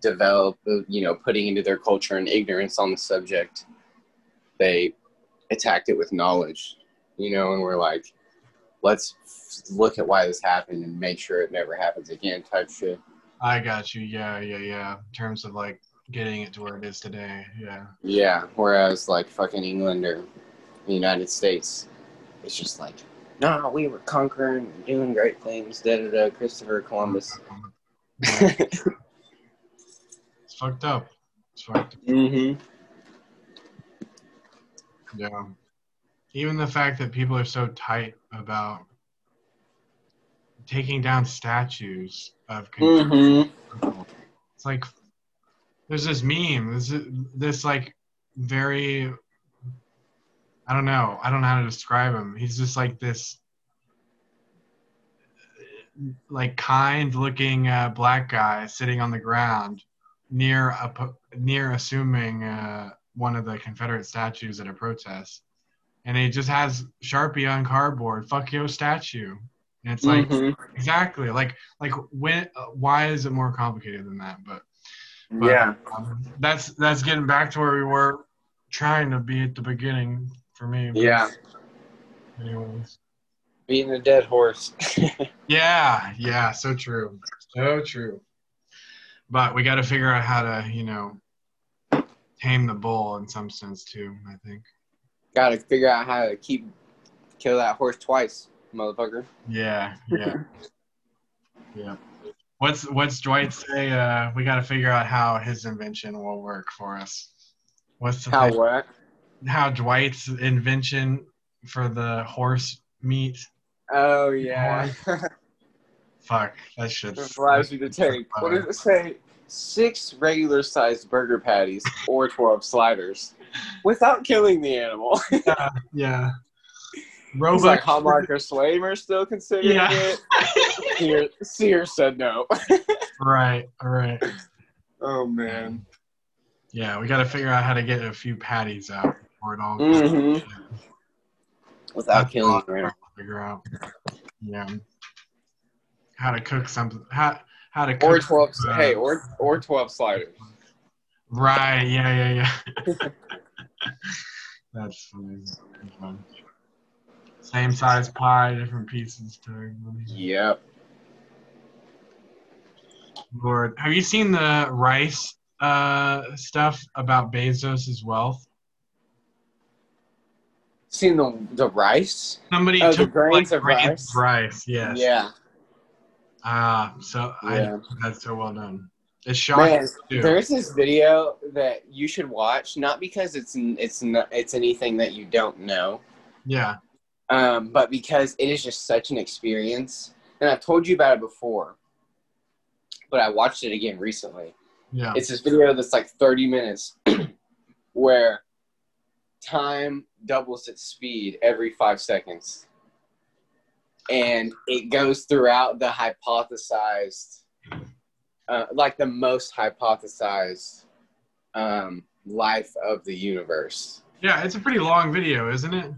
develop, you know, putting into their culture and ignorance on the subject, they attacked it with knowledge, you know, and we're like, let's look at why this happened and make sure it never happens again, type shit. I got you. Yeah, yeah, yeah. In terms of like getting it to where it is today. Yeah, Yeah. Whereas like fucking England or the United States, it's just like, no, we were conquering, doing great things. Da da da. Christopher Columbus. it's fucked up. It's fucked. Up. mm-hmm. Yeah. Even the fact that people are so tight about taking down statues of Mm-hmm. It's like there's this meme, this this like very I don't know, I don't know how to describe him. He's just like this like kind looking uh, black guy sitting on the ground near a near assuming uh, one of the Confederate statues at a protest. And he just has Sharpie on cardboard, fuck your statue. And it's like Mhm. exactly like like when uh, why is it more complicated than that? But but, yeah. um, that's that's getting back to where we were trying to be at the beginning for me. Yeah. Anyways. Beating a dead horse. Yeah, yeah, so true. So true. But we got to figure out how to, you know, tame the bull in some sense too, I think. Got to figure out how to keep kill that horse twice, motherfucker. Yeah, yeah. yeah. What's what's Dwight say? Uh, we got to figure out how his invention will work for us. What's the How thing- what? how Dwight's invention for the horse meat? Oh yeah. Fuck, that shit. it allows you to take. What does it say? Six regular sized burger patties or twelve sliders, without killing the animal. Yeah, yeah. He's Robot. like Hallmark or Swamer still considering Yeah. it. Sears, Sears said no. right, right. oh man. Yeah, we got to figure out how to get a few patties out before it all. Mhm. Without That's killing a the Figure out. Yeah. How to cook something? How how to cook? Or twelve. uh, hey, or or twelve sliders. Right. Yeah. Yeah. Yeah. That's funny. That's fun. Same size pie, different pieces to everybody. Yep. Lord, have you seen the rice uh, stuff about Bezos' wealth? Seen the the rice? Somebody Oh, the took grains like, of grains rice? of rice. Yes. Yeah. Ah, so Yeah. I that's so well done. It's shocking Man, too. there's this video that you should watch, not because it's it's not, it's anything that you don't know, yeah. Um, but because it is just such an experience. And I've told you about it before, but I watched it again recently. Yeah. It's this video that's like 30 minutes where time doubles its speed every five seconds. And it goes throughout the hypothesized, uh, like the most hypothesized um, life of the universe. Yeah, it's a pretty long video, isn't it?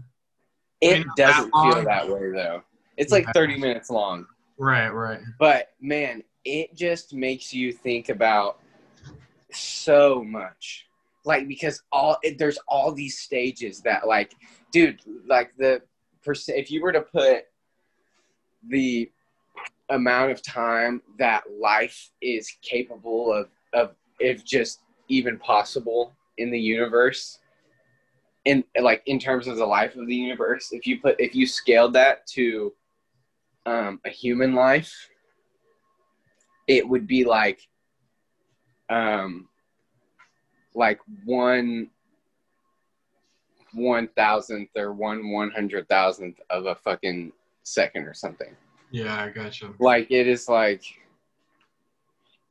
It not that doesn't feel that way though. It's like Yeah. 30 minutes long. Right, right. But man, it just makes you think about so much. Like because all it, there's all these stages that like, dude, like the percent. If you were to put the amount of time that life is capable of of if just even possible in the universe in like in terms of the life of the universe if you put if you scaled that to um, a human life it would be like um like one one thousandth or one one hundred thousandth of a fucking second or something Yeah, I gotcha. like it is like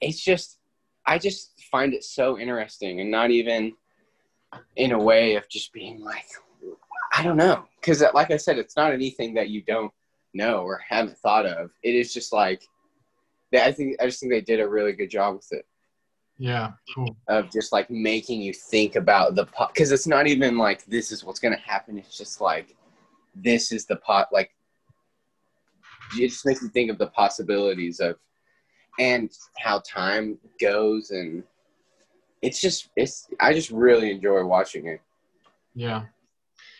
it's just i just find it so interesting and not even in a way of just being like i don't know. Because uh, like i said it's not anything that you don't know or haven't thought of. It is just like i think i just think they did a really good job with it. Yeah, cool. of just like making you think about the pot because it's not even like this is what's going to happen. It's just like this is the pot like it just makes you think of the possibilities of and how time goes and it's just it's i just really enjoy watching it Yeah.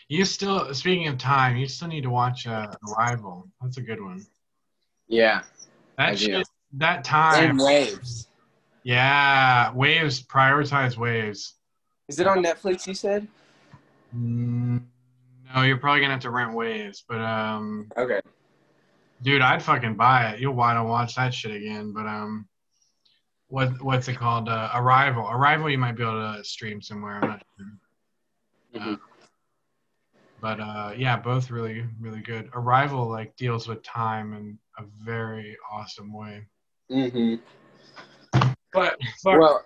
You still, speaking of time, you still need to watch uh, Arrival. That's a good one. yeah I That do. shit, that time. and waves Yeah, waves. Prioritize waves. is it on netflix you said Mm, no, you're probably gonna have to rent waves, but um, okay dude, I'd fucking buy it. You'll want to watch that shit again, but um, what what's it called? Uh, Arrival. Arrival. You might be able to stream somewhere. I'm not sure. Mhm. But uh, yeah, both really really good. Arrival like deals with time in a very awesome way. mm-hmm. But fuck, well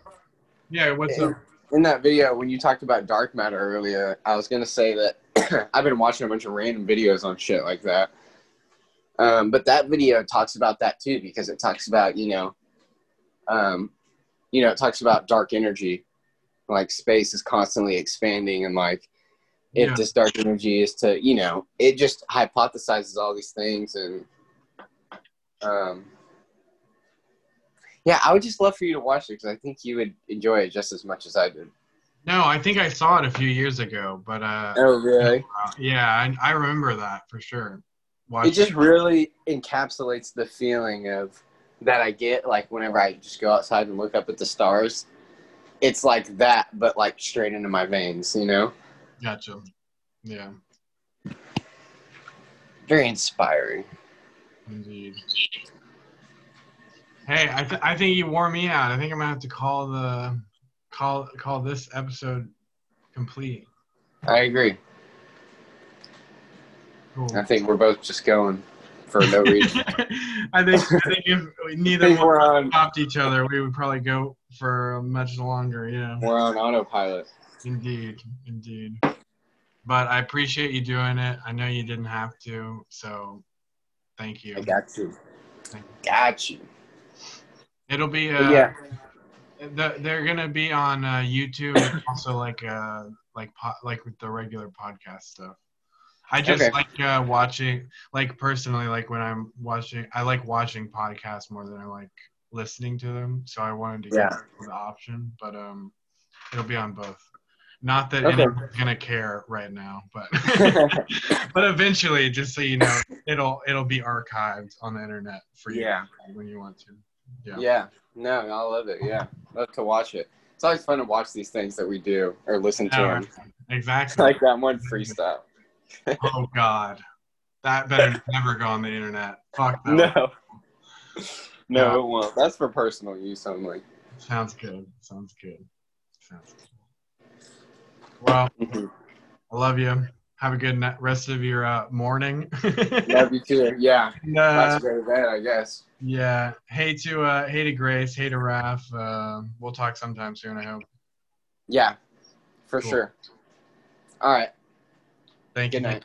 yeah, what's up? in that video when you talked about dark matter earlier i was going to say that i've been watching a bunch of random videos on shit like that um, but that video talks about that too because it talks about you know um, you know it talks about dark energy like space is constantly expanding and like if Yeah. this dark energy is to you know it just hypothesizes all these things and um, yeah i would just love for you to watch it because i think you would enjoy it just as much as i did No, I think I saw it a few years ago, but uh, oh really yeah, I, I remember that for sure. Watch it just really encapsulates the feeling of that I get like whenever I just go outside and look up at the stars. It's like that, but like straight into my veins, you know? Gotcha. Yeah, Very inspiring. indeed. Hey, I, th- I think you wore me out. I think I'm gonna have to call the call call this episode complete. I agree. Cool. I think we're both just going for no reason. I think I think if neither think one on stopped each other, we would probably go for much longer. Yeah. we're on autopilot. Indeed, indeed. But I appreciate you doing it. I know you didn't have to, so thank you. I got you. Thank you. Got you. It'll be uh, yeah. the, they're gonna be on uh, YouTube, also like uh, like po- like with the regular podcast stuff. I just Okay. like uh, watching, like personally, like when I'm watching, I like watching podcasts more than I like listening to them. So I wanted to Yeah. the option, but um, it'll be on both. Not that Okay. anyone's gonna care right now, but but eventually, just so you know, it'll it'll be archived on the internet for you Yeah. when you want to. Yeah. Yeah. No, I love it. Yeah. Love to watch it. It's always fun to watch these things that we do or listen to Yeah, them. exactly. Like that one freestyle. Oh God, that better never go on the internet. Fuck that. No. No, Yeah. it won't. That's for personal use only. Sounds good. Sounds good. Sounds good. Well, Mhm. I love you. have a good rest of your uh, morning. Love you too. Yeah. And, uh, That's great event, I guess. yeah. Hey to uh, hey to Grace. Hey to Raph. Uh, we'll talk sometime soon. I hope. Yeah, for Cool. sure. All right. Thank you. Good night.